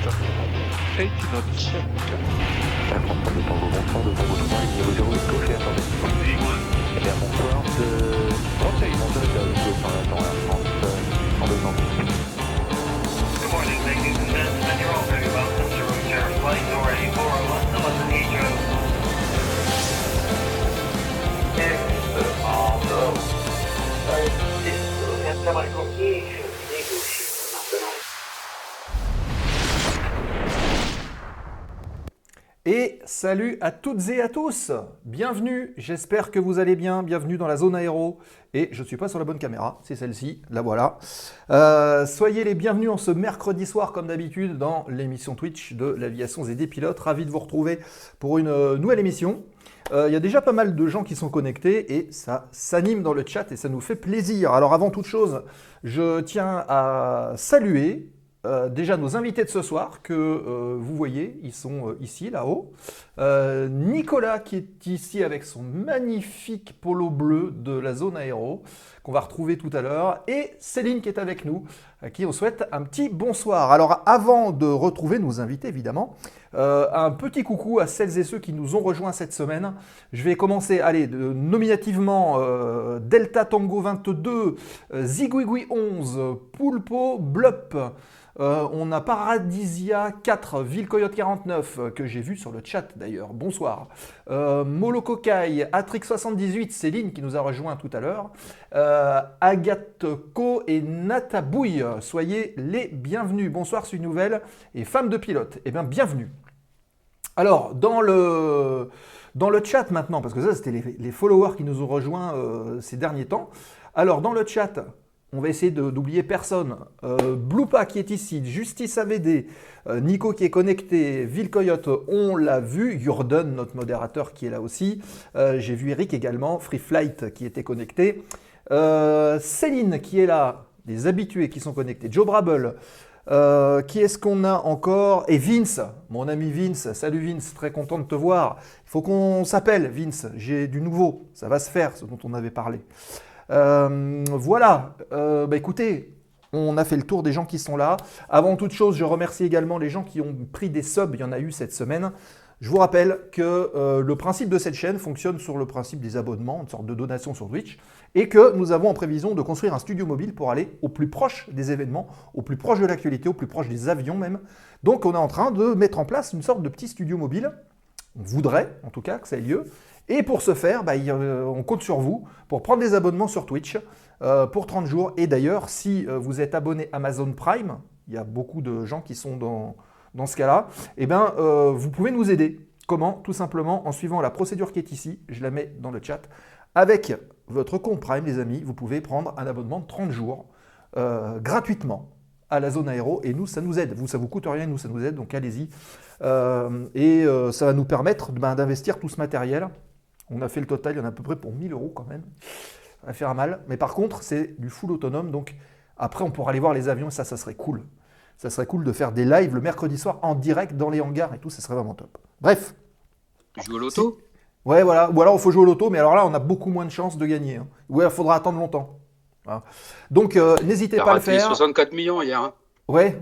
press 7, 80 knots. La salut à toutes et à tous Bienvenue, j'espère que vous allez bien, bienvenue dans la zone aéro. Et je ne suis pas sur la bonne caméra, c'est celle-ci, la voilà. Euh, soyez les bienvenus en ce mercredi soir comme d'habitude dans l'émission Twitch de l'aviation et des pilotes. Ravi de vous retrouver pour une euh, nouvelle émission. Euh, Il y a déjà pas mal de gens qui sont connectés et ça s'anime dans le chat et ça nous fait plaisir. Alors avant toute chose, je tiens à saluer euh, déjà nos invités de ce soir que euh, vous voyez, ils sont euh, ici, là-haut. Nicolas qui est ici avec son magnifique polo bleu de la zone aéro qu'on va retrouver tout à l'heure. Et Céline qui est avec nous, à qui on souhaite un petit bonsoir. Alors avant de retrouver nos invités évidemment, un petit coucou à celles et ceux qui nous ont rejoints cette semaine. Je vais commencer, allez, nominativement Delta Tango 22, euh, Ziguigui 11, Poulpo, Blup. Euh, on a Paradisia 4, Ville Coyote 49, euh, que j'ai vu sur le chat d'ailleurs. Bonsoir. Euh, Molokokai, Atrix 78, Céline qui nous a rejoint tout à l'heure. Euh, Agathe Co et Natabouille, soyez les bienvenus. Bonsoir, suis nouvelle et femme de pilote. Eh bien, bienvenue. Alors, dans le, chat maintenant, parce que ça, c'était les, followers qui nous ont rejoints ces derniers temps. Alors, dans le chat, on va essayer d'oublier personne. Euh, Bloupa qui est ici, Justice AVD, euh, Nico qui est connecté, Ville Coyote, on l'a vu, Jordan, notre modérateur qui est là aussi. Euh, J'ai vu Eric également, Free Flight qui était connecté. Céline qui est là, des habitués qui sont connectés, Joe Brabble. Euh, qui est-ce qu'on a encore? Et Vince, mon ami Vince. Salut Vince, très content de te voir. Il faut qu'on s'appelle Vince. J'ai du nouveau. Ça va se faire, ce dont on avait parlé. Euh, voilà. Euh, bah, écoutez, on a fait le tour des gens qui sont là. Avant toute chose, je remercie également les gens qui ont pris des subs. Il y en a eu cette semaine. Je vous rappelle que euh, le principe de cette chaîne fonctionne sur le principe des abonnements, une sorte de donation sur Twitch, et que nous avons en prévision de construire un studio mobile pour aller au plus proche des événements, au plus proche de l'actualité, au plus proche des avions même. Donc on est en train de mettre en place une sorte de petit studio mobile. On voudrait en tout cas que ça ait lieu. Et pour ce faire, bah, euh, on compte sur vous pour prendre des abonnements sur Twitch euh, pour 30 jours. Et d'ailleurs, si euh, vous êtes abonné Amazon Prime, il y a beaucoup de gens qui sont dans, dans ce cas-là, eh ben, vous pouvez nous aider. Comment? Tout simplement en suivant la procédure qui est ici, je la mets dans le chat. Avec votre compte Prime, les amis, vous pouvez prendre un abonnement de 30 jours gratuitement à la zone aéro et nous, ça nous aide. Vous, ça vous coûte rien, nous, ça nous aide, donc allez-y. Et ça va nous permettre ben, d'investir tout ce matériel. On a fait le total, il y en a à peu près pour 1000 euros quand même. Ça va faire mal. Mais par contre, c'est du full autonome, donc après, on pourra aller voir les avions ça, ça serait cool. Ça serait cool de faire des lives le mercredi soir en direct dans les hangars et tout, ça serait vraiment top. Bref, Tu joues au loto? Ouais, voilà. Ou alors il faut jouer au loto, mais alors là, on a beaucoup moins de chances de gagner. hein. Ou alors il faudra attendre longtemps. Voilà. Donc, euh, n'hésitez pas à le faire. 64 millions hier. hein. Ouais.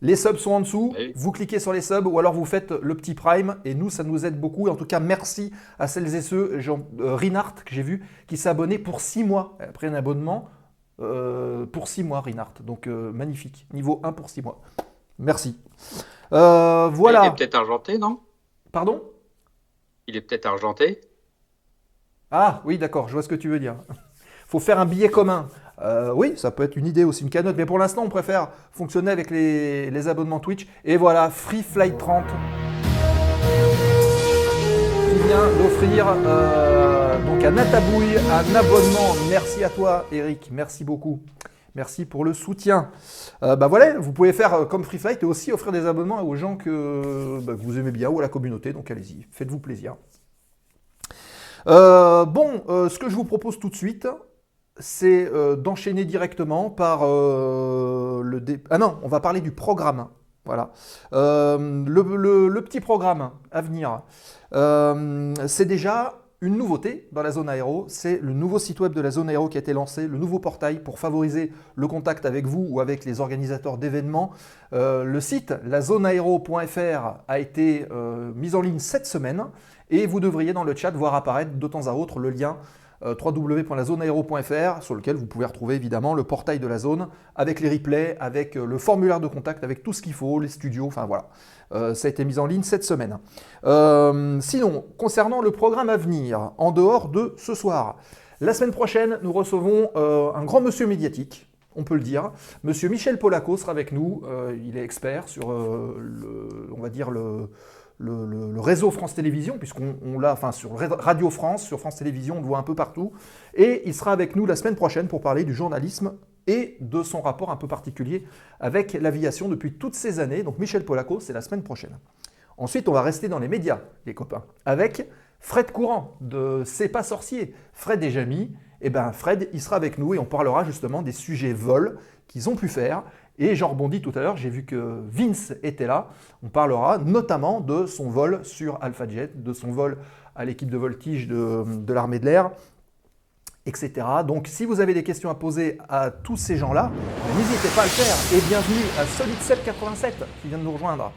Les subs sont en dessous. Oui. Vous cliquez sur les subs ou alors vous faites le petit prime et nous, ça nous aide beaucoup. Et en tout cas, merci à celles et ceux, Jean, euh, Rinart, que j'ai vu, qui s'est abonné pour 6 mois. Après un abonnement euh, pour 6 mois, Rinart. Donc, euh, magnifique. Niveau 1 pour 6 mois. Merci. Euh, Il voilà. est peut-être argenté, non? Pardon? Il est peut-être argenté? Ah oui, d'accord, je vois ce que tu veux dire. faut faire un billet commun. Euh, oui, ça peut être une idée aussi, une cagnotte, mais pour l'instant, on préfère fonctionner avec les, abonnements Twitch. Et voilà, Free Flight 30 qui vient d'offrir euh, donc à Natabouille un abonnement. Merci à toi, Eric, merci beaucoup. Merci pour le soutien. Euh, bah voilà, vous pouvez faire comme Free Flight et aussi offrir des abonnements aux gens que, bah, que vous aimez bien ou à la communauté. Donc allez-y, faites-vous plaisir. Bon, ce que je vous propose tout de suite, c'est euh, d'enchaîner directement par euh, le dé- Ah non, on va parler du programme. Voilà. Euh, le, petit programme à venir, c'est déjà une nouveauté dans la zone aéro, c'est le nouveau site web de la zone aéro qui a été lancé, le nouveau portail pour favoriser le contact avec vous ou avec les organisateurs d'événements. Le site lazoneaéro.fr a été mis en ligne cette semaine et vous devriez dans le chat voir apparaître de temps à autre le lien www.lazoneaéro.fr sur lequel vous pouvez retrouver évidemment le portail de la zone avec les replays, avec euh, le formulaire de contact, avec tout ce qu'il faut, les studios, enfin voilà. Euh, ça a été mis en ligne cette semaine. Euh, sinon, concernant le programme à venir, en dehors de ce soir, la semaine prochaine, nous recevons euh, un grand monsieur médiatique, on peut le dire. Monsieur Michel Polaco sera avec nous. Euh, il est expert sur, euh, le, on va dire, le, le- réseau France Télévisions, puisqu'on on l'a, enfin, sur Radio France, sur France Télévisions, on le voit un peu partout. Et il sera avec nous la semaine prochaine pour parler du journalisme et de son rapport un peu particulier avec l'aviation depuis toutes ces années. Donc Michel Polaco, c'est la semaine prochaine. Ensuite, on va rester dans les médias, les copains, avec Fred Courant de C'est pas sorcier. Fred et Jamy, eh ben Fred, il sera avec nous et on parlera justement des sujets vol qu'ils ont pu faire. Et j'en rebondis tout à l'heure, j'ai vu que Vince était là. On parlera notamment de son vol sur AlphaJet, de son vol à l'équipe de voltige de, de l'armée de l'air, etc. Donc si vous avez des questions à poser à tous ces gens-là, ben, n'hésitez pas à le faire. Et bienvenue à Solid787 qui vient de nous rejoindre.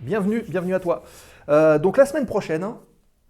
Bienvenue, bienvenue à toi. Euh, donc la semaine prochaine,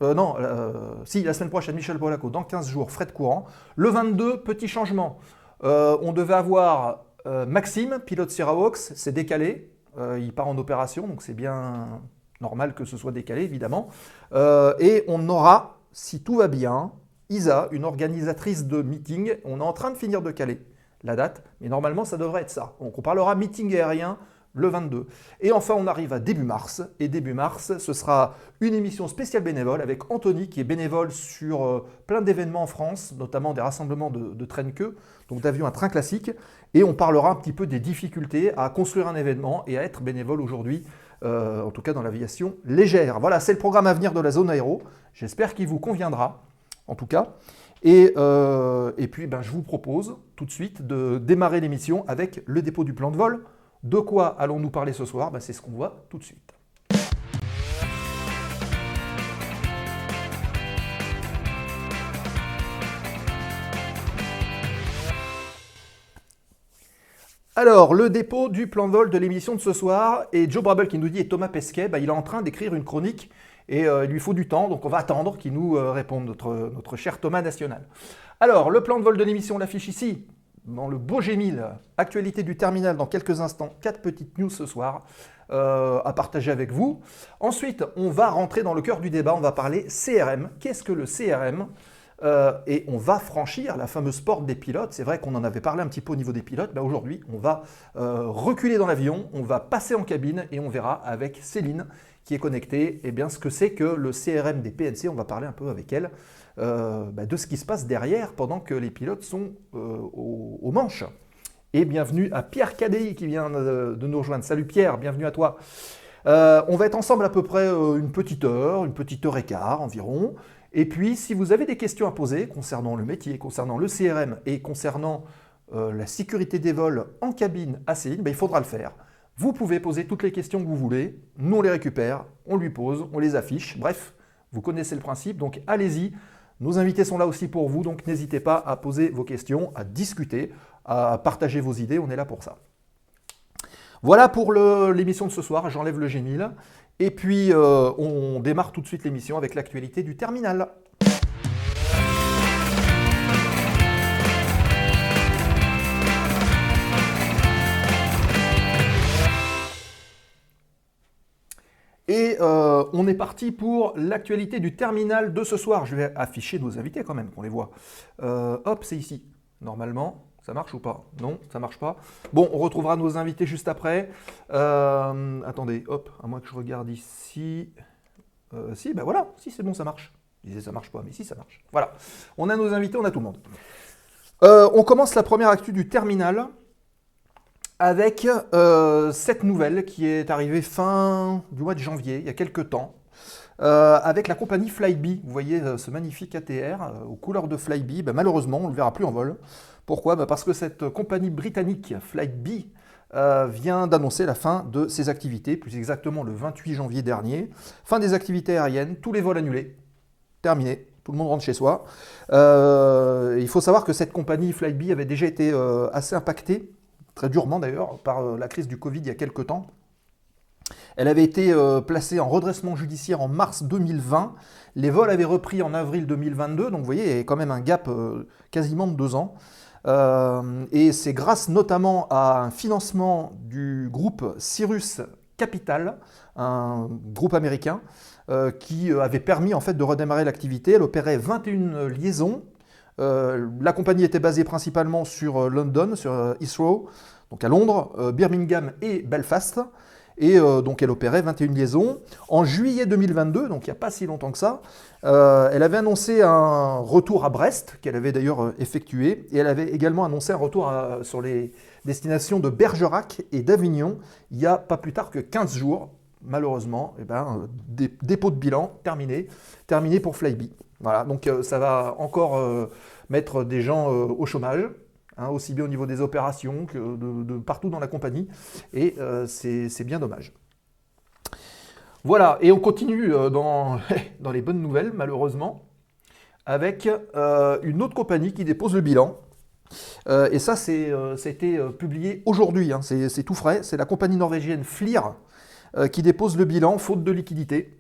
euh, non, euh, si, la semaine prochaine, Michel Polaco, dans 15 jours, Fred Courant. Le 22, petit changement. On devait avoir euh, Maxime, pilote Sierra c'est décalé. Euh, il part en opération, donc c'est bien normal que ce soit décalé, évidemment. Euh, et on aura, si tout va bien, Isa, une organisatrice de meeting. On est en train de finir de caler la date, mais normalement, ça devrait être ça. Donc on parlera meeting aérien le 22. Et enfin, on arrive à début mars. Et début mars, ce sera une émission spéciale bénévole avec Anthony, qui est bénévole sur plein d'événements en France, notamment des rassemblements de, de queue, donc d'avions à train classique. Et on parlera un petit peu des difficultés à construire un événement et à être bénévole aujourd'hui, euh, en tout cas dans l'aviation légère. Voilà, c'est le programme à venir de la zone aéro. J'espère qu'il vous conviendra, en tout cas. Et, euh, puis, ben, je vous propose tout de suite de démarrer l'émission avec le dépôt du plan de vol. De quoi allons-nous parler ce soir? Ben, C'est ce qu'on voit tout de suite. Alors, le dépôt du plan de vol de l'émission de ce soir, et Joe Brabel qui nous dit, et Thomas Pesquet, bah, il est en train d'écrire une chronique, et euh, il lui faut du temps, donc on va attendre qu'il nous euh, réponde, notre, notre cher Thomas National. Alors, le plan de vol de l'émission, on l'affiche ici, dans le beau G1000, actualité du terminal dans quelques instants, quatre petites news ce soir euh, à partager avec vous. Ensuite, on va rentrer dans le cœur du débat, on va parler CRM. Qu'est-ce que le CRM Euh, et on va franchir la fameuse porte des pilotes. C'est vrai qu'on en avait parlé un petit peu au niveau des pilotes. Ben Aujourd'hui, on va euh, reculer dans l'avion, on va passer en cabine et on verra avec Céline qui est connectée eh bien, ce que c'est que le CRM des PNC. On va parler un peu avec elle euh, ben, de ce qui se passe derrière pendant que les pilotes sont aux, aux manches. Et bienvenue à Pierre Cadey qui vient de, de nous rejoindre. Salut Pierre, bienvenue à toi. On va être ensemble à peu près une petite heure, une petite heure et quart environ. Et puis, si vous avez des questions à poser concernant le métier, concernant le CRM et concernant euh, la sécurité des vols en cabine Céline, ben, il faudra le faire. Vous pouvez poser toutes les questions que vous voulez, nous on les récupère, on lui pose, on les affiche. Bref, vous connaissez le principe, donc allez-y. Nos invités sont là aussi pour vous, donc n'hésitez pas à poser vos questions, à discuter, à partager vos idées, on est là pour ça. Voilà pour l'émission de ce soir, j'enlève le G1000. Et puis euh, on démarre tout de suite l'émission avec l'actualité du terminal. Et euh, on est parti pour l'actualité du terminal de ce soir. Je vais afficher nos invités quand même, qu'on les voit. Euh, hop, c'est ici. Normalement, ça marche ou pas? Non, ça marche pas. Bon, on retrouvera nos invités juste après. Euh, attendez, hop, à moins que je regarde ici. Euh, si, ben voilà, si c'est bon, ça marche. Je disais ça marche pas, mais si ça marche. Voilà, on a nos invités, on a tout le monde. Euh, on commence la première actu du terminal avec cette nouvelle qui est arrivée fin du mois de janvier, il y a quelques temps, avec la compagnie Flybe. Vous voyez ce magnifique ATR aux couleurs de Flybe. Ben, malheureusement, on ne le verra plus en vol. Pourquoi Ben, Parce que cette compagnie britannique Flybe euh, vient d'annoncer la fin de ses activités, plus exactement le 28 janvier dernier. Fin des activités aériennes, tous les vols annulés, terminé, tout le monde rentre chez soi. Euh, il faut savoir que cette compagnie Flybe avait déjà été euh, assez impactée, très durement d'ailleurs, par euh, la crise du Covid il y a quelques temps. Elle avait été placée en redressement judiciaire en mars 2020. Les vols avaient repris en avril 2022, donc vous voyez, il y a quand même un gap quasiment de deux ans. Euh, et c'est grâce notamment à un financement du groupe Cyrus Capital, un groupe américain, euh, qui euh, avait permis en fait de redémarrer l'activité. Elle opérait 21 liaisons. La compagnie était basée principalement sur London, sur Heathrow, donc à Londres, Birmingham et Belfast. Et euh, donc elle opérait 21 liaisons. En juillet 2022, donc il n'y a pas si longtemps que ça, euh, elle avait annoncé un retour à Brest, qu'elle avait d'ailleurs euh, effectué, et elle avait également annoncé un retour sur les destinations de Bergerac et d'Avignon, il n'y a pas plus tard que 15 jours. Malheureusement, eh ben, dé- dépôt de bilan terminé, terminé pour Flybe. Voilà, donc ça va encore mettre des gens au chômage, hein, aussi bien au niveau des opérations que de, partout dans la compagnie, et euh, c'est bien dommage. Voilà, et on continue euh, dans, les bonnes nouvelles, malheureusement, avec euh, une autre compagnie qui dépose le bilan. Et ça, c'est, ça a été publié aujourd'hui, hein, c'est tout frais. C'est la compagnie norvégienne FLIR qui dépose le bilan, faute de liquidité.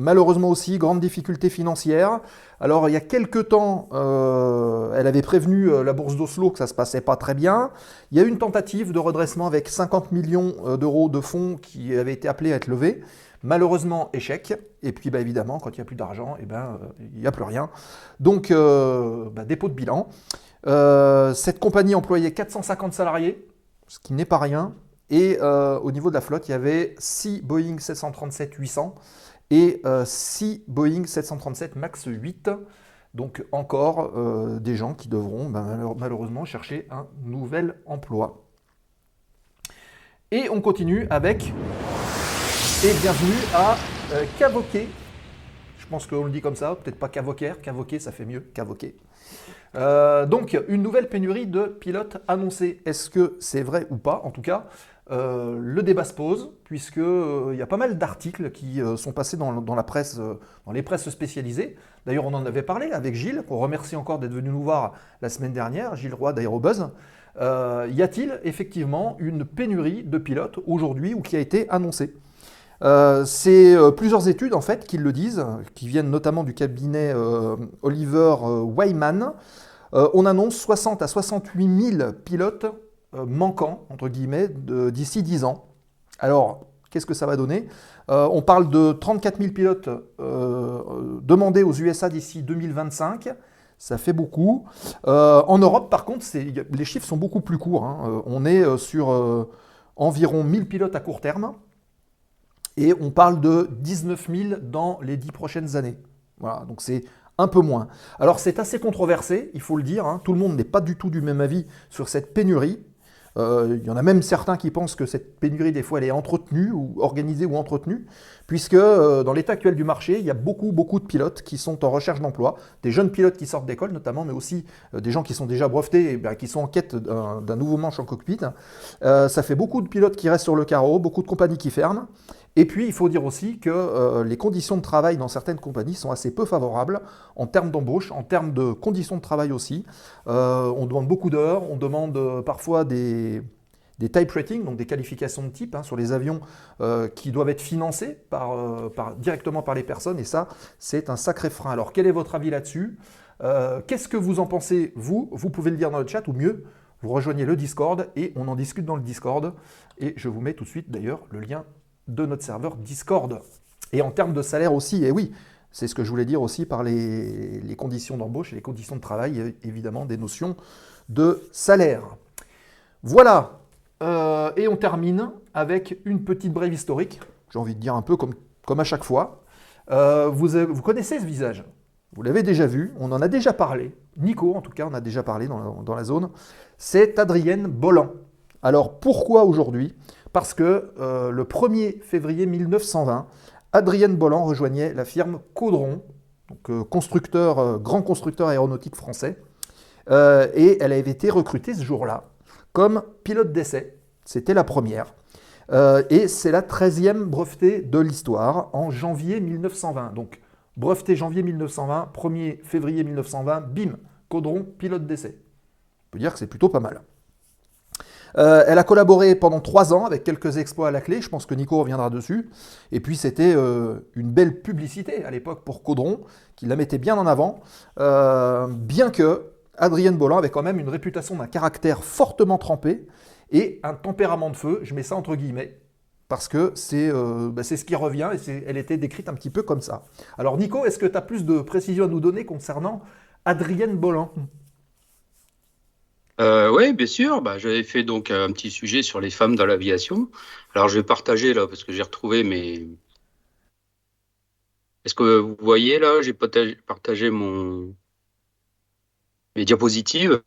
Malheureusement aussi, grande difficulté financière. Alors, il y a quelques temps, euh, elle avait prévenu euh, la bourse d'Oslo que ça se passait pas très bien. Il y a eu une tentative de redressement avec 50 millions euh, d'euros de fonds qui avaient été appelés à être levés. Malheureusement, échec. Et puis, bah, évidemment, quand il n'y a plus d'argent, eh ben, il n'y a plus rien. Donc, bah, dépôt de bilan. Cette compagnie employait 450 salariés, ce qui n'est pas rien. Et au niveau de la flotte, il y avait 6 Boeing 737-800 et 6 Boeing 737 MAX 8. Donc encore euh, des gens qui devront malheur- malheureusement chercher un nouvel emploi. Et on continue avec et bienvenue à euh, Cavoquet. Je pense qu'on le dit comme ça, peut-être pas Cavoquer, Cavoquet ça fait mieux, Cavoquet. Euh, donc une nouvelle pénurie de pilotes annoncée. Est-ce que c'est vrai ou pas? En tout cas, euh, le débat se pose, puisqu'il y a pas mal d'articles qui euh, sont passés dans, la presse, euh, dans les presses spécialisées. D'ailleurs, on en avait parlé avec Gilles, qu'on remercie encore d'être venu nous voir la semaine dernière, Gilles Roy d'Aérobuzz. Euh, y a-t-il effectivement une pénurie de pilotes aujourd'hui ou qui a été annoncée? Euh, C'est euh, plusieurs études en fait qui le disent, qui viennent notamment du cabinet euh, Oliver euh, Wyman. Euh, on annonce 60 à 68 000 pilotes euh, manquants, entre guillemets, d'ici 10 ans. Alors, qu'est-ce que ça va donner? Euh, On parle de 34 000 pilotes euh, demandés aux USA d'ici 2025. Ça fait beaucoup. En Europe, par contre, les chiffres sont beaucoup plus courts. hein. On est sur environ 1000 pilotes à court terme. Et on parle de 19 000 dans les 10 prochaines années. Voilà, donc c'est un peu moins. Alors c'est assez controversé, il faut le dire. hein. Tout le monde n'est pas du tout du même avis sur cette pénurie. Euh, il y en a même certains qui pensent que cette pénurie, des fois, elle est entretenue ou organisée ou entretenue, puisque euh, dans l'état actuel du marché, il y a beaucoup, beaucoup de pilotes qui sont en recherche d'emploi, des jeunes pilotes qui sortent d'école notamment, mais aussi euh, des gens qui sont déjà brevetés et ben, qui sont en quête d'un nouveau manche en cockpit. Ça fait beaucoup de pilotes qui restent sur le carreau, beaucoup de compagnies qui ferment. Et puis, il faut dire aussi que euh, les conditions de travail dans certaines compagnies sont assez peu favorables en termes d'embauche, en termes de conditions de travail aussi. Euh, on demande beaucoup d'heures, on demande euh, parfois des, type ratings, donc des qualifications de type hein, sur les avions qui doivent être financés par, directement par les personnes. Et ça, c'est un sacré frein. Alors, quel est votre avis là-dessus? Qu'est-ce que vous en pensez, vous? Vous pouvez le dire dans le chat, ou mieux, vous rejoignez le Discord et on en discute dans le Discord. Et je vous mets tout de suite d'ailleurs le lien de notre serveur Discord. Et en termes de salaire aussi, et oui, c'est ce que je voulais dire aussi par les, conditions d'embauche et les conditions de travail, et évidemment des notions de salaire. Voilà, Euh, et on termine avec une petite brève historique, j'ai envie de dire un peu comme, à chaque fois. Euh, vous, connaissez ce visage, vous l'avez déjà vu, on en a déjà parlé, Nico en tout cas, on a déjà parlé dans dans la zone, c'est Adrienne Bolland. Alors pourquoi aujourd'hui? Parce que euh, le 1er février 1920, Adrienne Bolland rejoignait la firme Caudron, donc, euh, constructeur, euh, grand constructeur aéronautique français, et elle avait été recrutée ce jour-là comme pilote d'essai. C'était la première. Et c'est la 13e brevetée de l'histoire en janvier 1920. Donc breveté janvier 1920, 1er février 1920, bim, Caudron, pilote d'essai. On peut dire que c'est plutôt pas mal. Euh, elle a collaboré pendant trois ans avec quelques exploits à la clé, je pense que Nico reviendra dessus. Et puis c'était euh, une belle publicité à l'époque pour Caudron, qui la mettait bien en avant, euh, bien que Adrienne Bolland avait quand même une réputation d'un caractère fortement trempé et un tempérament de feu, je mets ça entre guillemets, parce que c'est bah, ce qui revient et elle était décrite un petit peu comme ça. Alors Nico, est-ce que tu as plus de précisions à nous donner concernant Adrienne Bolland Euh, oui, bien sûr. Bah, j'avais fait donc un petit sujet sur les femmes dans l'aviation. Alors, je vais partager là parce que j'ai retrouvé mes. Est-ce que vous voyez là, j'ai partagé, mon mes diapositives.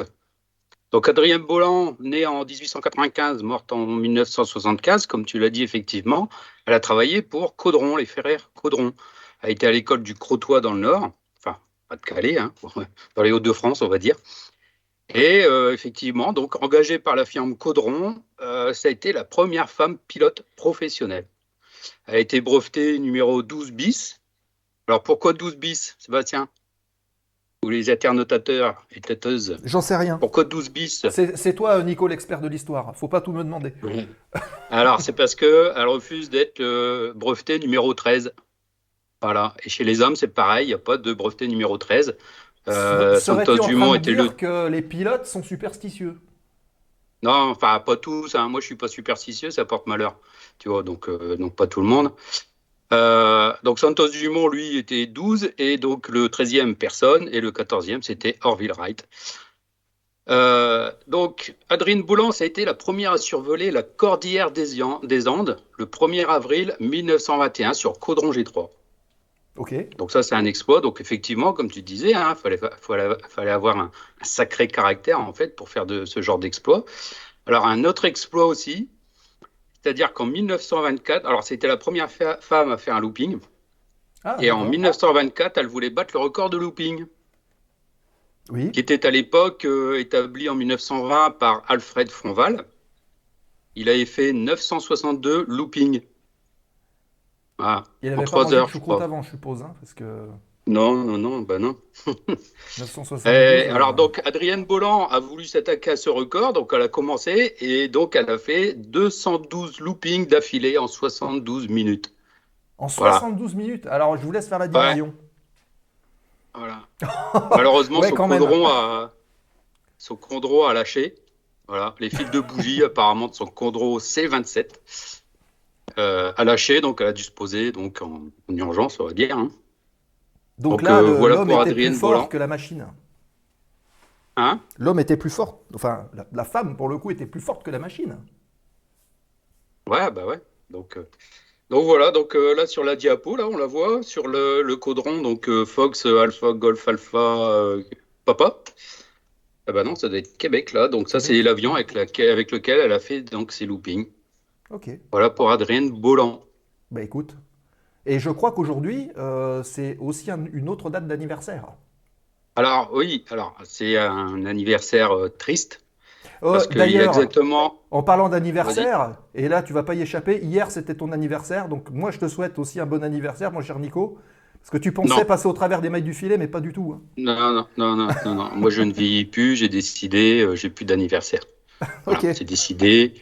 Donc, Adrienne Bolland, née en 1895, morte en 1975, comme tu l'as dit effectivement, elle a travaillé pour Caudron, les Ferrers Caudron. Elle a été à l'école du Crotoy dans le Nord, enfin pas de Calais, hein, dans les Hauts-de-France, on va dire. Et euh, effectivement, donc engagée par la firme Caudron, euh, ça a été la première femme pilote professionnelle. Elle a été brevetée numéro 12 bis. Alors pourquoi 12 bis, Sébastien? Ou les internotateurs et têteuses? J'en sais rien. Pourquoi 12 bis? C'est toi, Nico, l'expert de l'histoire. Faut pas tout me demander. Alors c'est parce que elle refuse d'être euh, brevetée numéro 13. Voilà. Et chez les hommes, c'est pareil, il n'y a pas de breveté numéro 13. Euh, Santos en train Dumont de était dire le que les pilotes sont superstitieux Non, enfin, pas tous. hein. Moi, je suis pas superstitieux, ça porte malheur. Tu vois, donc, euh, donc pas tout le monde. Euh, donc, Santos Dumont, lui, était 12, et donc le 13e, personne, et le 14e, c'était Orville Wright. Euh, donc, Adrien Boulan, ça a été la première à survoler la cordillère des Andes le 1er avril 1921 sur Caudron G3. Ok. Donc ça, c'est un exploit. Donc effectivement, comme tu disais, il fallait, fallait, fallait avoir un, un sacré caractère en fait pour faire de ce genre d'exploit. Alors un autre exploit aussi, c'est-à-dire qu'en 1924, alors c'était la première femme à faire un looping, Ah, et en d'accord. 1924, elle voulait battre le record de looping, Oui. qui était à l'époque euh, établi en 1920 par Alfred Fronval. Il avait fait 962 loopings. Voilà. Il en avait pas trois mangé heures, de je crois. avant, je suppose, hein, parce que Non, non, non, bah non. 972. Eh, euh, alors donc Adrienne Bolland a voulu s'attaquer à ce record, donc elle a commencé et donc elle a fait 212 loopings d'affilée en 72 minutes. En voilà. 72 minutes? Alors, je vous laisse faire la division. Voilà. Malheureusement Ouais, son a son chondro a lâché. Voilà, les fils de bougie apparemment de son chondro C27 euh, a lâché, donc elle a dû se poser donc en, en urgence, on va dire. hein. Donc, Donc, là, euh, voilà l'homme était Adrienne plus fort Bolland. que la machine. Hein? L'homme était plus fort. Enfin, la, la femme, pour le coup, était plus forte que la machine. Ouais, bah ouais. Donc, euh, donc voilà, donc euh, là sur la diapo, là on la voit sur le, le caudron, donc euh, Fox Alpha Golf Alpha Papa. Ah bah non, ça doit être Québec là. Donc ça c'est l'avion avec, laquelle- avec lequel elle a fait donc ses loopings. Ok. Voilà pour Adrienne Bolland. Bah écoute. Et je crois qu'aujourd'hui, euh, c'est aussi un- une autre date d'anniversaire. Alors oui, alors c'est un anniversaire euh, triste Euh, parce y a exactement. en parlant d'anniversaire, et là tu vas pas y échapper, hier c'était ton anniversaire, donc moi je te souhaite aussi un bon anniversaire, mon cher Nico, parce que tu pensais Non. passer au travers des mailles du filet, mais pas du tout. hein. Non, non, non, non, non, non. Moi je ne vieillis plus, j'ai décidé, j'ai plus d'anniversaire. Voilà, Ok. C'est décidé.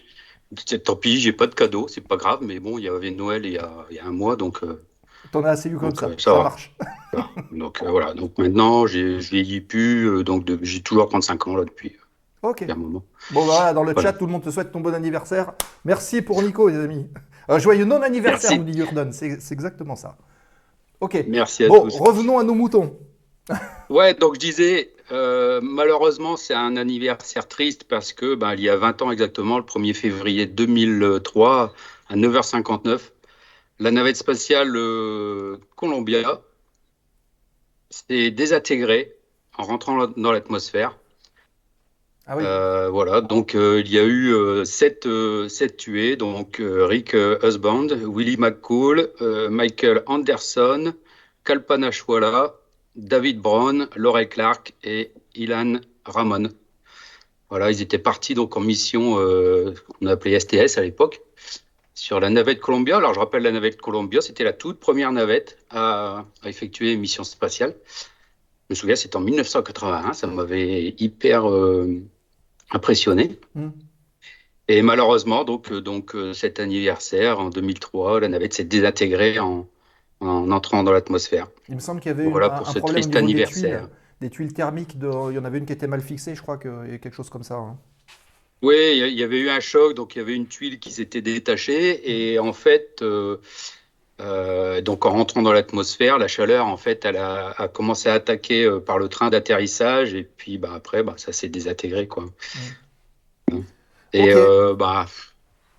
Tant pis, j'ai pas de cadeau, c'est pas grave, mais bon, il y avait Noël il y a, il y a un mois, donc, euh, T'en as assez eu comme Donc, ça, euh, ça, ça marche. donc euh, voilà. Donc maintenant, j'ai- je vieillis plus, donc j'ai toujours 35 ans là depuis Ok. un moment. Bon, bah, voilà, dans le Voilà. chat, tout le monde te souhaite ton bon anniversaire. Merci pour Nico, les amis. Joyeux non-anniversaire, nous dit Jordan. C'est c'est exactement ça. Ok. Merci à Bon, tous. revenons à nos moutons. Ouais, donc je disais, euh, malheureusement, c'est un anniversaire triste parce que ben, il y a 20 ans exactement, le 1er février 2003, à 9h59, la navette spatiale euh, Columbia s'est désintégrée en rentrant dans l'atmosphère. Ah oui. Euh, voilà, donc il y a eu euh, sept, euh, sept tués, donc Rick Husband, Willie McCool, Michael Anderson, Kalpana Chawla, David Brown, Laurie Clark et Ilan Ramon. Voilà, ils étaient partis donc en mission euh, qu'on appelait STS à l'époque, sur la navette Columbia. Alors, je rappelle la navette Columbia, c'était la toute première navette à, à effectuer une mission spatiale. Je me souviens, c'était en 1981. Ça m'avait hyper euh, impressionné. Hmm. Et malheureusement, donc, euh, donc euh, cet anniversaire, en 2003, la navette s'est désintégrée en, en entrant dans l'atmosphère. Il me semble qu'il y avait Voilà un, pour un ce problème triste niveau des anniversaire. tuiles, des tuiles thermiques. De, il y en avait une qui était mal fixée, je crois qu'il y a quelque chose comme ça. hein. Oui, il y avait eu un choc, donc il y avait une tuile qui s'était détachée et en fait, euh, euh, donc en rentrant dans l'atmosphère, la chaleur en fait, elle a, a commencé à attaquer euh, par le train d'atterrissage et puis bah après, bah, ça s'est désintégré quoi. Et Ok. euh, bah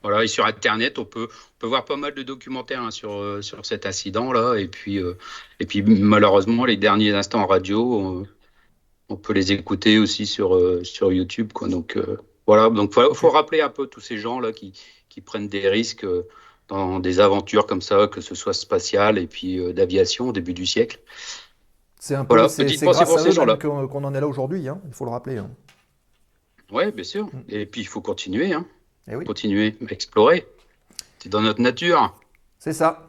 voilà, et sur Internet, on peut, on peut voir pas mal de documentaires hein, sur euh, sur cet incident là et puis euh, et puis malheureusement les derniers instants en radio, on, on peut les écouter aussi sur euh, sur YouTube quoi. Donc euh, voilà, donc faut, faut rappeler un peu tous ces gens là qui, qui prennent des risques dans des aventures comme ça, que ce soit spatial et puis d'aviation au début du siècle. C'est un peu Voilà, c'est grâce pour à ces gens-là. qu'on qu'on en est là aujourd'hui, hein, il faut le rappeler. hein. Ouais, bien sûr. Et puis il faut continuer, hein, Eh oui, continuer à explorer. C'est dans notre nature. c'est ça.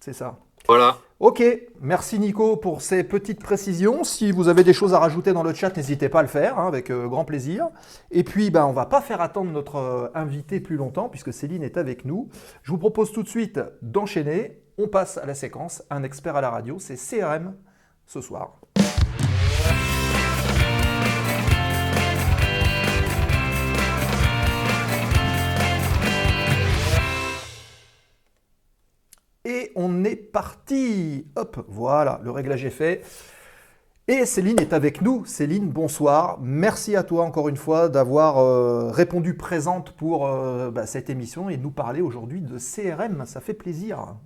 C'est ça. Voilà. Ok, merci Nico pour ces petites précisions. Si vous avez des choses à rajouter dans le chat, n'hésitez pas à le faire, hein, avec euh, grand plaisir. Et puis, ben, on va pas faire attendre notre euh, invité plus longtemps, puisque Céline est avec nous. Je vous propose tout de suite d'enchaîner. On passe à la séquence Un expert à la radio, c'est CRM ce soir. Parti. Hop, voilà, le réglage est fait. Et Céline est avec nous. Céline, bonsoir. Merci à toi encore une fois d'avoir euh, répondu présente pour euh, bah, cette émission et de nous parler aujourd'hui de CRM. Ça fait plaisir.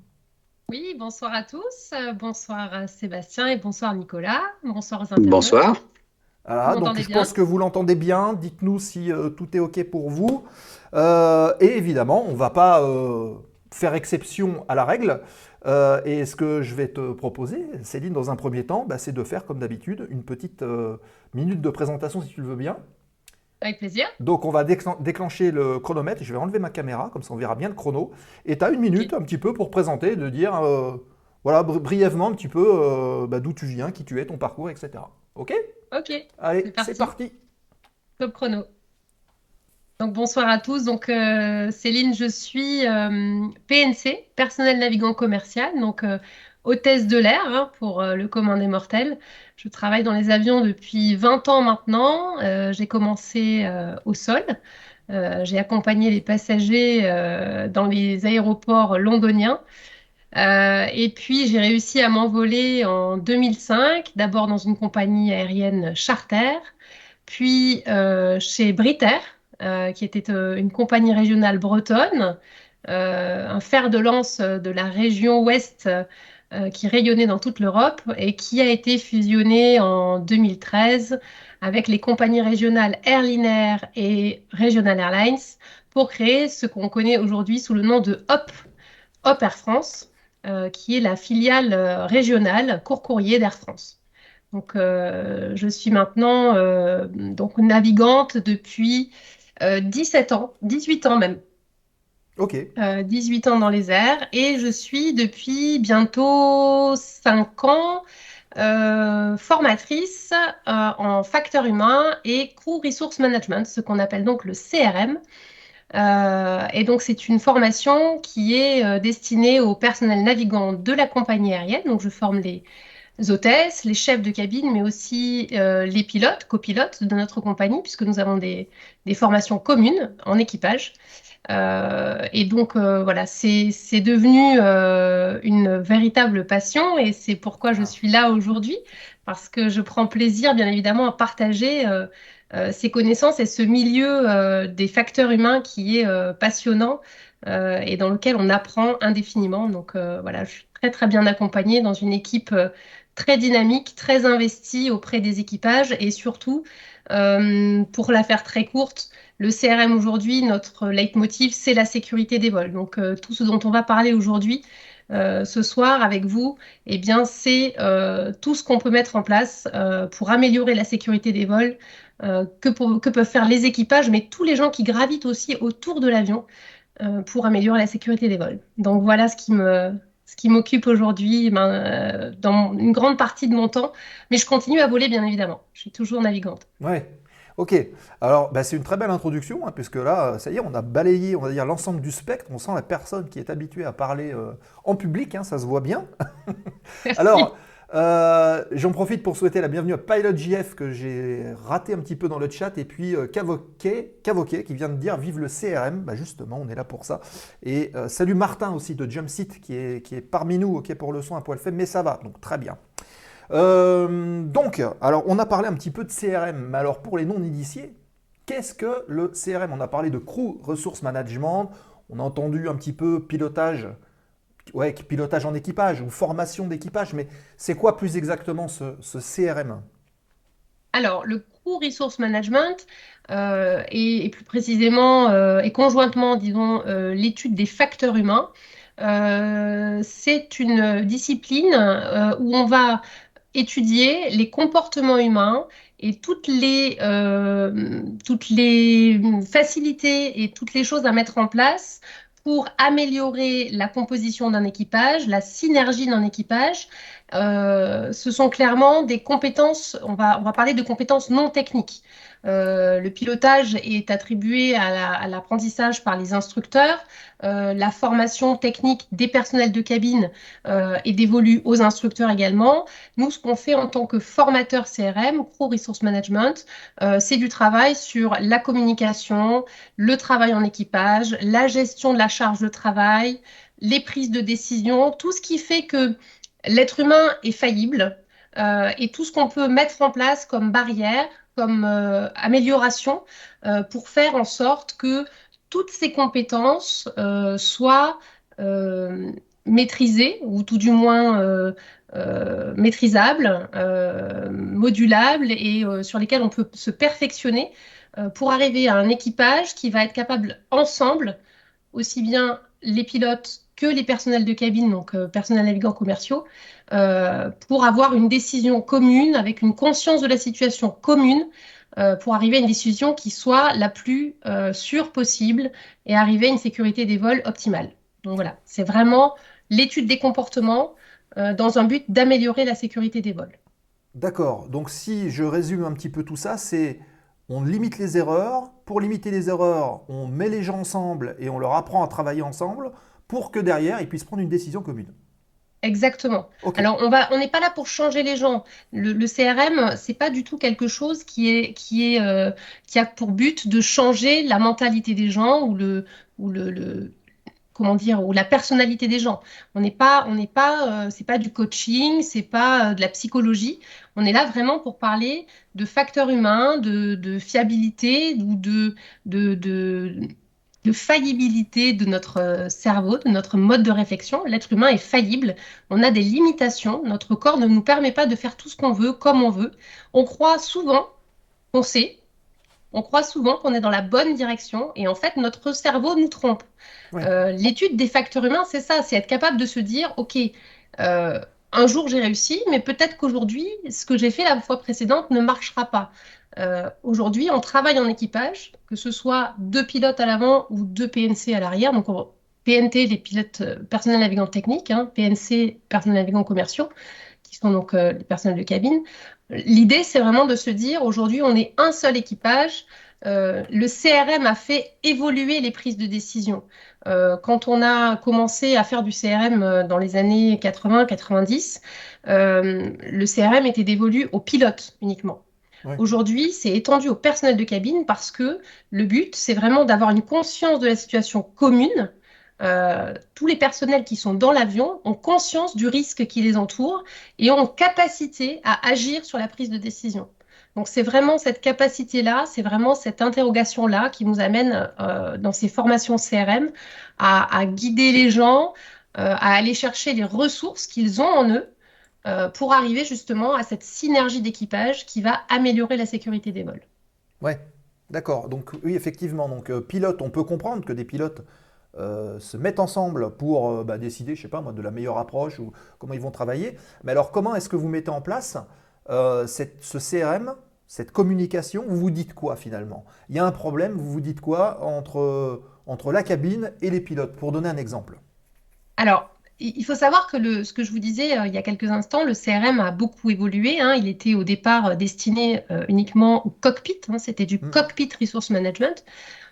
Oui, bonsoir à tous. Euh, Bonsoir à Sébastien et bonsoir Nicolas. Bonsoir aux internautes. Bonsoir. Voilà, Vous donc je pense que vous l'entendez bien. Dites-nous si euh, tout est OK pour vous. Euh, et évidemment, on ne va pas euh, faire exception à la règle. Euh, et ce que je vais te proposer, Céline, dans un premier temps, bah, c'est de faire comme d'habitude une petite euh, minute de présentation, si tu le veux bien. Avec plaisir. Donc on va déclen- déclencher le chronomètre. Je vais enlever ma caméra, comme ça on verra bien le chrono. Et tu as une minute un petit peu pour présenter, de dire euh, voilà, bri- brièvement un petit peu bah, d'où tu viens, qui tu es, ton parcours, etc. OK? Ok, Allez, C'est parti. c'est parti. top chrono. Bonsoir à tous. Donc euh, Céline, je suis euh, PNC, personnel navigant commercial, donc euh, hôtesse de l'air hein, pour le commun des mortels. Je travaille dans les avions depuis 20 ans maintenant. J'ai commencé au sol. J'ai accompagné les passagers dans les aéroports londoniens. Et puis j'ai réussi à m'envoler en 2005, d'abord dans une compagnie aérienne charter, puis chez Brit Air, euh, qui était euh, une compagnie régionale bretonne, euh, un fer de lance de la région ouest euh, qui rayonnait dans toute l'Europe et qui a été fusionné en 2013 avec les compagnies régionales Airlinair et Regional Airlines pour créer ce qu'on connaît aujourd'hui sous le nom de HOP, HOP Air France, euh, qui est la filiale euh, régionale court courrier d'Air France. Donc, euh, je suis maintenant euh, donc navigante depuis euh, 17 ans, 18 ans même. OK. Euh, 18 ans dans les airs et je suis depuis bientôt 5 ans euh, formatrice euh, en facteurs humains et crew resource management, ce qu'on appelle donc le CRM. Euh, et donc c'est une formation qui est euh, destinée au personnel navigant de la compagnie aérienne. Donc je forme les hôtesses, les chefs de cabine, mais aussi euh, les pilotes, copilotes de notre compagnie, puisque nous avons des, des formations communes en équipage. Euh, et donc euh, voilà, c'est devenu une véritable passion et c'est pourquoi je suis là aujourd'hui, parce que je prends plaisir bien évidemment à partager ces connaissances et ce milieu des facteurs humains qui est passionnant et dans lequel on apprend indéfiniment. Donc voilà, je suis très très bien accompagnée dans une équipe très dynamique, très investie auprès des équipages et surtout, euh, pour la faire très courte, le CRM aujourd'hui, notre leitmotiv, c'est la sécurité des vols. Donc euh, tout ce dont on va parler aujourd'hui, euh, ce soir avec vous, eh bien c'est tout ce qu'on peut mettre en place pour améliorer la sécurité des vols, que, que peuvent faire les équipages, mais tous les gens qui gravitent aussi autour de l'avion. pour améliorer la sécurité des vols. Donc voilà ce qui me, ce qui m'occupe aujourd'hui ben, euh, dans une grande partie de mon temps. Mais je continue à voler, bien évidemment. Je suis toujours navigante. Ouais. Ok. Alors, bah, c'est une très belle introduction, hein, puisque là, ça y est, on a balayé, on va dire, l'ensemble du spectre. On sent la personne qui est habituée à parler euh, en public, hein, ça se voit bien. Alors, euh, j'en profite pour souhaiter la bienvenue à Pilot JF que j'ai raté un petit peu dans le chat et puis euh, Cavoquet, Cavoquet qui vient de dire vive le CRM. Bah justement, on est là pour ça. Et euh, salut Martin aussi de Jumpseat qui est, qui est parmi nous, ok pour le son un poil fait, mais ça va, donc très bien. Euh, donc, alors on a parlé un petit peu de CRM, mais alors pour les non-initiés, qu'est-ce que le CRM On a parlé de Crew Resource Management, on a entendu un petit peu pilotage ouais, pilotage en équipage ou formation d'équipage, mais c'est quoi plus exactement ce, CRM Alors, le Crew Resource Management euh, et, plus précisément euh, et conjointement, disons, euh, l'étude des facteurs humains, euh, c'est une discipline où on va étudier les comportements humains et toutes les facilités et toutes les choses à mettre en place pour améliorer la composition d'un équipage, la synergie d'un équipage. Euh, ce sont clairement des compétences, on va, on va parler de compétences non techniques. Euh, le pilotage est attribué à la- à l'apprentissage par les instructeurs. Euh, la formation technique des personnels de cabine euh, est dévolue aux instructeurs également. Nous, ce qu'on fait en tant que formateur CRM, Crew Resource Management, euh, c'est du travail sur la communication, le travail en équipage, la gestion de la charge de travail, les prises de décision, tout ce qui fait que l'être humain est faillible euh, et tout ce qu'on peut mettre en place comme barrière, comme euh, amélioration euh, pour faire en sorte que toutes ces compétences euh, soient maîtrisées ou tout du moins maîtrisables, modulables et sur lesquelles on peut se perfectionner pour arriver à un équipage qui va être capable ensemble, aussi bien les pilotes que les personnels de cabine, donc personnels navigants commerciaux, euh, pour avoir une décision commune, avec une conscience de la situation commune, euh, pour arriver à une décision qui soit la plus euh, sûre possible et arriver à une sécurité des vols optimale. Donc voilà, c'est vraiment l'étude des comportements dans un but d'améliorer la sécurité des vols. D'accord, donc si je résume un petit peu tout ça, c'est on limite les erreurs. Pour limiter les erreurs, on met les gens ensemble et on leur apprend à travailler ensemble pour que derrière, ils puissent prendre une décision commune. Exactement. Alors, on va, on n'est pas là pour changer les gens. Le, le CRM, c'est pas du tout quelque chose qui est, qui est, euh, qui a pour but de changer la mentalité des gens ou le, ou le, le- comment dire, ou la personnalité des gens. On n'est pas, on n'est pas, euh, c'est pas du coaching, c'est pas euh, de la psychologie. On est là vraiment pour parler de facteurs humains, de, de fiabilité ou de, de, de, de faillibilité de notre euh, cerveau, de notre mode de réflexion. L'être humain est faillible. On a des limitations. Notre corps ne nous permet pas de faire tout ce qu'on veut, comme on veut. On croit souvent qu'on sait. On croit souvent qu'on est dans la bonne direction et en fait notre cerveau nous trompe. Ouais. Euh, L'étude des facteurs humains, c'est ça, c'est être capable de se dire, ok, euh, un jour j'ai réussi, mais peut-être qu'aujourd'hui, ce que j'ai fait la fois précédente ne marchera pas. Euh, aujourd'hui, on travaille en équipage, que ce soit deux pilotes à l'avant ou deux PNC à l'arrière. Donc, on- PNT, les pilotes euh, personnels navigants techniques, hein, PNC, personnels navigants commerciaux, qui sont donc euh, les personnels de cabine. L'idée, c'est vraiment de se dire, aujourd'hui, on est un seul équipage. Le CRM a fait évoluer les prises de décision. Quand on a commencé à faire du CRM dans les années 80-90, euh, le CRM était dévolu aux pilotes uniquement. Aujourd'hui, c'est étendu au personnel de cabine parce que le but, c'est vraiment d'avoir une conscience de la situation commune. Euh, tous les personnels qui sont dans l'avion ont conscience du risque qui les entoure et ont capacité à agir sur la prise de décision. Donc c'est vraiment cette capacité-là, c'est vraiment cette interrogation-là qui nous amène euh, dans ces formations CRM à, à guider les gens, euh, à aller chercher les ressources qu'ils ont en eux euh, pour arriver justement à cette synergie d'équipage qui va améliorer la sécurité des vols. Ouais, d'accord. Donc oui, effectivement, donc euh, pilote, on peut comprendre que des pilotes euh, se mettent ensemble pour euh, bah, décider, je sais pas moi, de la meilleure approche ou comment ils vont travailler. Mais alors comment est-ce que vous mettez en place cette- ce CRM, cette communication? Vous vous dites quoi finalement? Il y a un problème, vous vous dites quoi entre entre la cabine et les pilotes, pour donner un exemple Alors, il faut savoir que le, ce que je vous disais euh, il y a quelques instants, le CRM a beaucoup évolué. hein. Il était au départ euh, destiné euh, uniquement au cockpit. hein. C'était du Mm. cockpit resource management.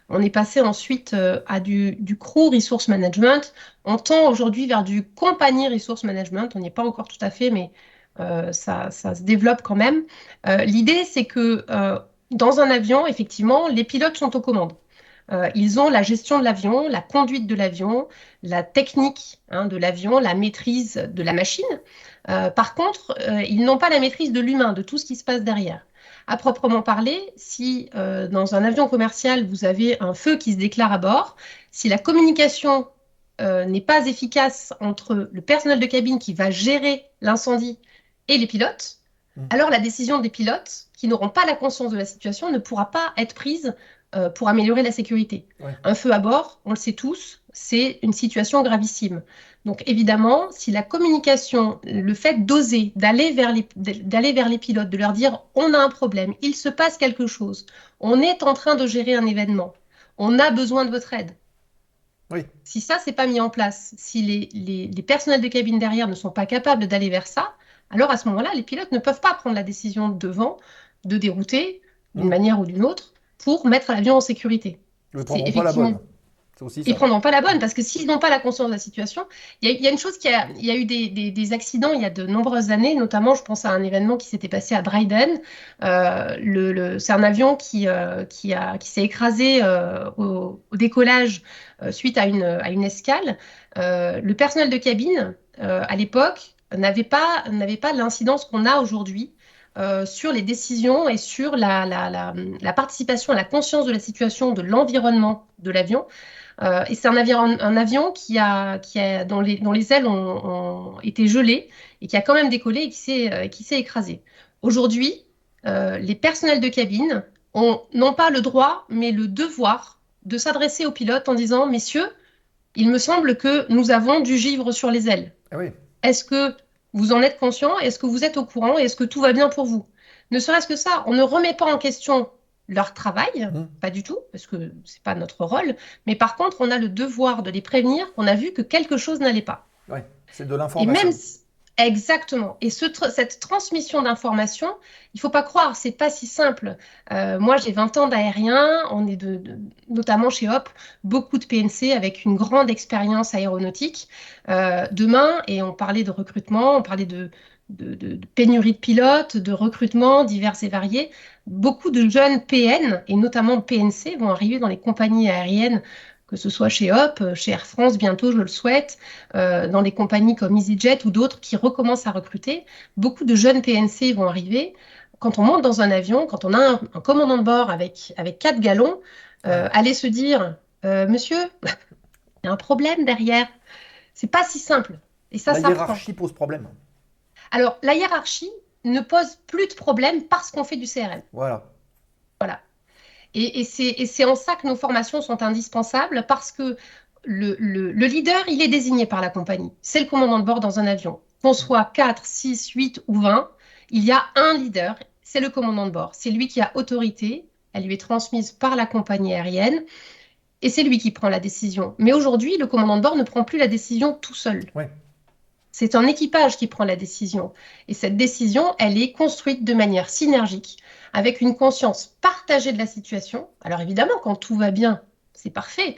On est passé ensuite euh, à du, du crew resource management. On tend aujourd'hui vers du compagnie resource management. On n'y est pas encore tout à fait, mais ça, ça se développe quand même. L'idée, c'est que dans un avion, effectivement, les pilotes sont aux commandes. Euh, ils ont la gestion de l'avion, la conduite de l'avion, la technique hein, de l'avion, la maîtrise de la machine. Euh, par contre, euh, ils n'ont pas la maîtrise de l'humain, de tout ce qui se passe derrière. À proprement parler, si dans un avion commercial, vous avez un feu qui se déclare à bord, si la communication n'est pas efficace entre le personnel de cabine qui va gérer l'incendie et les pilotes, Mm. alors la décision des pilotes, qui n'auront pas la conscience de la situation, ne pourra pas être prise euh, pour améliorer la sécurité. Ouais. Un feu à bord, on le sait tous, c'est une situation gravissime. Donc évidemment, si la communication, le fait d'oser, d'aller vers les, d'aller vers les pilotes, de leur dire on a un problème, il se passe quelque chose, on est en train de gérer un événement, on a besoin de votre aide. Oui. Si ça, c'est pas mis en place, si les, les, les personnels de cabine derrière ne sont pas capables d'aller vers ça, alors à ce moment-là, les pilotes ne peuvent pas prendre la décision devant de dérouter d'une manière ou d'une autre pour mettre l'avion en sécurité. Ils ne prendront pas la bonne. Aussi Ils ça. prendront pas la bonne parce que s'ils n'ont pas la conscience de la situation, il y, a- il y a une chose qui a, il y a eu des, des- des accidents il y a de nombreuses années, notamment je pense à un événement qui s'était passé à Dryden. Euh, le, le- c'est un avion qui, euh, qui, a, qui s'est écrasé euh, au, au décollage suite à une, à une escale. Le personnel de cabine à l'époque n'avait pas, n'avait pas l'incidence qu'on a aujourd'hui. Euh, sur les décisions et sur la, la, la, la participation à la conscience de la situation, de l'environnement de l'avion. Euh, et c'est un avion, un avion qui a, qui a, dont, les, dont les ailes ont, ont été gelées et qui a quand même décollé et qui s'est, euh, qui s'est écrasé. Aujourd'hui, euh, les personnels de cabine ont non pas le droit, mais le devoir de s'adresser aux pilotes en disant Messieurs, il me semble que nous avons du givre sur les ailes. Ah oui. Est-ce que vous en êtes conscient Est-ce que vous êtes au courant Est-ce que tout va bien pour vous? Ne serait-ce que ça, on ne remet pas en question leur travail, Mhm. pas du tout, parce que c'est pas notre rôle. Mais par contre, on a le devoir de les prévenir qu'on a vu que quelque chose n'allait pas. Ouais. C'est de Et l'information. même si- exactement. Et cette transmission d'informations, il faut pas croire, c'est pas si simple. Euh, moi, j'ai 20 ans d'aérien, on est notamment chez Hop, beaucoup de PNC avec une grande expérience aéronautique. Euh, demain, et on parlait de recrutement, on parlait de- de pénurie de pilotes, de recrutement divers et variés. Beaucoup de jeunes PN et notamment PNC vont arriver dans les compagnies aériennes, que ce soit chez Hop, chez Air France bientôt, je le souhaite, euh, dans des compagnies comme EasyJet ou d'autres qui recommencent à recruter. Beaucoup de jeunes PNC vont arriver. Quand on monte dans un avion, quand on a un, un commandant de bord avec, avec quatre galons, euh, aller se dire euh, Monsieur, il y a un problème derrière. C'est pas si simple. Et ça, La ça prend. hiérarchie pose problème. Alors, la hiérarchie ne pose plus de problème parce qu'on fait du CRM. Voilà. Et, c'est en ça que nos formations sont indispensables parce que le, le- le leader, il est désigné par la compagnie. C'est le commandant de bord dans un avion. Qu'on soit 4, 6, 8 ou 20, il y a un leader, c'est le commandant de bord. C'est lui qui a autorité, elle lui est transmise par la compagnie aérienne et c'est lui qui prend la décision. Mais aujourd'hui, le commandant de bord ne prend plus la décision tout seul. C'est un équipage qui prend la décision. Et cette décision, elle est construite de manière synergique, avec une conscience partagée de la situation. Alors évidemment, quand tout va bien, c'est parfait.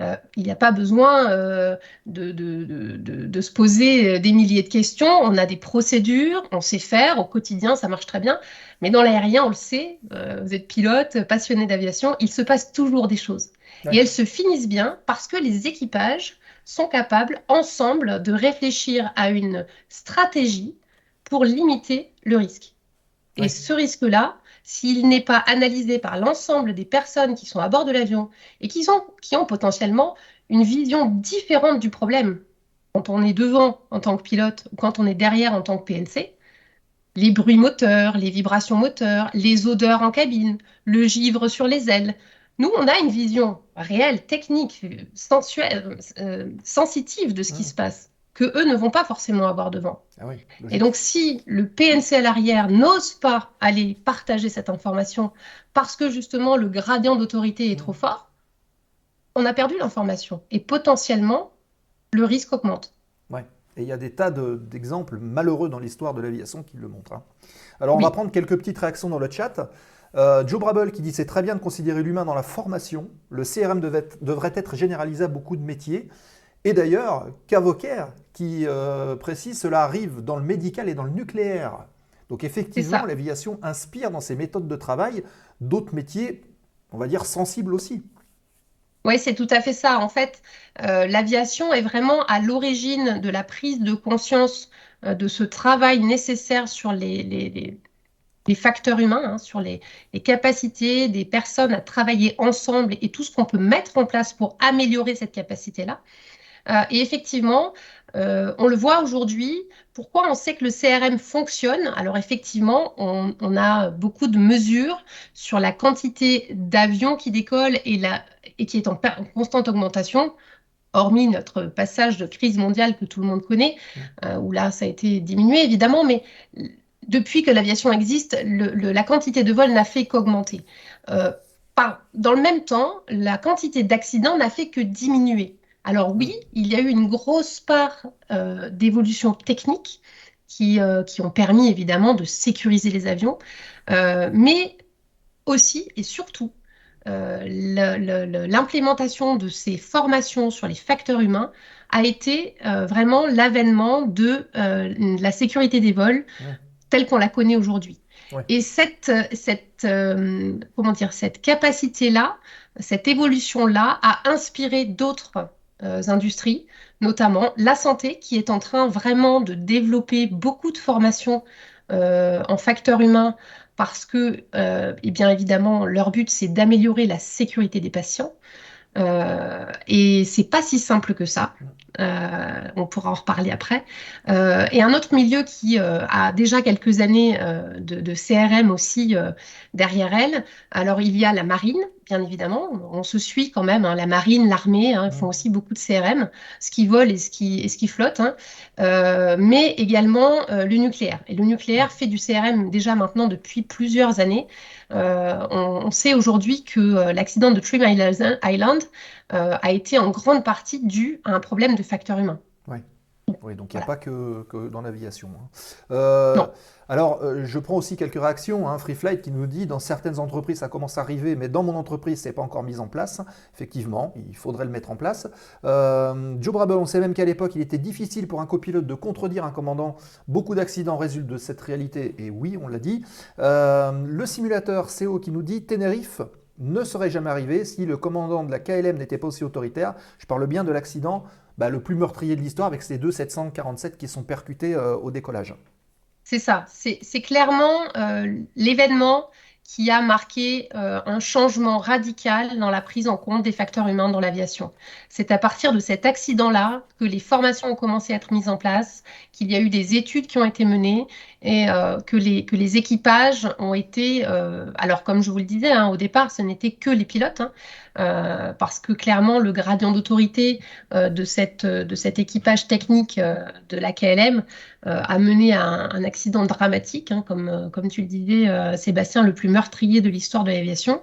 Euh, il n'y a pas besoin euh, de, de, de, de, de se poser des milliers de questions. On a des procédures, on sait faire. Au quotidien, ça marche très bien. Mais dans l'aérien, on le sait, euh, vous êtes pilote, passionné d'aviation, il se passe toujours des choses. Et elles se finissent bien parce que les équipages sont capables ensemble de réfléchir à une stratégie pour limiter le risque. Et ce risque-là, s'il n'est pas analysé par l'ensemble des personnes qui sont à bord de l'avion et qui, sont, qui ont potentiellement une vision différente du problème, quand on est devant en tant que pilote ou quand on est derrière en tant que PNC, les bruits moteurs, les vibrations moteurs, les odeurs en cabine, le givre sur les ailes. Nous, on a une vision réelle, technique, sensuelle, euh, sensitive de ce qui Mm. se passe, que eux ne vont pas forcément avoir devant. Ah oui. Et donc, si le PNC à l'arrière n'ose pas aller partager cette information parce que justement le gradient d'autorité est trop fort, on a perdu l'information et potentiellement le risque augmente. Ouais. Et il y a des tas de- d'exemples malheureux dans l'histoire de l'aviation qui le montrent. hein. Alors, on Oui. va prendre quelques petites réactions dans le chat. Euh, Joe Brable qui dit c'est très bien de considérer l'humain dans la formation. Le CRM devait devrait être généralisé à beaucoup de métiers. Et d'ailleurs, Cavoker qui euh, précise cela arrive dans le médical et dans le nucléaire. Donc effectivement, l'aviation inspire dans ses méthodes de travail d'autres métiers, on va dire sensibles aussi. Oui, c'est tout à fait ça. En fait, euh, l'aviation est vraiment à l'origine de la prise de conscience euh, de ce travail nécessaire sur les, les- les- les facteurs humains, hein, sur les, les capacités des personnes à travailler ensemble et tout ce qu'on peut mettre en place pour améliorer cette capacité-là. Euh, et effectivement, euh, on le voit aujourd'hui. Pourquoi on sait que le CRM fonctionne? Alors effectivement, on, on a beaucoup de mesures sur la quantité d'avions qui décollent et, la, et qui est en constante augmentation, hormis notre passage de crise mondiale que tout le monde connaît, euh, où là ça a été diminué évidemment, mais depuis que l'aviation existe, la quantité de vols n'a fait qu'augmenter. Euh, dans le même temps, la quantité d'accidents n'a fait que diminuer. Alors oui, il y a eu une grosse part euh, d'évolution technique qui, euh, ont permis évidemment de sécuriser les avions, euh, mais aussi et surtout l'implémentation de ces formations sur les facteurs humains a été vraiment l'avènement de la sécurité des vols. Telle qu'on la connaît aujourd'hui. Ouais. Et cette, cette, euh, comment dire, cette capacité-là, cette évolution-là a inspiré d'autres euh, industries, notamment la santé, qui est en train vraiment de développer beaucoup de formations euh, en facteurs humains parce que, et bien évidemment, leur but, c'est d'améliorer la sécurité des patients. Et c'est pas si simple que ça. Euh, on pourra en reparler après. Euh, et un autre milieu qui euh, a déjà quelques années euh, de, de CRM aussi euh, derrière elle. Alors il y a la marine, bien évidemment. On se suit quand même. hein, la marine, l'armée, hein, font aussi beaucoup de CRM, ce qui vole et ce qui, et ce qui flotte. hein. Euh, mais également euh, le nucléaire. Et le nucléaire fait du CRM déjà maintenant depuis plusieurs années. Euh, on, on sait aujourd'hui que l'accident de Three Mile Island a été en grande partie dû à un problème de facteur humain. Oui, donc il n'y a Voilà. pas que, que dans l'aviation. hein. Euh. Alors, euh, je prends aussi quelques réactions. Hein. Free Flight qui nous dit dans certaines entreprises, ça commence à arriver, mais dans mon entreprise, c'est pas encore mis en place. Effectivement, il faudrait le mettre en place. Euh, Joe Brabble, on sait même qu'à l'époque, il était difficile pour un copilote de contredire un commandant. Beaucoup d'accidents résultent de cette réalité, et oui, on l'a dit. Le simulateur CO qui nous dit Tenerife ne serait jamais arrivé si le commandant de la KLM n'était pas aussi autoritaire. Je parle bien de l'accident bah, le plus meurtrier de l'histoire avec ces deux 747 qui sont percutés euh, au décollage. C'est ça, c'est clairement euh, l'événement qui a marqué euh, un changement radical dans la prise en compte des facteurs humains dans l'aviation. C'est à partir de cet accident-là que les formations ont commencé à être mises en place, qu'il y a eu des études qui ont été menées et euh, que, les, que les équipages ont été, euh, alors comme je vous le disais hein, au départ, ce n'était que les pilotes, hein, euh, parce que clairement le gradient d'autorité de, cette, de cet équipage technique de la KLM a mené à un, accident dramatique, hein, comme, comme tu le disais, Sébastien, le plus meurtrier de l'histoire de l'aviation.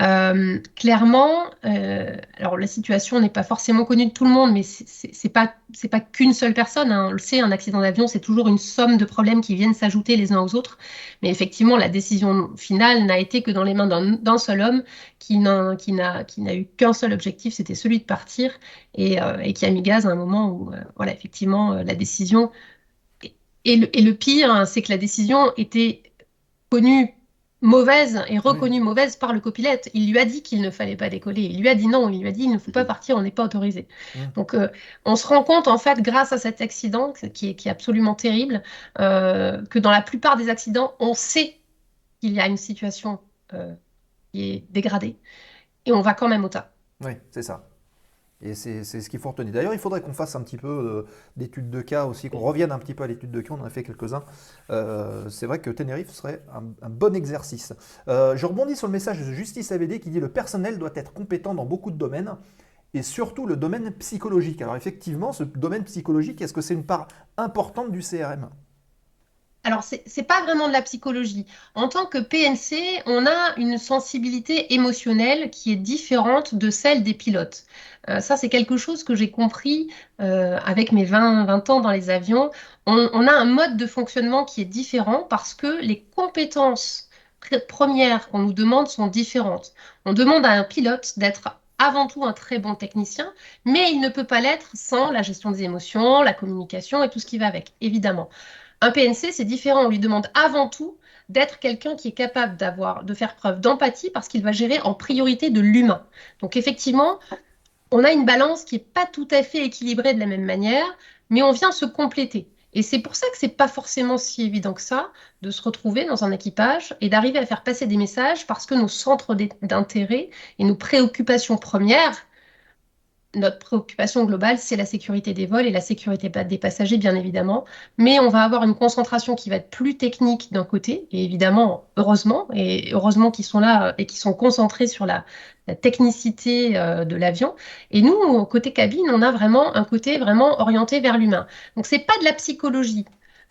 Euh, clairement, euh, alors la situation n'est pas forcément connue de tout le monde, mais c'est- pas c'est pas qu'une seule personne. hein. On le sait, un accident d'avion, c'est toujours une somme de problèmes qui viennent s'ajouter les uns aux autres. Mais effectivement, la décision finale n'a été que dans les mains d'un seul homme qui n'a qui n'a eu qu'un seul objectif, c'était celui de partir et, euh, qui a mis gaz à un moment où, voilà, effectivement, la décision et, et le, et le pire, hein, c'est que la décision était connue mauvaise et reconnue mauvaise par le copilote. Il lui a dit qu'il ne fallait pas décoller. Il lui a dit non. Il lui a dit il ne faut pas partir, on n'est pas autorisé. Donc, euh, on se rend compte, en fait, grâce à cet accident qui est, qui est absolument terrible, euh, que dans la plupart des accidents, on sait qu'il y a une situation euh, qui est dégradée et on va quand même au tas. Oui, c'est ça. Et c'est ce qu'il faut retenir. D'ailleurs, il faudrait qu'on fasse un petit peu euh, d'études de cas aussi, qu'on revienne un petit peu à l'étude de cas. On en a fait quelques-uns. Euh, c'est vrai que Tenerife serait un, un bon exercice. Euh, je rebondis sur le message de Justice AVD qui dit le personnel doit être compétent dans beaucoup de domaines et surtout le domaine psychologique. Alors effectivement, ce domaine psychologique, est-ce que c'est une part importante du CRM Alors, c'est c'est pas vraiment de la psychologie. En tant que PNC, on a une sensibilité émotionnelle qui est différente de celle des pilotes. Euh, ça, c'est quelque chose que j'ai compris euh, avec mes 20, 20 ans dans les avions. On, a un mode de fonctionnement qui est différent parce que les compétences pr- premières qu'on nous demande sont différentes. On demande à un pilote d'être avant tout un très bon technicien, mais il ne peut pas l'être sans la gestion des émotions, la communication et tout ce qui va avec, évidemment. Un PNC, c'est différent. On lui demande avant tout d'être quelqu'un qui est capable de faire preuve d'empathie parce qu'il va gérer en priorité de l'humain. Donc effectivement, on a une balance qui n'est pas tout à fait équilibrée de la même manière, mais on vient se compléter. Et c'est pour ça que c'est pas forcément si évident que ça de se retrouver dans un équipage et d'arriver à faire passer des messages parce que nos centres d'intérêt et nos préoccupations premières notre préoccupation globale, c'est la sécurité des vols et la sécurité des passagers, bien évidemment. Mais on va avoir une concentration qui va être plus technique d'un côté, et évidemment, heureusement, et heureusement qu'ils sont là et qu'ils sont concentrés sur la, la technicité euh, de l'avion. Et nous, côté cabine, on a vraiment un côté vraiment orienté vers l'humain. Donc, c'est pas de la psychologie.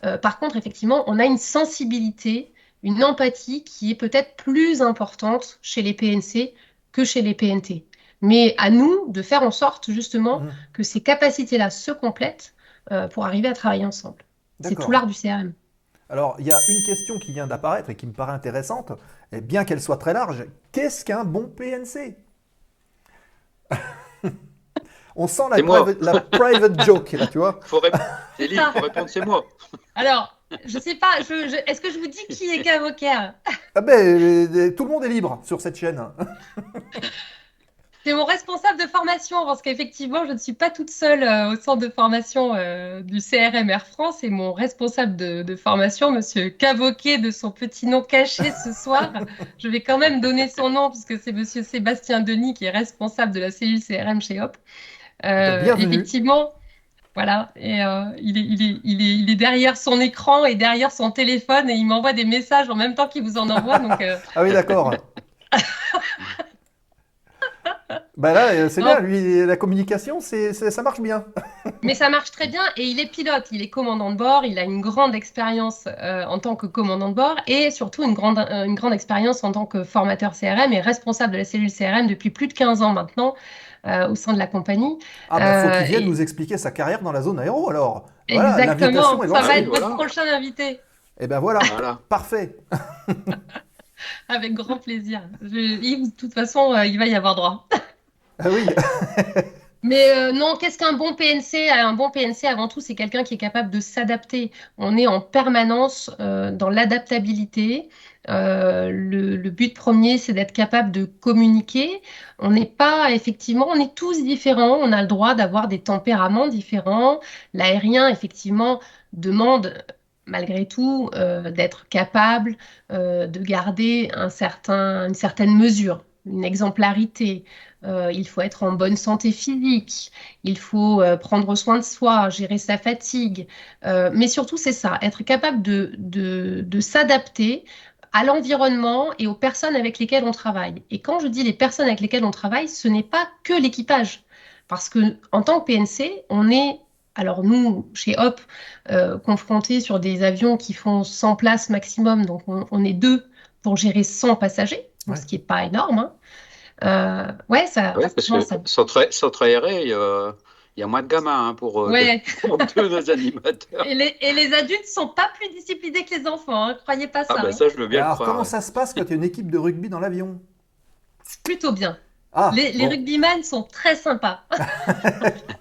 Euh, par contre, effectivement, on a une sensibilité, une empathie qui est peut-être plus importante chez les PNC que chez les PNT. Mais à nous de faire en sorte justement Mhm. que ces capacités-là se complètent euh, pour arriver à travailler ensemble. C'est tout l'art du CRM. Alors, il y a une question qui vient d'apparaître et qui me paraît intéressante, et bien qu'elle soit très large. Qu'est-ce qu'un bon PNC On sent la private, la private joke, là, tu vois. Faut Céline, faut répondre, c'est moi. Alors, je sais pas, je- je- est-ce que je vous dis qui est Cavocaire Ah ben, euh, tout le monde est libre sur cette chaîne. C'est mon responsable de formation, parce qu'effectivement, je ne suis pas toute seule euh, au centre de formation euh, du CRM Air France, et mon responsable de, de formation, Monsieur Cavoquet, de son petit nom caché ce soir. Je vais quand même donner son nom, puisque c'est Monsieur Sébastien Denis qui est responsable de la cellule CRM chez Hop. Euh, Bienvenue. effectivement, voilà, et euh, il, est, il, est, il, est, il est derrière son écran et derrière son téléphone, et il m'envoie des messages en même temps qu'il vous en envoie, donc... euh, Ah oui, d'accord. bah là, euh, c'est bien, lui, la communication, c'est, c'est- ça marche bien. Mais ça marche très bien et il est pilote, il est commandant de bord, il a une grande expérience euh, en tant que commandant de bord et surtout une grande, euh, une grande expérience en tant que formateur CRM et responsable de la cellule CRM depuis plus de 15 ans maintenant euh, au sein de la compagnie. Ah bah, faut Euh, qu'il vienne et- nous expliquer sa carrière dans la zone aéro, alors. Voilà, Exactement, l'invitation est ça va être voilà. votre prochain invité. Et ben voilà, Voilà. parfait. Avec grand plaisir. Je- Yves, de toute façon, euh, il va y avoir droit. Ah oui, Mais euh, non, qu'est-ce qu'un bon PNC? Un bon PNC, avant tout, c'est quelqu'un qui est capable de s'adapter. On est en permanence euh, dans l'adaptabilité. Euh, le, le but premier, c'est d'être capable de communiquer. On n'est pas, effectivement, on est tous différents. On a le droit d'avoir des tempéraments différents. L'aérien, effectivement, demande malgré tout euh, d'être capable euh, de garder un certain, une certaine mesure, une exemplarité. Euh, il faut être en bonne santé physique, il faut prendre soin de soi, gérer sa fatigue. Mais surtout, c'est ça, être capable de, de, de s'adapter à l'environnement et aux personnes avec lesquelles on travaille. Et quand je dis les personnes avec lesquelles on travaille, ce n'est pas que l'équipage. Parce que en tant que PNC, on est, alors nous, chez Hop, euh, confrontés sur des avions qui font 100 places maximum, donc on, on est deux pour gérer 100 passagers, donc Ouais. ce qui n'est pas énorme. hein. Euh, ouais, ça, Ouais, parce que ça- centre, centre aéré, il y a, il y a moins de gamins hein, pour, euh, ouais. pour deux nos animateurs. Et les, et les adultes sont pas plus disciplinés que les enfants, hein, croyez pas ça. Ah bah hein. ça, je veux bien alors croire. comment ça se passe quand il y a une équipe de rugby dans l'avion? Plutôt bien. Ah, Les, les bon. rugbyman sont très sympas.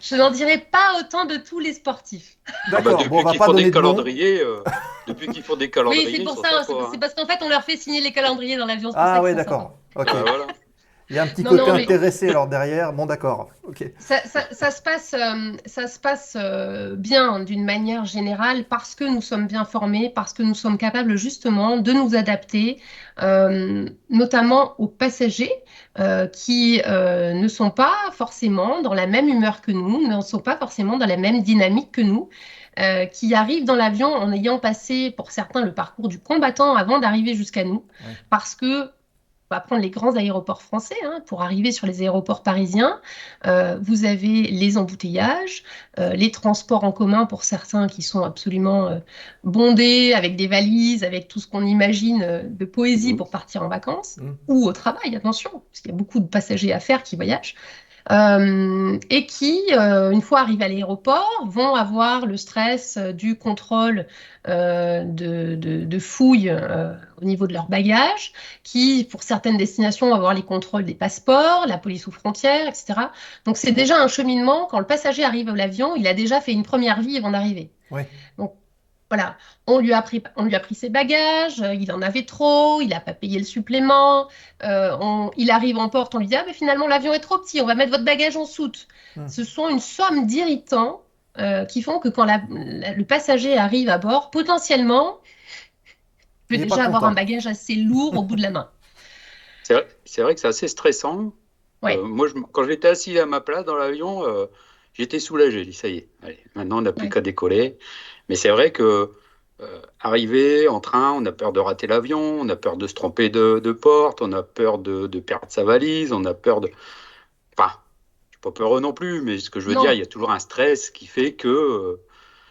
Je n'en dirai pas autant de tous les sportifs. Ah bah, D'accord, depuis bon, on va pas donner des de nom. calendriers, euh, depuis qu'ils font des calendriers, Oui, c'est pour ça. C'est hein. c'est parce qu'en fait, on leur fait signer les calendriers dans l'avion. Ah ouais, d'accord. Ok. Ah, voilà. Il y a un petit Non, côté non, mais- intéressé alors derrière. Bon, d'accord. Ok. Ça, ça- ça se passe, euh, ça se passe euh, bien d'une manière générale parce que nous sommes bien formés, parce que nous sommes capables justement de nous adapter, euh, notamment aux passagers euh, qui euh, ne sont pas forcément dans la même humeur que nous, ne sont pas forcément dans la même dynamique que nous. euh, qui arrivent dans l'avion en ayant passé pour certains le parcours du combattant avant d'arriver jusqu'à nous, Ouais. parce que on va prendre les grands aéroports français, hein, pour arriver sur les aéroports parisiens, euh, vous avez les embouteillages, euh, les transports en commun pour certains qui sont absolument euh, bondés, avec des valises, avec tout ce qu'on imagine de poésie Mhm. pour partir en vacances, Mhm. ou au travail, attention, parce qu'il y a beaucoup de passagers à faire qui voyagent. Euh, et qui, euh, une fois arrivés à l'aéroport, vont avoir le stress euh, du contrôle de, de, de fouilles au niveau de leurs bagages, qui, pour certaines destinations, vont avoir les contrôles des passeports, la police aux frontières, etc. Donc c'est déjà un cheminement. Quand le passager arrive à l'avion, il a déjà fait une première vie avant d'arriver. Ouais. Donc voilà, on lui a pris, on lui a pris ses bagages, euh, il en avait trop, il n'a pas payé le supplément, euh, on- il arrive en porte, on lui dit ah mais finalement l'avion est trop petit, on va mettre votre bagage en soute. Hmm. Ce sont une somme d'irritants euh, qui font que quand la- la- le passager arrive à bord, potentiellement, il peut déjà avoir un bagage assez lourd au bout de la main. C'est vrai, c'est vrai que c'est assez stressant. Ouais. Euh, moi, je- quand j'étais assis à ma place dans l'avion, euh, j'étais soulagé. J'ai dit, ça y est, allez, maintenant on n'a plus Ouais. qu'à décoller. Mais c'est vrai que euh, arriver en train, on a peur de rater l'avion, on a peur de se tromper de, de porte, on a peur de, de perdre sa valise, on a peur de. Enfin, je suis pas peureux non plus, mais ce que je veux Non. dire, il y a toujours un stress qui fait que. euh,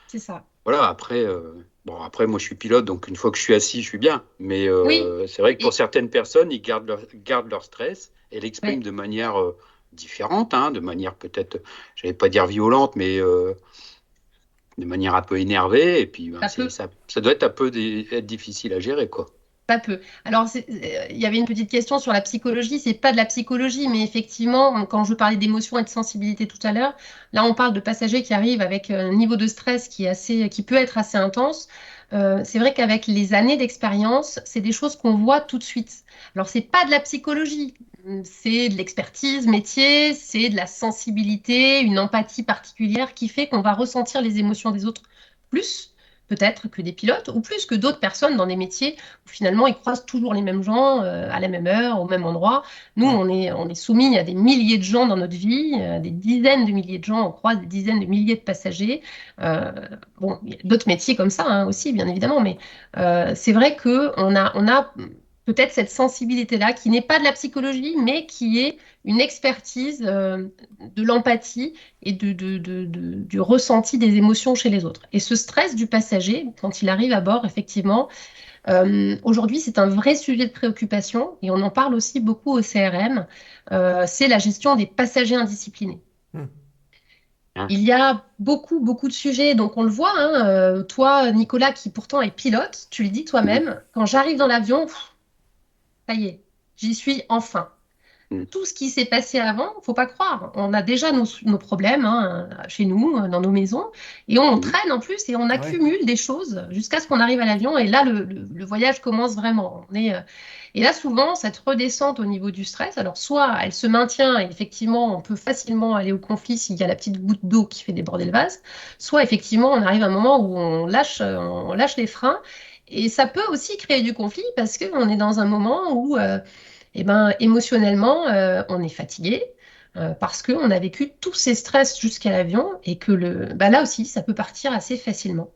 C'est ça. voilà, après, euh, bon, après, moi, je suis pilote, donc une fois que je suis assis, je suis bien. Mais Oui. c'est vrai que pour Et- certaines personnes, ils gardent leur, gardent leur stress et l'expriment de manière différente, hein, de manière peut-être, je vais pas dire violente, mais de manière un peu énervée. Et puis, ben, Ça ça, doit être un peu être difficile à gérer, quoi. Pas peu. Alors, euh, il y avait une petite question sur la psychologie. C'est pas de la psychologie, mais effectivement, quand je parlais d'émotion et de sensibilité tout à l'heure, là, on parle de passagers qui arrivent avec un niveau de stress qui est assez, qui peut être assez intense. Euh, c'est vrai qu'avec les années d'expérience, c'est des choses qu'on voit tout de suite. Alors, c'est pas de la psychologie, c'est de l'expertise métier, c'est de la sensibilité, une empathie particulière qui fait qu'on va ressentir les émotions des autres plus, peut-être, que des pilotes, ou plus que d'autres personnes dans des métiers où finalement ils croisent toujours les mêmes gens euh, à la même heure, au même endroit. Nous, on est, on est soumis à des milliers de gens dans notre vie, euh, des dizaines de milliers de gens, on croise des dizaines de milliers de passagers. Euh, bon, il y a d'autres métiers comme ça hein, aussi, bien évidemment, mais euh, c'est vrai qu'on a, on a peut-être cette sensibilité-là qui n'est pas de la psychologie, mais qui est une expertise euh, de l'empathie et de, de- de- de- du ressenti des émotions chez les autres. Et ce stress du passager, quand il arrive à bord, effectivement, euh, aujourd'hui, c'est un vrai sujet de préoccupation et on en parle aussi beaucoup au CRM. Euh, c'est la gestion des passagers indisciplinés. Hmm. Hein. Il y a beaucoup, beaucoup de sujets, donc on le voit. hein, euh, toi, Nicolas, qui pourtant est pilote, tu le dis toi-même, quand j'arrive dans l'avion, ça y est, j'y suis enfin. Hmm. Tout ce qui s'est passé avant, faut pas croire. On a déjà nos, nos problèmes hein, chez nous, dans nos maisons, et on Mhm. traîne en plus et on accumule des choses jusqu'à ce qu'on arrive à l'avion. Et là, le, le- le voyage commence vraiment. On est, euh, et là, souvent, cette redescente au niveau du stress, alors soit elle se maintient et effectivement, on peut facilement aller au conflit s'il y a la petite goutte d'eau qui fait déborder le vase, soit effectivement, on arrive à un moment où on lâche, on lâche les freins. Et ça peut aussi créer du conflit parce qu'on est dans un moment où, euh, eh ben, émotionnellement, euh, on est fatigué. euh, parce qu'on a vécu tous ces stress jusqu'à l'avion et que le, bah là aussi, ça peut partir assez facilement.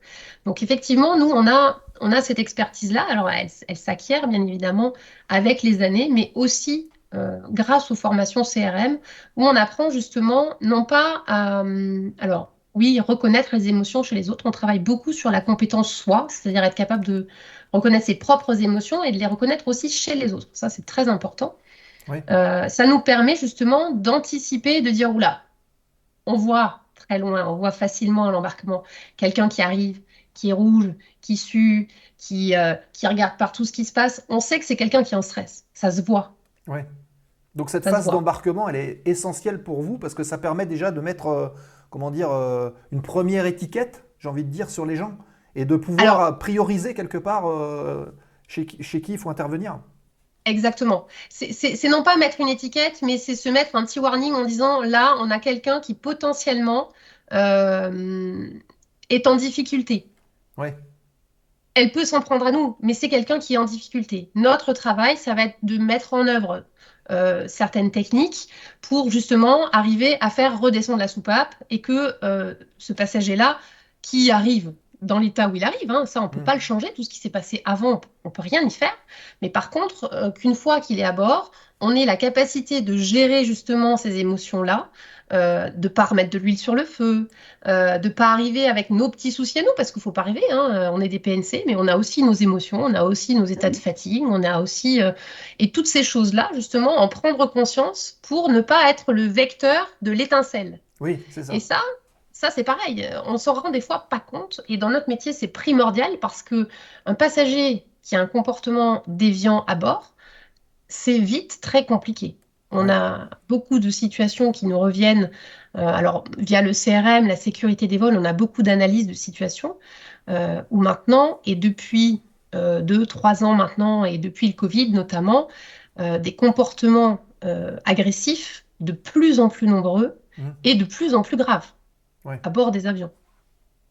Donc effectivement, nous, on a, on a cette expertise-là. Alors, elle, elle s'acquiert bien évidemment avec les années, mais aussi euh, grâce aux formations CRM, où on apprend justement non pas à, hum, alors oui, reconnaître les émotions chez les autres. On travaille beaucoup sur la compétence soi, c'est-à-dire être capable de reconnaître ses propres émotions et de les reconnaître aussi chez les autres. Ça, c'est très important. Oui. Euh, ça nous permet justement d'anticiper, de dire oula, on voit très loin, on voit facilement à l'embarquement quelqu'un qui arrive, qui est rouge, qui sue, qui, euh, qui regarde partout ce qui se passe. On sait que c'est quelqu'un qui est en stress. Ça se voit. Ouais. Donc cette Ça phase d'embarquement, elle est essentielle pour vous parce que ça permet déjà de mettre, euh, comment dire, euh, une première étiquette, j'ai envie de dire, sur les gens et de pouvoir Alors- euh, prioriser quelque part euh, chez, qui- chez qui il faut intervenir. Exactement. C'est non pas mettre une étiquette, mais c'est se mettre un petit warning en disant là, on a quelqu'un qui potentiellement euh, est en difficulté. Ouais. Elle peut s'en prendre à nous, mais c'est quelqu'un qui est en difficulté. Notre travail, ça va être de mettre en œuvre euh, certaines techniques pour justement arriver à faire redescendre la soupape et que euh, ce passager-là, qui arrive dans l'état où il arrive. hein. Ça, on peut Mm. pas le changer. Tout ce qui s'est passé avant, on peut rien y faire. Mais par contre, euh, qu'une fois qu'il est à bord, on ait la capacité de gérer justement ces émotions-là, euh, de pas remettre de l'huile sur le feu, euh, de pas arriver avec nos petits soucis à nous, parce qu'il faut pas arriver. hein. On est des PNC, mais on a aussi nos émotions, on a aussi nos états de fatigue, on a aussi euh, et toutes ces choses-là, justement, en prendre conscience pour ne pas être le vecteur de l'étincelle. Oui, c'est ça. Et ça, ça c'est pareil, on s'en rend des fois pas compte. Et dans notre métier, c'est primordial parce que un passager qui a un comportement déviant à bord, c'est vite très compliqué. On a beaucoup de situations qui nous reviennent. euh, alors, via le CRM, la sécurité des vols, on a beaucoup d'analyses de situations euh, où maintenant, et depuis euh, deux, trois ans maintenant, et depuis le Covid notamment, euh, des comportements agressifs de plus en plus nombreux Mhm. et de plus en plus graves Ouais. à bord des avions.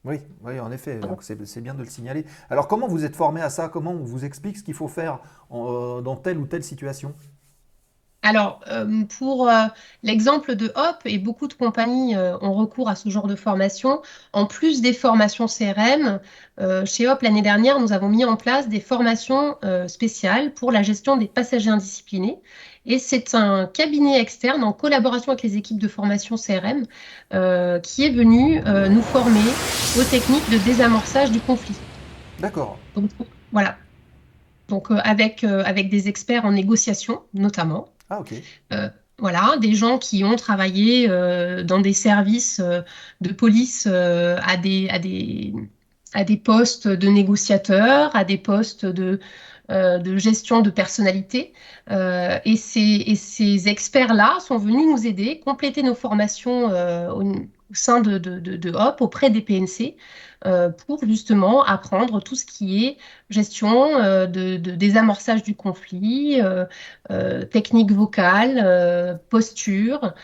Oui, oui, en effet. Donc c'est bien de le signaler. Alors comment vous êtes formé à ça? Comment on vous explique ce qu'il faut faire en- euh, dans telle ou telle situation? Alors, euh, pour euh, l'exemple de Hop, et beaucoup de compagnies euh, ont recours à ce genre de formation, en plus des formations CRM, chez Hop, l'année dernière, nous avons mis en place des formations spéciales pour la gestion des passagers indisciplinés. Et c'est un cabinet externe en collaboration avec les équipes de formation CRM euh, qui est venu euh, nous former aux techniques de désamorçage du conflit. D'accord. Donc, voilà. Donc, euh, avec, avec des experts en négociation, notamment. Ah ok. Voilà, des gens qui ont travaillé euh, dans des services euh, de police euh, à des, à des, à des postes de négociateurs, à des postes de, euh, de gestion de personnalité. Euh, et ces, ces experts-là sont venus nous aider, compléter nos formations euh, au sein de, de, de, de HOP auprès des PNC euh, pour justement apprendre tout ce qui est gestion euh, de, désamorçage du conflit, euh, technique vocale, posture,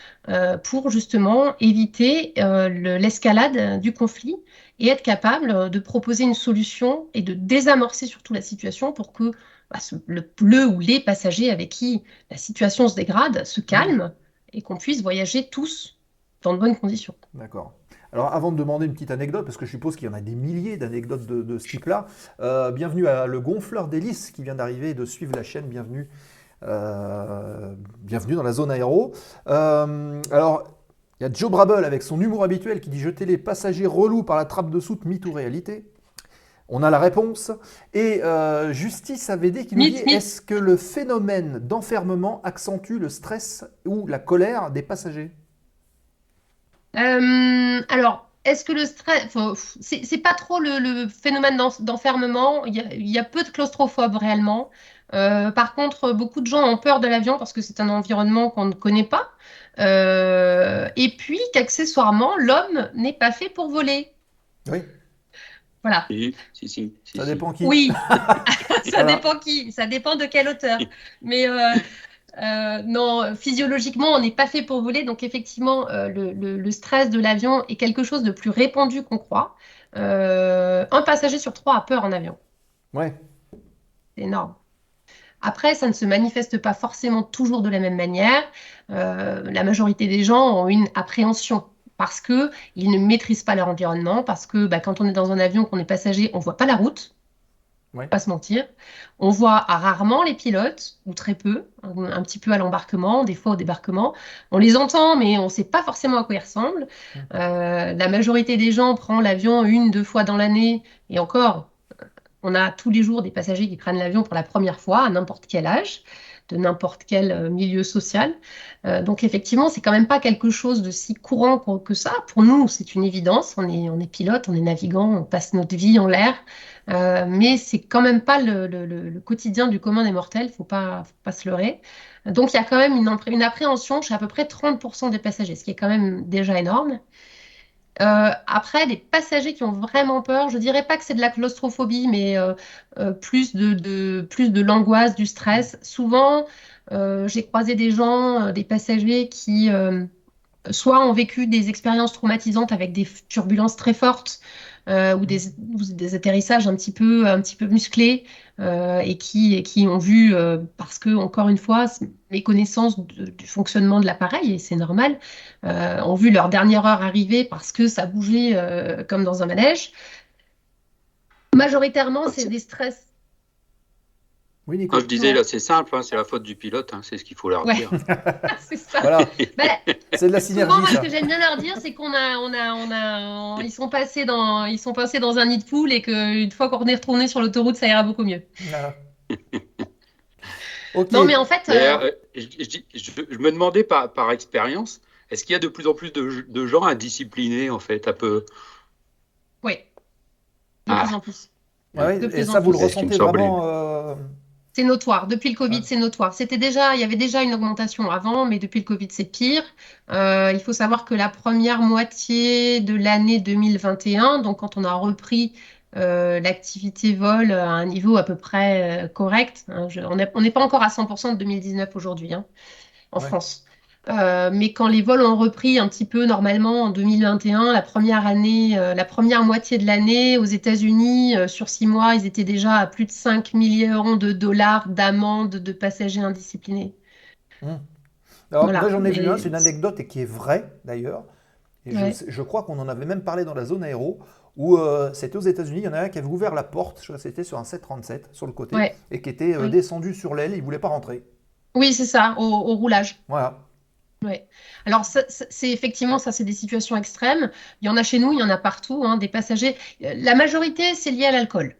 pour justement éviter le- l'escalade du conflit et être capable de proposer une solution et de désamorcer surtout la situation pour que bah, ce- le, le ou les passagers avec qui la situation se dégrade se calment et qu'on puisse voyager tous dans de bonnes conditions. D'accord. Alors avant de demander une petite anecdote, parce que je suppose qu'il y en a des milliers d'anecdotes de, de ce type-là, euh, bienvenue à le gonfleur d'hélice qui vient d'arriver et de suivre la chaîne. Bienvenue, euh, bienvenue dans la zone aéro. Euh, alors, il y a Joe Brabble avec son humour habituel qui dit jeter les passagers relous par la trappe de soute, mythe ou réalité on a la réponse. Et euh, Justice AVD qui nous dit est-ce que le phénomène d'enfermement accentue le stress ou la colère des passagers? Euh, alors, est-ce que le stress, c'est pas trop le, le phénomène d'en- d'enfermement. Il y a, il y a peu de claustrophobes réellement. Euh, par contre, beaucoup de gens ont peur de l'avion parce que c'est un environnement qu'on ne connaît pas. Euh, et puis qu'accessoirement, l'homme n'est pas fait pour voler. Oui, Voilà. Si, si, si. si, ça dépend qui. Oui, ça Voilà. dépend qui, ça dépend de quelle hauteur. Mais euh, euh, non, physiologiquement, on n'est pas fait pour voler. Donc effectivement, euh, le, le- le stress de l'avion est quelque chose de plus répandu qu'on croit. Euh, un passager sur trois a peur en avion. Ouais. C'est énorme. Après, ça ne se manifeste pas forcément toujours de la même manière. Euh, la majorité des gens ont une appréhension parce que ils ne maîtrisent pas leur environnement, parce que bah, quand on est dans un avion, qu'on est passager, on voit pas la route. Ouais. Pas se mentir. On voit rarement les pilotes, ou très peu, un, un petit peu à l'embarquement, des fois au débarquement. On les entend, mais on ne sait pas forcément à quoi ils ressemblent. Euh, la majorité des gens prend l'avion une, deux fois dans l'année, et encore, on a tous les jours des passagers qui prennent l'avion pour la première fois, à n'importe quel âge, de n'importe quel euh, milieu social. Euh, donc effectivement, c'est quand même pas quelque chose de si courant que que ça. Pour nous, c'est une évidence. On est, on est pilote, on est navigant, on passe notre vie en l'air. Euh, mais c'est quand même pas le, quotidien du commun des mortels, faut pas, faut pas se leurrer. Donc il y a quand même une, appréhension chez à peu près 30% des passagers, ce qui est quand même déjà énorme. Euh, après, les passagers qui ont vraiment peur, je dirais pas que c'est de la claustrophobie, mais euh, plus de, l'angoisse, du stress. Souvent, j'ai croisé des gens, des passagers qui soit ont vécu des expériences traumatisantes avec des turbulences très fortes euh, ou des, des atterrissages un petit peu, un petit peu musclés euh, et qui, et qui ont vu, euh, parce que, encore une fois, les connaissances de- du fonctionnement de l'appareil, et c'est normal, euh, ont vu leur dernière heure arriver parce que ça bougeait euh, comme dans un manège. Majoritairement, c'est des stress. Oui, Nico. Je disais, là, c'est simple, hein, c'est la faute du pilote, hein, c'est ce qu'il faut leur Ouais. dire. c'est ça. Voilà, Bah, c'est de la Souvent, moi, synergie, ce que j'aime bien leur dire, c'est qu'on a, on a, on a, on- ils sont passés dans, ils sont passés dans un nid de poule et qu'une fois qu'on est retourné sur l'autoroute, ça ira beaucoup mieux. Voilà. Ok. Non, mais en fait, euh, euh, je, je dis- je- je me demandais par, par expérience, est-ce qu'il y a de plus en plus de, de gens indisciplinés, en fait, un peu? Oui, de Ah. plus en plus. Et ça, vous le ressentez vraiment. euh, C'est notoire. Depuis le Covid, c'est notoire. C'était déjà, il y avait déjà une augmentation avant, mais depuis le Covid, c'est pire. Euh, il faut savoir que la première moitié de l'année 2021, donc quand on a repris euh, l'activité vol à un niveau à peu près euh, correct, hein, je- on n'est on n'est pas encore à 100% de 2019 aujourd'hui hein, en Ouais. France. Euh, mais quand les vols ont repris un petit peu normalement en 2021, la première année, euh, la première moitié de l'année aux États-Unis, euh, sur six mois, ils étaient déjà à plus de 5 millions de dollars d'amende de passagers indisciplinés. Alors, Voilà. moi, j'en ai Et- vu un, c'est une anecdote et qui est vraie d'ailleurs. Et je Ouais. sais- je, crois qu'on en avait même parlé dans la zone aéro, où c'était aux États-Unis, il y en a un qui avait ouvert la porte, je crois que c'était sur un 737 sur le côté, Ouais. et qui était Oui. descendu sur l'aile, il voulait pas rentrer. Oui, c'est ça, au, au roulage. Voilà. Ouais. Alors, c'est effectivement, ça, c'est des situations extrêmes. Il y en a chez nous, il y en a partout, hein, des passagers. Euh, La majorité, c'est lié à l'alcool.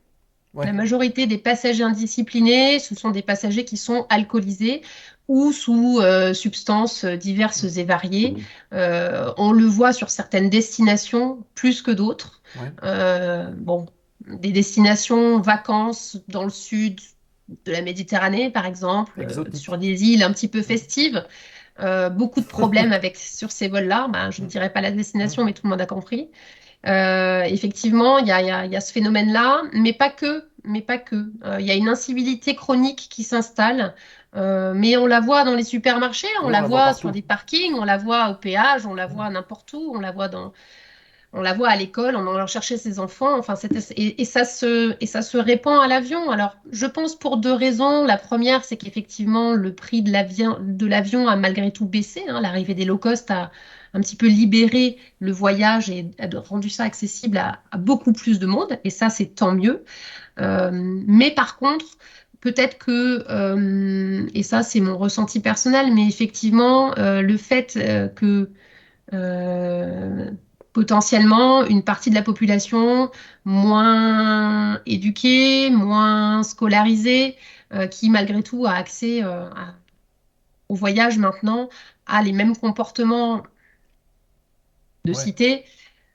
Ouais. La majorité des passagers indisciplinés, ce sont des passagers qui sont alcoolisés ou sous euh, substances diverses et variées. Euh, on le voit sur certaines destinations plus que d'autres. Ouais. Euh, bon, des destinations vacances dans le sud de la Méditerranée, par exemple, euh, sur des îles un petit peu festives. Euh, beaucoup de problèmes avec sur ces vols-là. Ben, je ne dirais pas la destination, mais tout le monde a compris. Euh, effectivement, il y a, il y a- il y a ce phénomène-là, mais pas que. Mais pas que. Euh, il y a une incivilité chronique qui s'installe, mais on la voit dans les supermarchés, on la voit voit sur des parkings, on la voit au péage, on la voit n'importe où, on la voit dans, on la voit à l'école, on en chercher ses enfants. Et, ça se, répand à l'avion. Alors, je pense pour deux raisons. La première, c'est qu'effectivement, le prix de l'avion, a malgré tout baissé. hein. L'arrivée des low cost a un petit peu libéré le voyage et a rendu ça accessible à, beaucoup plus de monde. Et ça, c'est tant mieux. Euh, mais par contre, peut-être que, euh, et ça, c'est mon ressenti personnel, mais effectivement, euh, le fait que potentiellement une partie de la population moins éduquée, moins scolarisée, euh, qui malgré tout a accès euh, à- au voyage maintenant, a les mêmes comportements de Ouais. cité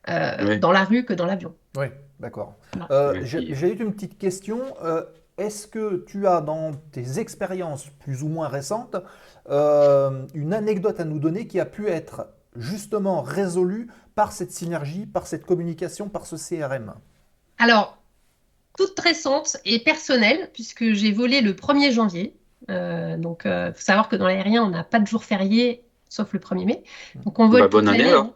euh, Ouais. dans la rue que dans l'avion. Oui, d'accord. Euh, j'ai j'ai une petite question. Euh, Est-ce que tu as dans tes expériences plus ou moins récentes euh, une anecdote à nous donner qui a pu être justement résolue par cette synergie, par cette communication, par ce CRM Alors, toute récente et personnelle, puisque j'ai volé le 1er janvier. Euh, donc, il faut savoir que dans l'aérien, on n'a pas de jour férié, sauf le 1er mai. Donc, on vole Bah, bonne année, alors. hein.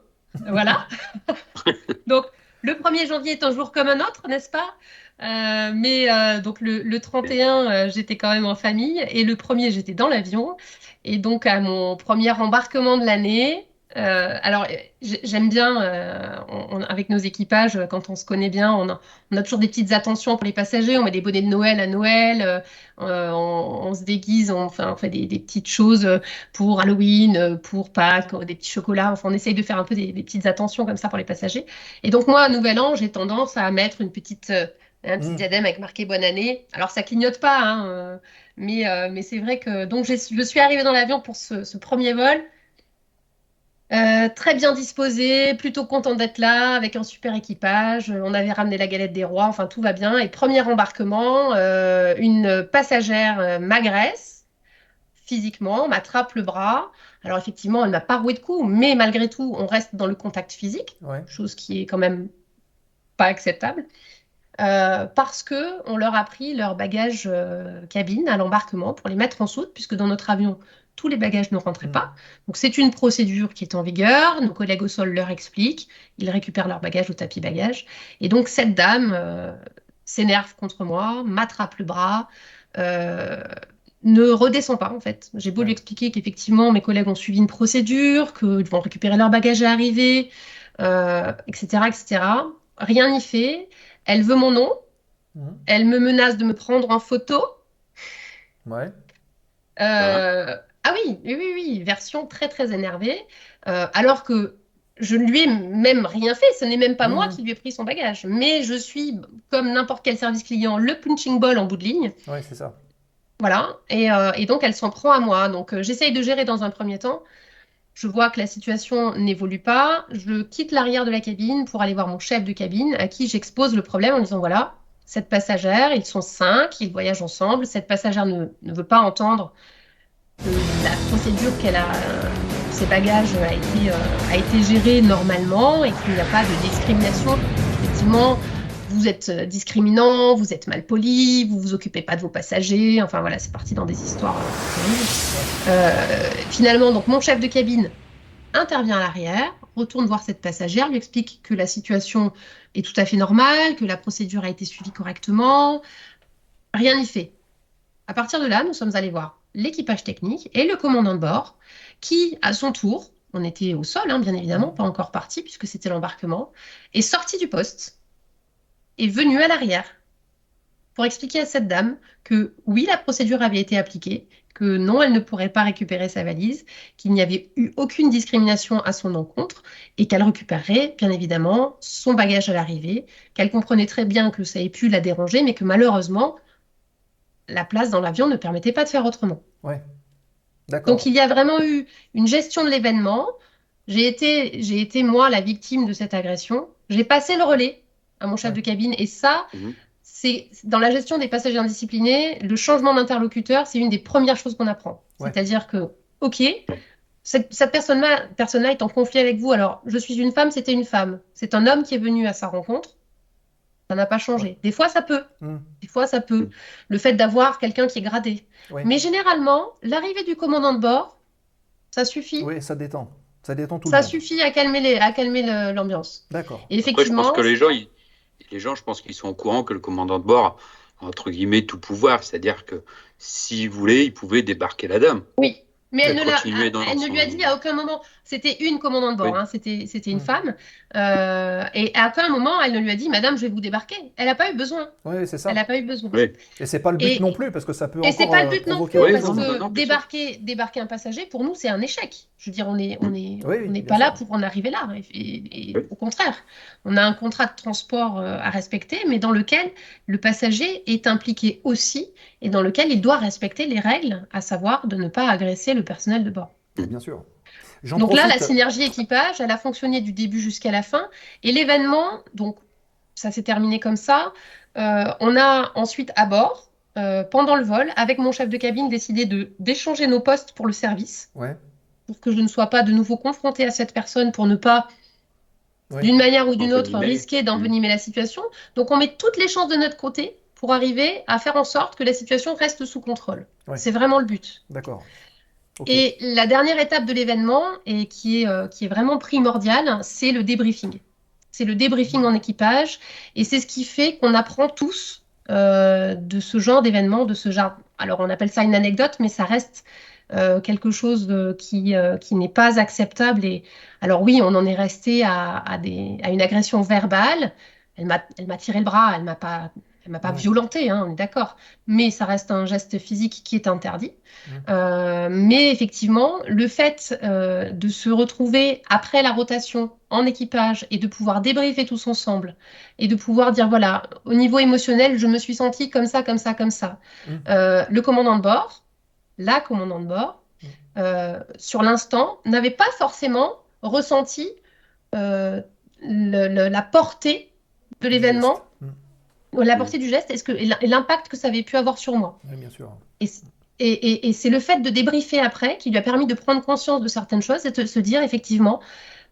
Voilà. donc, le 1er janvier est un jour comme un autre, n'est-ce pas? Euh, mais euh, donc le, le 31, euh, j'étais quand même en famille et le 1er, j'étais dans l'avion. Et donc à mon premier embarquement de l'année, euh, alors euh, j'ai- j'aime bien, euh, on- on- avec nos équipages, quand on se connaît bien, on a, on a toujours des petites attentions pour les passagers. On met des bonnets de Noël à Noël, euh, on, on se déguise, on, fait des, des petites choses pour Halloween, pour Pâques, des petits chocolats. Enfin, on essaye de faire un peu des, des petites attentions comme ça pour les passagers. Et donc moi, à Nouvel An, j'ai tendance à mettre une petite, un petit Mm. diadème avec marqué Bonne année. Alors ça clignote pas, hein, mais, euh, mais c'est vrai que donc je suis arrivée dans l'avion pour ce, ce premier vol. Euh, très bien disposée, plutôt contente d'être là, avec un super équipage. On avait ramené la galette des rois, enfin tout va bien. Et premier embarquement, euh, une passagère euh, m'agresse physiquement, m'attrape le bras. Alors effectivement, elle m'a pas roué de coups, mais malgré tout, on reste dans le contact physique Ouais. chose qui est quand même pas acceptable, euh, parce que on leur a pris leur bagage euh, cabine à l'embarquement pour les mettre en soute, puisque dans notre avion, tous les bagages ne rentraient pas. Donc c'est une procédure qui est en vigueur, nos collègues au sol leur expliquent, ils récupèrent leur bagage au tapis bagage, et donc cette dame euh, s'énerve contre moi, m'attrape le bras, euh, ne redescend pas en fait. J'ai beau lui expliquer qu'effectivement mes collègues ont suivi une procédure, qu'ils vont récupérer leur bagage à arriver, euh, etc., etc. Rien n'y fait. Elle veut mon nom. Mhm. Elle me menace de me prendre en photo. Ouais. Euh, ah oui, oui, oui, oui, version très très énervée. Euh, alors que je ne lui ai même rien fait, ce n'est même pas moi Mhm. qui lui ai pris son bagage. Mais je suis, comme n'importe quel service client, le punching ball en bout de ligne. Ouais, c'est ça. Voilà, et, euh, et donc elle s'en prend à moi. Donc euh, j'essaye de gérer dans un premier temps. Je vois que la situation n'évolue pas. Je quitte l'arrière de la cabine pour aller voir mon chef de cabine à qui j'expose le problème en disant voilà, cette passagère, ils sont cinq, ils voyagent ensemble. Cette passagère ne, ne veut pas entendre la procédure qu'elle a, ses bagages a été, euh, a été gérée normalement et qu'il n'y a pas de discrimination. Effectivement, vous êtes euh, discriminant, vous êtes mal poli, vous vous occupez pas de vos passagers. Enfin voilà, c'est parti dans des histoires euh. Euh, finalement, donc mon chef de cabine intervient à l'arrière, retourne voir cette passagère, lui explique que la situation est tout à fait normale, que la procédure a été suivie correctement. Rien n'y fait. À partir de là, nous sommes allés voir l'équipage technique et le commandant de bord, qui, à son tour, on était au sol, hein, bien évidemment, pas encore parti puisque c'était l'embarquement, est sorti du poste, est venu à l'arrière pour expliquer à cette dame que oui, la procédure avait été appliquée, que non, elle ne pourrait pas récupérer sa valise, qu'il n'y avait eu aucune discrimination à son encontre et qu'elle récupérerait bien évidemment son bagage à l'arrivée, qu'elle comprenait très bien que ça ait pu la déranger, mais que malheureusement, la place dans l'avion ne permettait pas de faire autrement. Ouais. D'accord. Donc il y a vraiment eu une gestion de l'événement. J'ai été, j'ai été moi la victime de cette agression. J'ai passé le relais à mon chef Ouais. de cabine et ça, Mhm. c'est dans la gestion des passagers indisciplinés, le changement d'interlocuteur, c'est une des premières choses qu'on apprend. Ouais. C'est-à-dire que, ok, cette, cette personne-là, personne-là est en conflit avec vous. Alors, je suis une femme, c'était une femme. C'est un homme qui est venu à sa rencontre. Ça n'a pas changé. Des fois, ça peut. Hmm. Des fois, ça peut. Le fait d'avoir quelqu'un qui est gradé. Ouais. Mais généralement, l'arrivée du commandant de bord, ça suffit. Oui, ça détend. Ça détend tout Ça le monde. suffit à calmer les, à calmer le- l'ambiance. D'accord. Et Après, je effectivement, pense que les gens, ils- les gens, je pense qu'ils sont au courant que le commandant de bord a, entre guillemets, tout pouvoir. C'est-à-dire que s'il voulait, il pouvait débarquer la dame. oui. Mais elle ne, dans elle ne lui a dit à aucun moment, c'était une commandant de bord, Oui. hein, c'était, c'était une Mm. femme, Euh, et à aucun moment elle ne lui a dit, Madame, je vais vous débarquer. Elle n'a pas eu besoin. Oui, c'est ça. Elle n'a pas eu besoin. Oui. Et c'est pas le but Et- non plus, parce que ça peut Et c'est pas le euh, but non plus, Oui, parce non, que non, non, débarquer, débarquer un passager, pour nous, c'est un échec. Je veux dire, on n'est on est, on pas là pour en arriver là. Et, et- et Oui. au contraire, on a un contrat de transport euh, à respecter, mais dans lequel le passager est impliqué aussi, et dans lequel il doit respecter les règles, à savoir de ne pas agresser le personnel de bord. Bien sûr. J'en Donc là, la synergie équipage, elle a fonctionné du début jusqu'à la fin. Et l'événement, donc ça s'est terminé comme ça. Euh, on a ensuite à bord, euh, pendant le vol, avec mon chef de cabine, décidé de d'échanger nos postes pour le service, Ouais. pour que je ne sois pas de nouveau confrontée à cette personne, pour ne pas, Ouais. d'une manière ou d'une autre, risquer d'envenimer la situation. Donc on met toutes les chances de notre côté pour arriver à faire en sorte que la situation reste sous contrôle. Ouais. C'est vraiment le but. D'accord. Et la dernière étape de l'événement, et qui est, euh, qui est vraiment primordiale, c'est le débriefing. C'est le débriefing en équipage, et c'est ce qui fait qu'on apprend tous euh, de ce genre d'événement, de ce genre. Alors on appelle ça une anecdote, mais ça reste euh, quelque chose qui, qui n'est pas acceptable. Et alors oui, on en est resté à, à, des, à une agression verbale. Elle m'a, elle m'a tiré le bras, elle m'a pas, elle m'a pas Ouais. violenté, hein, on est d'accord. Mais ça reste un geste physique qui est interdit. Euh, mais effectivement, le fait euh, de se retrouver après la rotation en équipage et de pouvoir débriefer tous ensemble et de pouvoir dire voilà, au niveau émotionnel, je me suis sentie comme ça, comme ça, comme ça. Mhm. Euh, le commandant de bord, la commandant de bord, Mhm. euh, sur l'instant, n'avait pas forcément ressenti euh, le- le- la portée de l'événement. Mm. La portée du geste, est-ce que, et l'impact que ça avait pu avoir sur moi. Oui, bien sûr. Et, et- et- et c'est le fait de débriefer après qui lui a permis de prendre conscience de certaines choses et de se dire effectivement,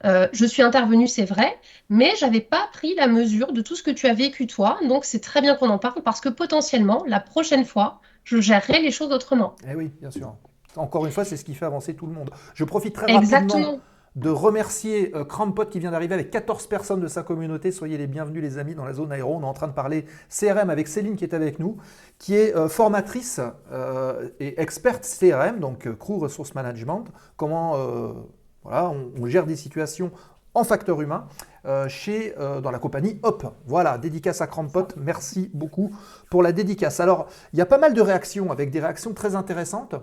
euh, je suis intervenue, c'est vrai, mais j'avais pas pris la mesure de tout ce que tu as vécu toi. Donc c'est très bien qu'on en parle parce que potentiellement, la prochaine fois, je gérerai les choses autrement. Eh oui, bien sûr. Encore une fois, c'est ce qui fait avancer tout le monde. Je profite très rapidement Exactement. De remercier euh, Crampot qui vient d'arriver avec 14 personnes de sa communauté. Soyez les bienvenus les amis dans la zone aéro. On est en train de parler CRM avec Céline qui est avec nous, qui est euh, formatrice euh, et experte CRM, donc Crew Resource Management. Comment voilà, on, gère des situations en facteur humain. dans la compagnie Hop. Voilà, dédicace à Crampot, merci beaucoup pour la dédicace. Alors, il y a pas mal de réactions, avec des réactions très intéressantes.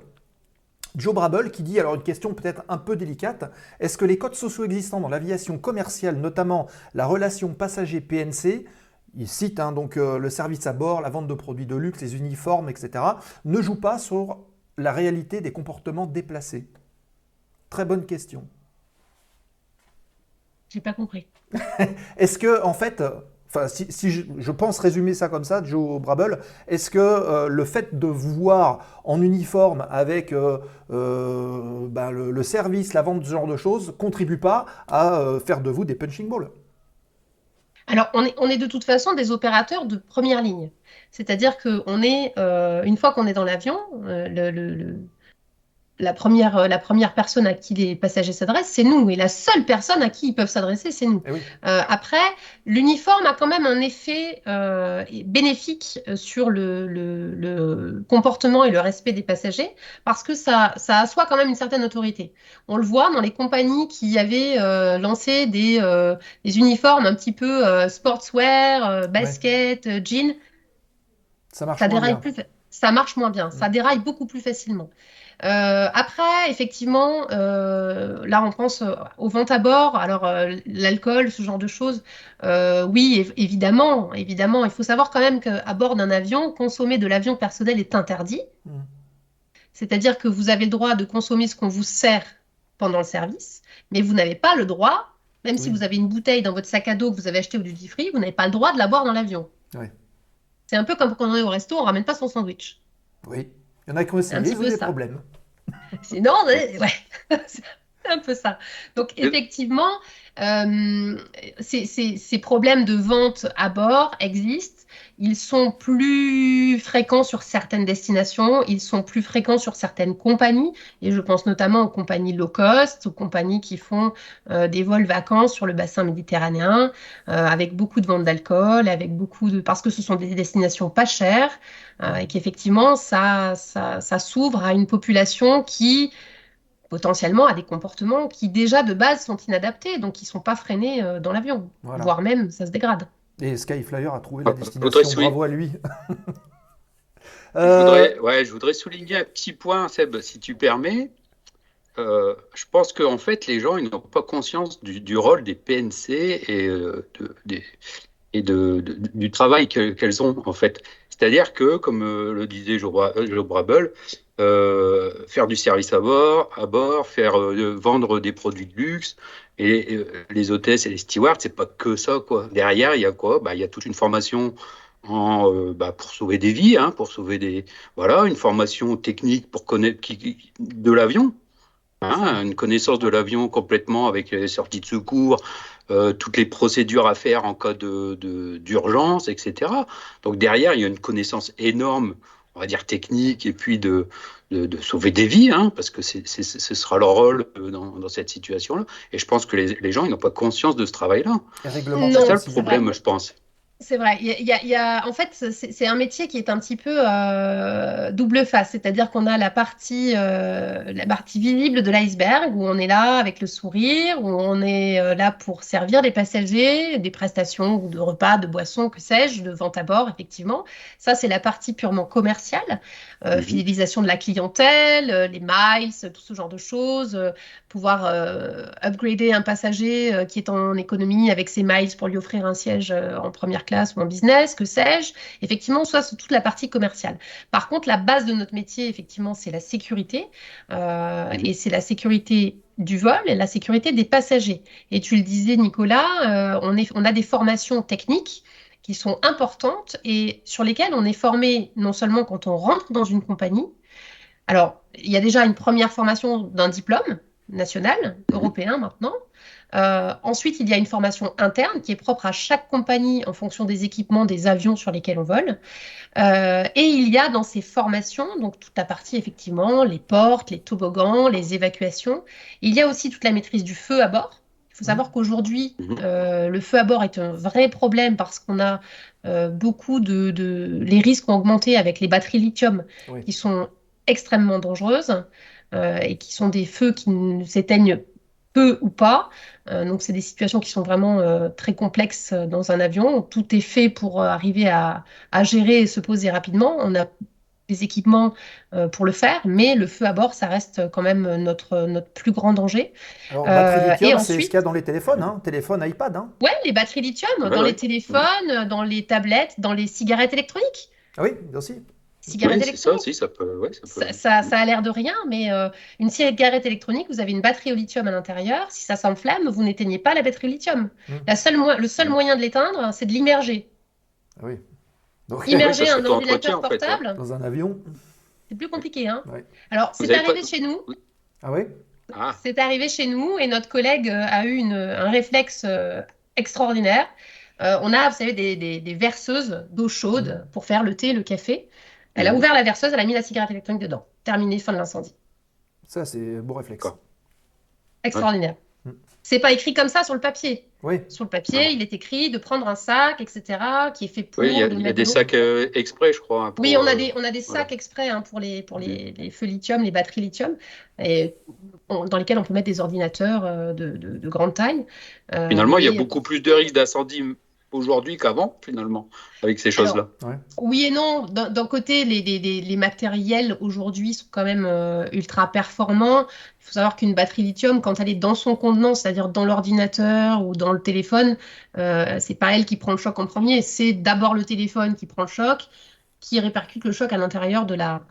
Joe Brabble qui dit, alors une question peut-être un peu délicate, est-ce que les codes sociaux existants dans l'aviation commerciale, notamment la relation passager-PNC, il cite hein, donc euh, le service à bord, la vente de produits de luxe, les uniformes, etc., ne jouent pas sur la réalité des comportements déplacés? Très bonne question. J'ai pas compris. Est-ce que, en fait, enfin, si, je, pense résumer ça comme ça, Joe Brabble, est-ce que euh, le fait de vous voir en uniforme avec euh, euh, ben, le, service, la vente, ce genre de choses, contribue pas à faire de vous des punching balls? Alors, on est, de toute façon des opérateurs de première ligne. C'est-à-dire qu'on est, une fois qu'on est dans l'avion, le- la, première, euh, la première personne à qui les passagers s'adressent, c'est nous. Et la seule personne à qui ils peuvent s'adresser, c'est nous. Eh oui. Euh, après, l'uniforme a quand même un effet euh, bénéfique sur le, le- le comportement et le respect des passagers parce que ça, ça assoit quand même une certaine autorité. On le voit dans les compagnies qui avaient euh, lancé des, des uniformes un petit peu sportswear, basket, euh, jean. Ça marche Ça moins bien. plus, ça marche moins bien, ça déraille beaucoup plus facilement. Euh, après, effectivement, euh, là on pense euh, aux ventes à bord, alors l'alcool, ce genre de choses. Oui, év- évidemment, évidemment, il faut savoir quand même qu'à bord d'un avion, consommer de l'avion personnel est interdit. Mm. C'est-à-dire que vous avez le droit de consommer ce qu'on vous sert pendant le service, mais vous n'avez pas le droit, même si vous avez une bouteille dans votre sac à dos que vous avez acheté au duty free, vous n'avez pas le droit de la boire dans l'avion. C'est un peu comme quand on est au resto, on ramène pas son sandwich. Oui. Il y en a qui ont essayé, ils ont des ça. problèmes. Sinon, ouais, ouais. c'est un peu ça. Donc, effectivement, euh, ces, ces- ces problèmes de vente à bord existent. Ils sont plus fréquents sur certaines destinations, ils sont plus fréquents sur certaines compagnies, et je pense notamment aux compagnies low cost, aux compagnies qui font euh, des vols vacances sur le bassin méditerranéen, euh, avec beaucoup de ventes d'alcool, avec beaucoup de... parce que ce sont des destinations pas chères, euh, et qu'effectivement, ça, ça, ça s'ouvre à une population qui potentiellement a des comportements qui déjà de base sont inadaptés, donc qui sont pas freinés dans l'avion, Voilà. voire même ça se dégrade. Et Skyflyer a trouvé Ah, la je destination, souligner- bravo à lui. Je Euh, voudrais, ouais, je voudrais souligner un petit point, Seb, si tu permets. Euh, je pense qu'en fait, les gens n'ont pas conscience du, du rôle des PNC et, euh, de, des- et de, de- du travail que- qu'elles ont, en fait. C'est-à-dire que, comme le disait Joe Brabble, euh, faire du service à bord, à bord faire euh, vendre des produits de luxe, et euh, les hôtesses et les stewards, c'est pas que ça, quoi. Derrière, il y a quoi? Bah, Il y a toute une formation bah, pour sauver des vies, hein, pour sauver des. Voilà, une formation technique pour connaître de l'avion. Hein, une connaissance de l'avion complètement avec les sorties de secours, toutes les procédures à faire en cas de, de- d'urgence, etc. Donc derrière, il y a une connaissance énorme, on va dire technique, et puis de, de, de sauver des vies, hein, parce que c'est, c'est- ce sera leur rôle euh, dans, dans cette situation-là. Et je pense que les, les gens, ils n'ont pas conscience de ce travail-là. C'est ça le problème, je pense. C'est vrai. Il y a, il y a- en fait, c'est un métier qui est un petit peu euh, double face, c'est-à-dire qu'on a la partie, euh, la partie visible de l'iceberg où on est là avec le sourire, où on est euh, là pour servir les passagers, des prestations de repas, de boissons, que sais-je, de vente à bord, effectivement. Ça, c'est la partie purement commerciale, euh, Mhm. fidélisation de la clientèle, euh, les miles, tout ce genre de choses, euh, pouvoir upgrader un passager qui est en économie avec ses miles pour lui offrir un siège en première classe ou en business, que sais-je. Effectivement, soit c'est toute la partie commerciale. Par contre, la base de notre métier, effectivement, c'est la sécurité. Mhm. Et c'est la sécurité du vol et la sécurité des passagers. Et tu le disais, Nicolas, on, est, on a des formations techniques qui sont importantes et sur lesquelles on est formé non seulement quand on rentre dans une compagnie. Alors, il y a déjà une première formation d'un diplôme national, européen maintenant. Euh, ensuite, il y a une formation interne qui est propre à chaque compagnie en fonction des équipements des avions sur lesquels on vole. Euh, et il y a dans ces formations, donc toute la partie effectivement, les portes, les toboggans, les évacuations. Il y a aussi toute la maîtrise du feu à bord. Il faut savoir qu'aujourd'hui, Mhm. euh, le feu à bord est un vrai problème parce qu'on a euh, beaucoup de, de- Les risques ont augmenté avec les batteries lithium Oui. qui sont extrêmement dangereuses euh, et qui sont des feux qui ne s'éteignent peu ou pas. Donc, c'est des situations qui sont vraiment très complexes dans un avion. Tout est fait pour arriver à, à gérer et se poser rapidement. On a des équipements euh, pour le faire, mais le feu à bord, ça reste quand même notre, notre plus grand danger. Alors, batterie Euh, lithium, c'est ensuite- ce qu'il y a dans les téléphones, hein. téléphone, iPad. Hein. Ouais, les batteries lithium Ouais, dans ouais. les téléphones, dans les tablettes, dans les cigarettes électroniques. Ah oui, aussi. Cigarettes Oui, c'est ça ça peut. Ouais, ça peut. Ça, ça- ça a l'air de rien, mais euh, une cigarette électronique, vous avez une batterie au lithium à l'intérieur. Si ça s'enflamme, vous n'éteignez pas la batterie au lithium. Mm. La seule le seul moyen de l'éteindre, c'est de l'immerger. Ah oui. Donc, Immerger ça un ordinateur en fait, ouais. portable, dans un avion. c'est plus compliqué. Hein Ouais. Alors, c'est arrivé pas- chez nous. Ah oui Ah, C'est arrivé chez nous et notre collègue euh, a eu une- un réflexe euh, extraordinaire. Euh, on a, vous savez, des, des- des verseuses d'eau chaude pour faire le thé, le café. Elle a Mhm. ouvert la verseuse, elle a mis la cigarette électronique dedans. Terminé, fin de l'incendie. Ça, c'est un beau réflexe. Extraordinaire. Ouais. C'est pas écrit comme ça sur le papier. Oui, Sur le papier, il est écrit de prendre un sac, etc., qui est fait pour. oui, il y a, de il y a mettre des sacs euh, exprès, je crois. hein, pour, Oui, on a euh, des, on a des sacs voilà. exprès hein, pour les, pour les, les feux lithium, les batteries lithium, et on- dans lesquels on peut mettre des ordinateurs euh, de, de- de grande taille. Euh, Finalement, il y a beaucoup plus de risques d'incendie aujourd'hui qu'avant, finalement, avec ces choses-là. Oui et non. D'un côté, les, les- les- les matériels aujourd'hui sont quand même euh, ultra performants. Il faut savoir qu'une batterie lithium, quand elle est dans son contenant, c'est-à-dire dans l'ordinateur ou dans le téléphone, euh, c'est pas elle qui prend le choc en premier, c'est d'abord le téléphone qui prend le choc, qui répercute le choc à l'intérieur de la,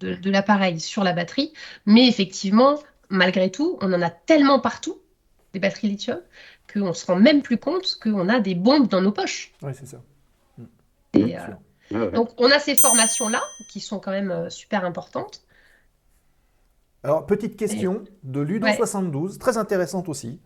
de, de l'appareil sur la batterie. Mais effectivement, malgré tout, on en a tellement partout, des batteries lithium, qu'on se rend même plus compte qu'on a des bombes dans nos poches. oui c'est ça. Et, Bien euh, donc, on a ces formations-là qui sont quand même euh, super importantes. Alors, petite question de Ludo72, très intéressante aussi.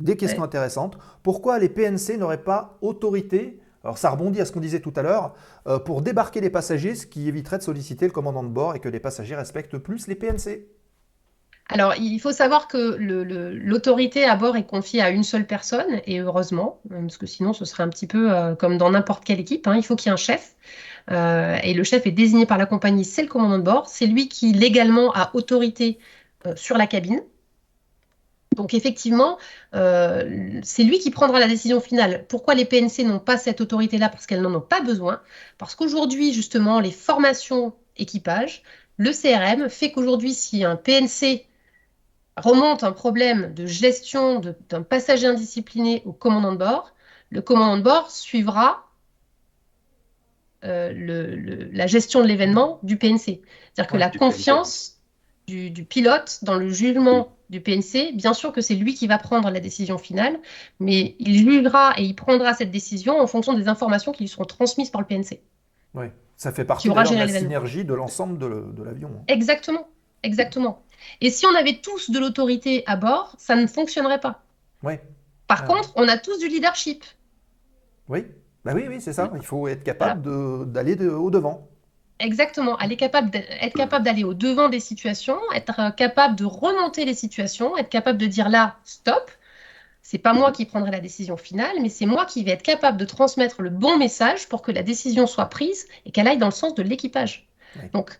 Des questions Ouais. intéressantes. Pourquoi les PNC n'auraient pas autorité alors ça rebondit à ce qu'on disait tout à l'heure, euh, pour débarquer les passagers, ce qui éviterait de solliciter le commandant de bord et que les passagers respectent plus les PNC. Alors, il faut savoir que l'autorité à bord est confiée à une seule personne, et heureusement, euh, parce que sinon ce serait un petit peu euh, comme dans n'importe quelle équipe. hein, il faut qu'il y ait un chef, euh, et le chef est désigné par la compagnie, c'est le commandant de bord. C'est lui qui légalement a autorité euh, sur la cabine. Donc effectivement, euh, c'est lui qui prendra la décision finale. Pourquoi les PNC n'ont pas cette autorité-là? Parce qu'elles n'en ont pas besoin. Parce qu'aujourd'hui, justement, les formations équipage, le CRM fait qu'aujourd'hui, si un PNC remonte un problème de gestion d'un passager indiscipliné au commandant de bord, le commandant de bord suivra euh, le- le- la gestion de l'événement du PNC. C'est-à-dire que la du confiance du, du pilote dans le jugement du PNC, bien sûr que c'est lui qui va prendre la décision finale, mais il jugera et il prendra cette décision en fonction des informations qui lui seront transmises par le PNC. Oui. Ça fait partie de la synergie de l'ensemble de le- de l'avion. hein. Exactement, exactement. Et si on avait tous de l'autorité à bord, ça ne fonctionnerait pas. Oui. Par Ah. contre, on a tous du leadership. Oui. Bah oui, oui, c'est ça. Il faut être capable de- d'aller de- au devant. Exactement, aller capable être capable d'aller au devant des situations, être capable de remonter les situations, être capable de dire là, stop. C'est pas moi qui prendrai la décision finale, mais c'est moi qui vais être capable de transmettre le bon message pour que la décision soit prise et qu'elle aille dans le sens de l'équipage. Oui. Donc,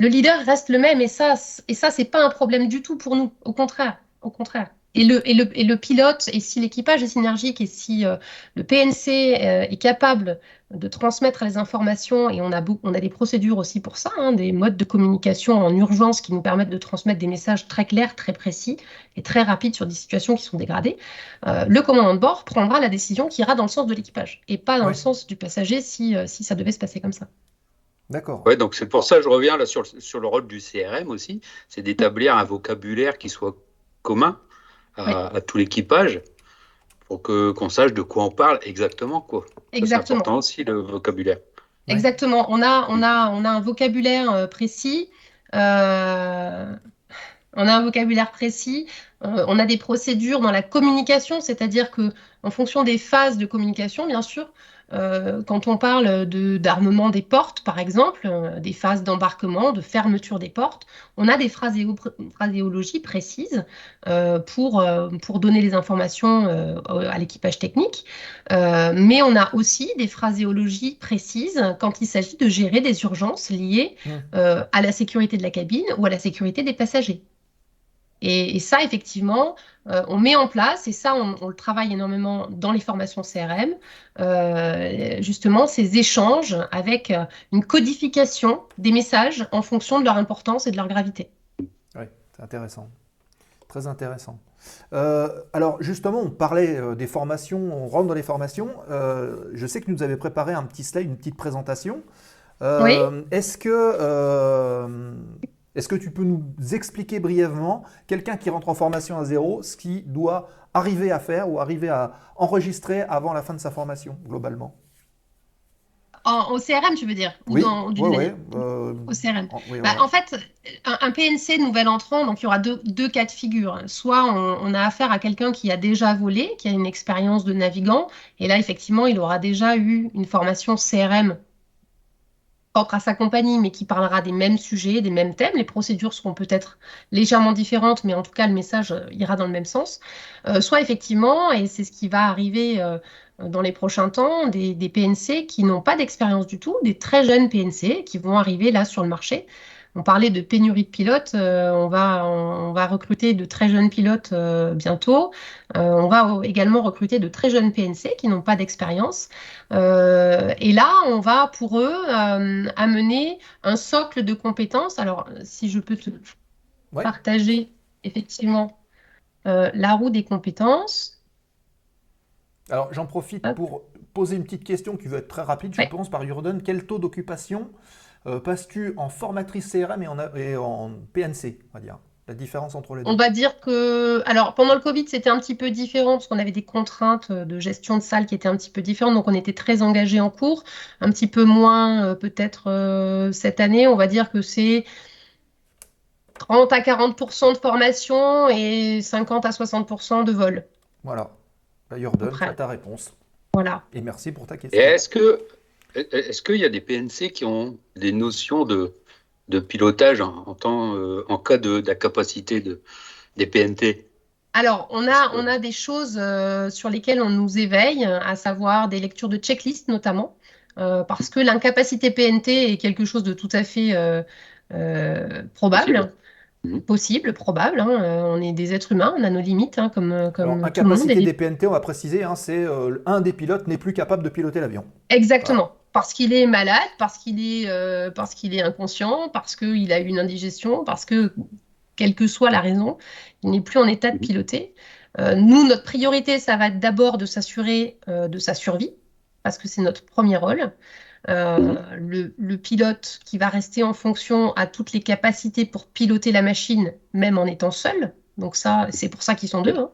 le leader reste le même et ça, et ça, c'est pas un problème du tout pour nous. Au contraire, au contraire. Et le, et le, et le pilote, et si l'équipage est synergique et si euh, le PNC euh, est capable de transmettre les informations, et on a, on a des procédures aussi pour ça, hein, des modes de communication en urgence qui nous permettent de transmettre des messages très clairs, très précis et très rapides sur des situations qui sont dégradées, euh, le commandant de bord prendra la décision qui ira dans le sens de l'équipage et pas dans Ouais. le sens du passager si, si ça devait se passer comme ça. D'accord. Ouais, donc c'est pour ça que je reviens là sur, le- sur le rôle du CRM aussi, c'est d'établir un vocabulaire qui soit commun à, Oui. à tout l'équipage pour que qu'on sache de quoi on parle exactement quoi. Ça, C'est Exactement. important aussi le vocabulaire. Ouais. Exactement. On a, on a, on a un vocabulaire euh, précis. euh, on a un vocabulaire précis. euh, on a des procédures dans la communication, c'est-à-dire que en fonction des phases de communication, bien sûr, euh, quand on parle de d'armement des portes, par exemple, euh, des phases d'embarquement, de fermeture des portes, on a des phraséo- phraséologies précises euh, pour, pour donner les informations à l'équipage technique. Mais on a aussi des phraséologies précises quand il s'agit de gérer des urgences liées Mmh. à la sécurité de la cabine ou à la sécurité des passagers. Et, et ça, effectivement, euh, on met en place, et ça, on, on, le travaille énormément dans les formations CRM, euh, justement, ces échanges avec euh, une codification des messages en fonction de leur importance et de leur gravité. Oui, c'est intéressant. Très intéressant. Euh, alors justement, on parlait des formations, on rentre dans les formations. Je sais que nous avez préparé un petit slide, une petite présentation. oui. Est-ce que, est que tu peux nous expliquer brièvement, quelqu'un qui rentre en formation à zéro, ce qu'il doit arriver à faire ou arriver à enregistrer avant la fin de sa formation, globalement? En, au CRM, tu veux dire? Oui, dans, ouais, ouais, euh, au CRM. En, oui, bah, en fait, un, un, PNC nouvel entrant, donc il y aura deux, deux cas de figure. Soit on, on a affaire à quelqu'un qui a déjà volé, qui a une expérience de navigant, et là, effectivement, il aura déjà eu une formation CRM propre à sa compagnie, mais qui parlera des mêmes sujets, des mêmes thèmes. Les procédures seront peut-être légèrement différentes, mais en tout cas, le message ira dans le même sens. Euh, soit effectivement, et c'est ce qui va arriver euh, dans les prochains temps, des PNC qui n'ont pas d'expérience du tout, des très jeunes PNC qui vont arriver là sur le marché. On parlait de pénurie de pilotes, euh, on, va, on, on, va recruter de très jeunes pilotes euh, bientôt. Euh, on va également recruter de très jeunes PNC qui n'ont pas d'expérience. et là, on va pour eux amener un socle de compétences. Alors, si je peux te ouais. partager effectivement la roue des compétences. Alors, j'en profite Hop. pour poser une petite question qui va être très rapide, je ouais. pense, par Jordan. Quel taux d'occupation euh, passes-tu en formatrice CRM et en, et en, PNC, on va dire La différence entre les deux On va dire que. Alors, pendant le Covid, c'était un petit peu différent parce qu'on avait des contraintes de gestion de salle qui étaient un petit peu différentes. Donc, on était très engagés en cours. Un petit peu moins, euh, peut-être, euh, cette année. On va dire que c'est. 30 à 40% de formation et 50 à 60% de vol. Voilà. Bah, Jordan, c'est ta réponse. Voilà. Et merci pour ta question. Est-ce que est-ce qu'il y a des PNC qui ont des notions de, de pilotage en, en, temps, euh, en cas d'incapacité de, de, des PNT alors, on a, on a des choses euh, sur lesquelles on nous éveille, à savoir des lectures de checklist notamment, euh, parce que l'incapacité PNT est quelque chose de tout à fait euh, probable. Mmh. Possible, probable. Hein. on est des êtres humains, on a nos limites, hein, comme, comme Alors, tout le monde. Incapacité des PNT, on va préciser, hein, c'est un des pilotes n'est plus capable de piloter l'avion. Exactement. Voilà parce qu'il est malade, parce qu'il est, euh, parce qu'il est inconscient, parce qu'il a eu une indigestion, parce que, quelle que soit la raison, il n'est plus en état de piloter. Euh, nous, notre priorité, ça va être d'abord de s'assurer euh, de sa survie, parce que c'est notre premier rôle. Le, le, pilote qui va rester en fonction a toutes les capacités pour piloter la machine, même en étant seul. Donc ça, c'est pour ça qu'ils sont deux. Hein.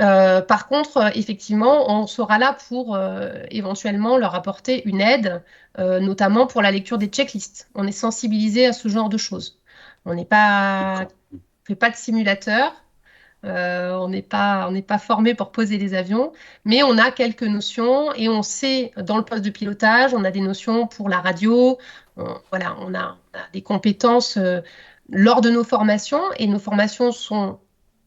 Euh, par contre, euh, effectivement, on sera là pour euh, éventuellement leur apporter une aide, notamment pour la lecture des checklists. On est sensibilisé à ce genre de choses. On n'est pas, fait pas de simulateur, on n'est pas, formé pour poser des avions, mais on a quelques notions et on sait dans le poste de pilotage, on a des notions pour la radio. Voilà, on a, des compétences lors de nos formations et nos formations sont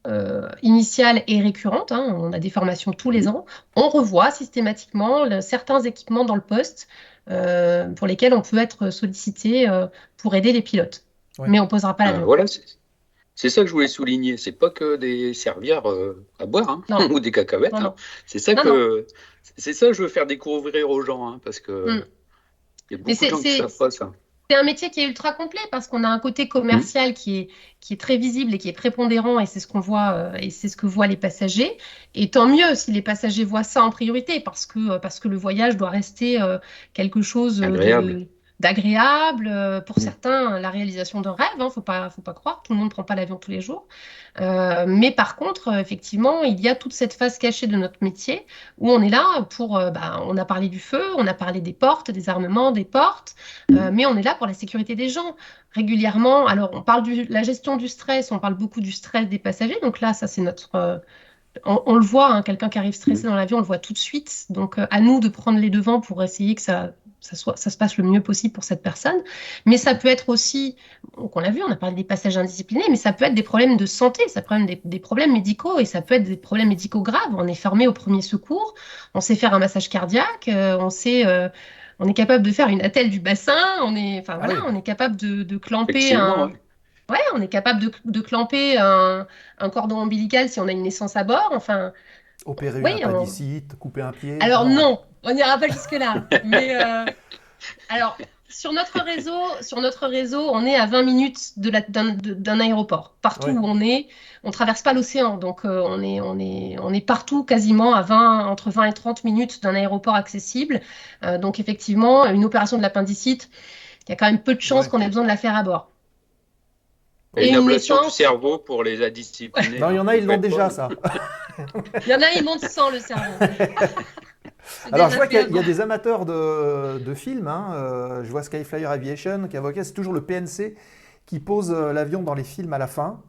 euh, initiale et récurrente, hein, on a des formations tous les ans, on revoit systématiquement le, certains équipements dans le poste euh, pour lesquels on peut être sollicité euh, pour aider les pilotes. Ouais. Mais on ne posera pas la ah, Voilà, c'est ça que je voulais souligner. C'est pas que des servières euh, à boire hein, ou des cacahuètes. Hein. C'est ça non, que c'est ça que je veux faire découvrir aux gens hein, parce que mm. il y a beaucoup de gens qui ne savent pas ça. C'est un métier qui est ultra complet parce qu'on a un côté commercial qui, est, qui est très visible et qui est prépondérant et c'est ce qu'on voit euh, et c'est ce que voient les passagers. Et tant mieux si les passagers voient ça en priorité parce que, euh, parce que le voyage doit rester euh, quelque chose de, d'agréable. Euh, pour mmh. certains, la réalisation d'un rêve, hein, faut pas, faut pas croire. Tout le monde prend pas l'avion tous les jours. Euh, mais par contre, euh, effectivement, il y a toute cette phase cachée de notre métier où on est là pour. Euh, bah, on a parlé du feu, on a parlé des portes, des armements, des portes, euh, mais on est là pour la sécurité des gens régulièrement. Alors, on parle de la gestion du stress, on parle beaucoup du stress des passagers. Donc là, ça c'est notre on, on, le voit, hein, quelqu'un qui arrive stressé mmh. dans l'avion, on le voit tout de suite. Donc, euh, à nous de prendre les devants pour essayer que ça, ça, soit, ça se passe le mieux possible pour cette personne. Mais ça peut être aussi, donc on l'a vu, on a parlé des passages indisciplinés, mais ça peut être des problèmes de santé, ça peut être des, des, problèmes médicaux et ça peut être des problèmes médicaux graves. On est formé au premier secours, on sait faire un massage cardiaque, euh, on sait. Euh, on est capable de faire une attelle du bassin, on est, enfin voilà, oui. on est capable de, de clamper un, Ouais, on est capable de, de clamper un, un cordon ombilical si on a une naissance à bord. Enfin, Opérer Oui, on- appendicite, couper un pied. alors non, on n'ira pas jusque-là. Mais euh, alors, sur notre réseau, sur notre réseau, on est à 20 minutes d'un aéroport. Partout Ouais. où on est, on traverse pas l'océan, donc euh, on est, on est, on est partout quasiment à 20, entre 20 et 30 minutes d'un aéroport accessible. Euh, donc effectivement, une opération de l'appendicite, il y a quand même peu de chances Ouais. qu'on ait besoin de la faire à bord. Et une une ablation du cerveau pour les indisciplinés. Non, il y en a, ils l'ont déjà, ça. Il y en a, ils montent sans le cerveau. Alors, je vois qu'il y, a- fait il y a avant. des amateurs de, de films. hein, euh, je vois Skyflyer Aviation qui invoquait, c'est toujours le PNC qui pose euh, l'avion dans les films à la fin.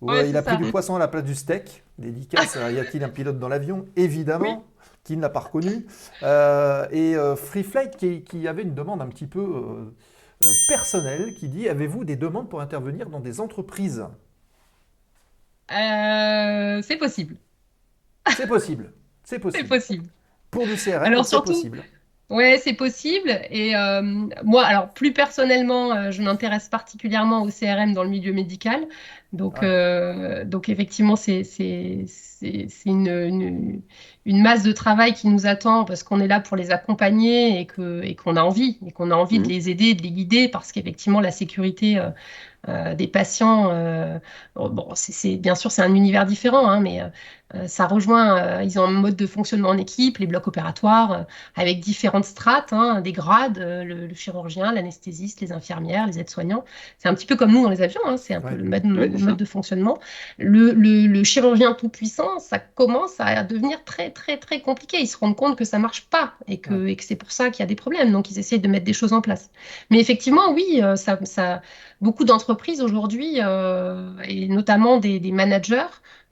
Où, Ouais, euh, il a pris du poisson à la place du steak. Dédicace, y a-t-il un pilote dans l'avion? Évidemment. Qui ne l'a pas reconnu Euh, Et euh, Free Flight qui, qui avait une demande un petit peu personnelle qui dit Avez-vous des demandes pour intervenir dans des entreprises? Euh, c'est possible. C'est possible. C'est C'est possible. possible. Pour du CRM, Alors, c'est surtout- possible. Ouais, c'est possible. Et euh, moi, alors plus personnellement, euh, je m'intéresse particulièrement au CRM dans le milieu médical. Donc, Ouais. euh, donc effectivement, c'est une, une une masse de travail qui nous attend parce qu'on est là pour les accompagner et que et qu'on a envie et qu'on a envie de Mhm. les aider, de les guider parce qu'effectivement la sécurité euh, euh, des patients, euh, bon, c'est bien sûr c'est un univers différent, hein, mais ça rejoint. ils ont un mode de fonctionnement en équipe, les blocs opératoires. avec différentes strates, hein, des grades, le, le chirurgien, l'anesthésiste, les infirmières, les aides-soignants. C'est un petit peu comme nous dans les avions, hein, c'est un Ouais. peu le le c'est mode de fonctionnement. Le, le- le chirurgien tout puissant, ça commence à devenir très très très compliqué. Ils se rendent compte que ça marche pas et que, et que c'est pour ça qu'il y a des problèmes. Donc ils essayent de mettre des choses en place. Mais effectivement, oui, euh, ça, ça, beaucoup d'entreprises aujourd'hui, euh, et notamment des, des managers,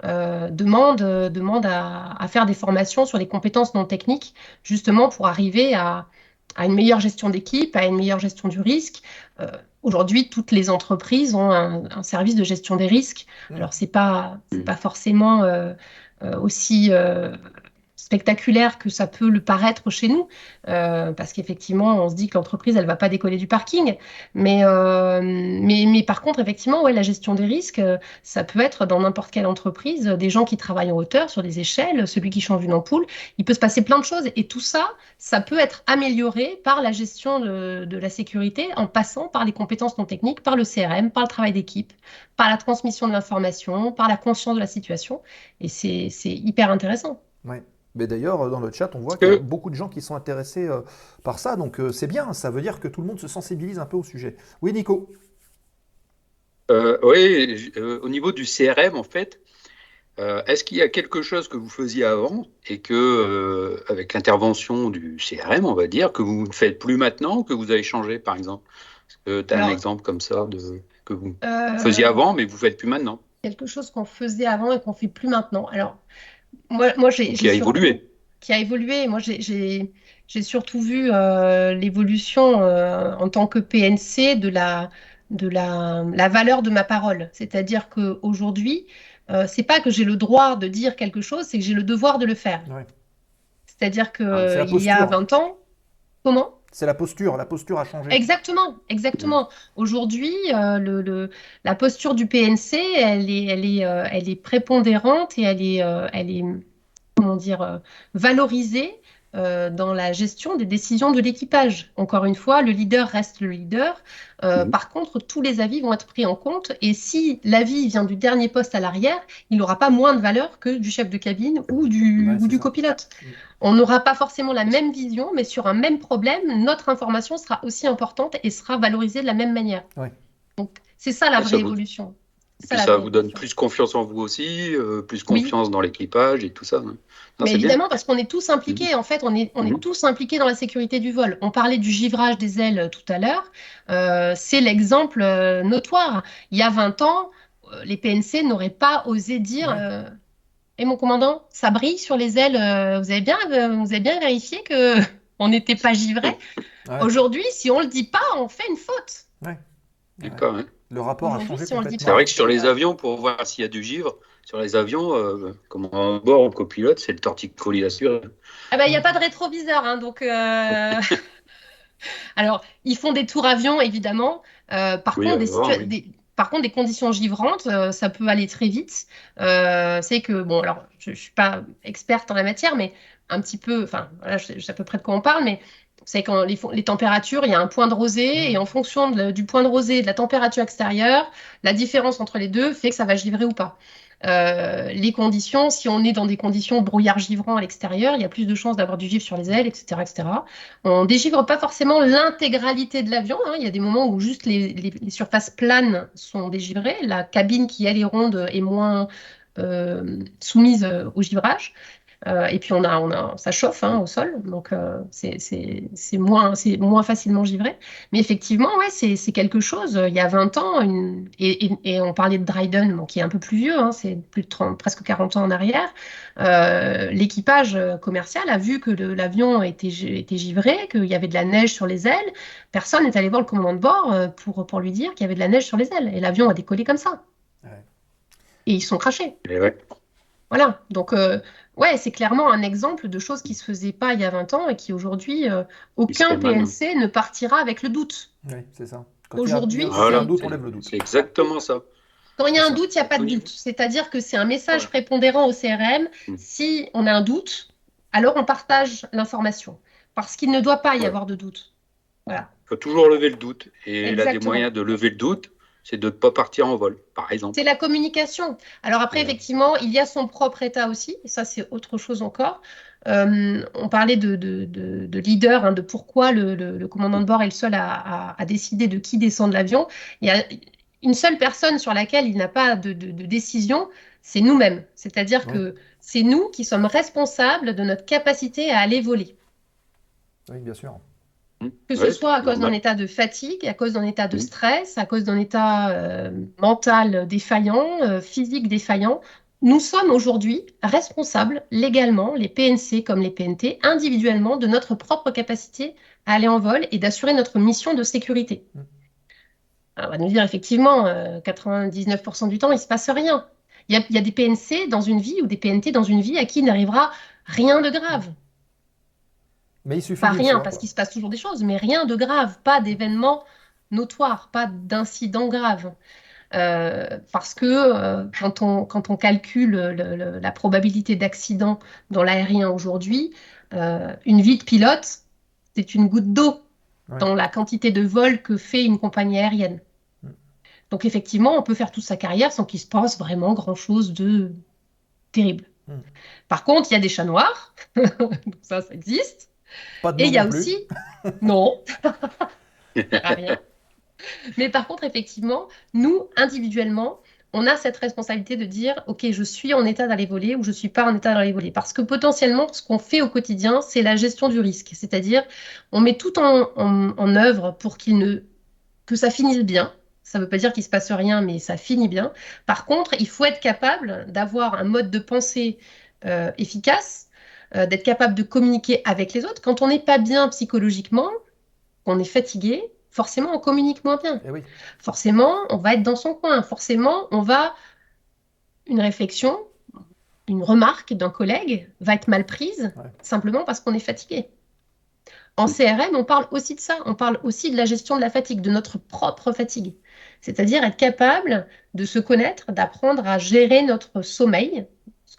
euh, demandent, euh, demandent à, à faire des formations sur les compétences non techniques, justement pour arriver à, à une meilleure gestion d'équipe, à une meilleure gestion du risque. Aujourd'hui, toutes les entreprises ont un, un service de gestion des risques. Mm. Alors, c'est pas, c'est Mm. pas forcément euh, euh, aussi euh, spectaculaire que ça peut le paraître chez nous, euh, parce qu'effectivement, on se dit que l'entreprise, elle va pas décoller du parking. Mais, euh, mais, mais par contre, effectivement, ouais, la gestion des risques, euh, ça peut être dans n'importe quelle entreprise, des gens qui travaillent en hauteur, sur des échelles, celui qui change une ampoule. Il peut se passer plein de choses. Et tout ça, ça peut être amélioré par la gestion de, la sécurité en passant par les compétences non techniques, par le CRM, par le travail d'équipe, par la transmission de l'information, par la conscience de la situation. Et c'est hyper intéressant. Mais d'ailleurs, euh, dans le chat, on voit qu'il y a que- beaucoup de gens qui sont intéressés euh, par ça, donc euh, c'est bien, ça veut dire que tout le monde se sensibilise un peu au sujet. Oui, Nico. Euh, oui, euh, au niveau du CRM, en fait, euh, est-ce qu'il y a quelque chose que vous faisiez avant et que, euh, avec l'intervention du CRM, on va dire, que vous ne faites plus maintenant, que vous avez changé, par exemple? Est-ce que tu as un exemple comme ça de, que vous Euh, faisiez avant, mais vous ne faites plus maintenant, quelque chose qu'on faisait avant et qu'on fait plus maintenant. Alors, moi, moi j'ai qui j'ai a surtout- évolué qui a évolué. Moi, j'ai- j'ai j'ai surtout vu euh, l'évolution euh, en tant que PNC de la de la, la valeur de ma parole. C'est-à-dire qu'aujourd'hui, euh, c'est pas que j'ai le droit de dire quelque chose, c'est que j'ai le devoir de le faire. Ouais. C'est-à dire que Ah, c'est la il y a posture. 20 ans, comment? C'est la posture, la posture a changé. Exactement, exactement. Aujourd'hui, euh, la posture du PNC, elle est, elle est, euh, elle est prépondérante et elle est, euh, elle est, comment dire, valorisée euh, dans la gestion des décisions de l'équipage. Encore une fois, le leader reste le leader. Euh, Mhm. Par contre, tous les avis vont être pris en compte et si l'avis vient du dernier poste à l'arrière, il n'aura pas moins de valeur que du chef de cabine ou du, Ouais, ou c'est du ça. copilote. On n'aura pas forcément la même vision, mais sur un même problème, notre information sera aussi importante et sera valorisée de la même manière. Ouais. Donc, c'est ça la Et ça vraie vous- évolution. C'est Puis la ça vraie vous donne évolution. plus confiance en vous aussi, euh, plus Oui. confiance dans l'équipage et tout ça. hein. Non, Mais bien. évidemment, parce qu'on est tous impliqués, en fait, on est, on est Mhm. tous impliqués dans la sécurité du vol. On parlait du givrage des ailes euh, tout à l'heure. Euh, c'est l'exemple euh, notoire. Il y a 20 ans, les PNC n'auraient pas osé dire Ouais. euh, Et mon commandant, ça brille sur les ailes. vous, avez bien, vous avez bien vérifié que on n'était pas givré Ouais. Aujourd'hui, si on le dit pas, on fait une faute. D'accord, hein. Le rapport a changé si C'est vrai que sur les avions, pour voir s'il y a du givre, sur les avions, euh, comme en bord en copilote, c'est le torticolis assuré. Ah bah, il n'y a pas de rétroviseur, hein, donc. euh, Alors, ils font des tours avions, évidemment. Euh, par Oui, contre, des, alors, situa- oui. des- Par contre, des conditions givrantes, euh, ça peut aller très vite. C'est que, bon, alors, je ne suis pas experte en la matière, mais un petit peu, enfin, voilà, je, sais, je sais à peu près de quoi on parle, mais vous savez, quand les, les températures, il y a un point de rosée, et en fonction de- du point de rosée et de la température extérieure, la différence entre les deux fait que ça va givrer ou pas. Euh, les conditions, si on est dans des conditions brouillard givrant à l'extérieur, il y a plus de chances d'avoir du givre sur les ailes, etc., etc. On dégivre pas forcément l'intégralité de l'avion. hein. Il y a des moments où juste les, surfaces planes sont dégivrées. La cabine qui elle est ronde est moins euh, soumise euh, au givrage. Euh, et puis on a, on a, ça chauffe hein, au sol, donc euh, c'est c'est- c'est moins, c'est moins facilement givré. Mais effectivement, ouais, c'est c'est quelque chose. Il y a 20 ans, une- et, et- et on parlait de Dryden, bon, qui est un peu plus vieux, hein, c'est plus de 30, presque 40 ans en arrière. Euh, L'équipage commercial a vu que l'avion était, gi- était givré, qu'il y avait de la neige sur les ailes. Personne n'est allé voir le commandant de bord pour, pour lui dire qu'il y avait de la neige sur les ailes. Et l'avion a décollé comme ça. Ouais. Et ils sont crachés. Et ouais. Voilà, donc euh, ouais, c'est clairement un exemple de choses qui se faisaient pas il y a 20 ans et qui aujourd'hui, euh, aucun. PNC ne partira avec le doute. Oui, c'est ça. Quand il y a- Aujourd'hui, il a Voilà. un doute, on C'est- lève le doute. C'est exactement ça. Quand il y a un doute, il n'y a pas de doute. C'est-à-dire que c'est un message Voilà. prépondérant au CRM. Mm. Si on a un doute, alors on partage l'information. Parce qu'il ne doit pas y Ouais. avoir de doute. Voilà. Il faut toujours lever le doute. Et l'un des Exactement. moyens de lever le doute, c'est de ne pas partir en vol, par exemple. C'est la communication. Alors après, Ouais. effectivement, il y a son propre état aussi, et ça c'est autre chose encore. Euh, on parlait de, de- de- de leader, hein, de pourquoi le, le- le commandant de bord est le seul à, à- à décider de qui descend de l'avion. Il y a une seule personne sur laquelle il n'a pas de, de- de décision, c'est nous-mêmes. C'est-à-dire Ouais. que c'est nous qui sommes responsables de notre capacité à aller voler. Oui, bien sûr. Que ce Ouais, soit à cause d'un état de fatigue, à cause d'un état de stress, à cause d'un état euh, mental défaillant, euh, physique défaillant, nous sommes aujourd'hui responsables légalement, les PNC comme les PNT, individuellement, de notre propre capacité à aller en vol et d'assurer notre mission de sécurité. Mm. Alors, on va nous dire effectivement, euh, 99% du temps, il ne se passe rien. Il y a, il y a des PNC dans une vie ou des PNT dans une vie à qui il n'arrivera rien de grave. Mais il suffit Pas rien, parce qu'il se passe toujours des choses, mais rien de grave, pas d'événement notoire, pas d'incident grave. Euh, parce que euh, quand on, quand on calcule le- le- la probabilité d'accident dans l'aérien aujourd'hui, euh, une vie de pilote, c'est une goutte d'eau Ouais. dans la quantité de vols que fait une compagnie aérienne. Mm. Donc effectivement, on peut faire toute sa carrière sans qu'il se passe vraiment grand-chose de terrible. Mm. Par contre, il y a des chats noirs, donc ça, ça existe. Pas de Et il y a plus. aussi. Non, rien. Mais par contre, effectivement, nous, individuellement, on a cette responsabilité de dire Ok, je suis en état d'aller voler ou je ne suis pas en état d'aller voler. Parce que potentiellement, ce qu'on fait au quotidien, c'est la gestion du risque. C'est-à-dire, on met tout en, en, en œuvre pour qu'il ne, que ça finisse bien. Ça ne veut pas dire qu'il se passe rien, mais ça finit bien. Par contre, il faut être capable d'avoir un mode de pensée euh, efficace, euh, d'être capable de communiquer avec les autres. Quand on n'est pas bien psychologiquement, qu'on est fatigué, forcément on communique moins bien. Eh oui. Forcément, on va être dans son coin. Forcément, on va une réflexion, une remarque d'un collègue va être mal prise Ouais. simplement parce qu'on est fatigué. En CRM, on parle aussi de ça. On parle aussi de la gestion de la fatigue, de notre propre fatigue. C'est-à-dire être capable de se connaître, d'apprendre à gérer notre sommeil.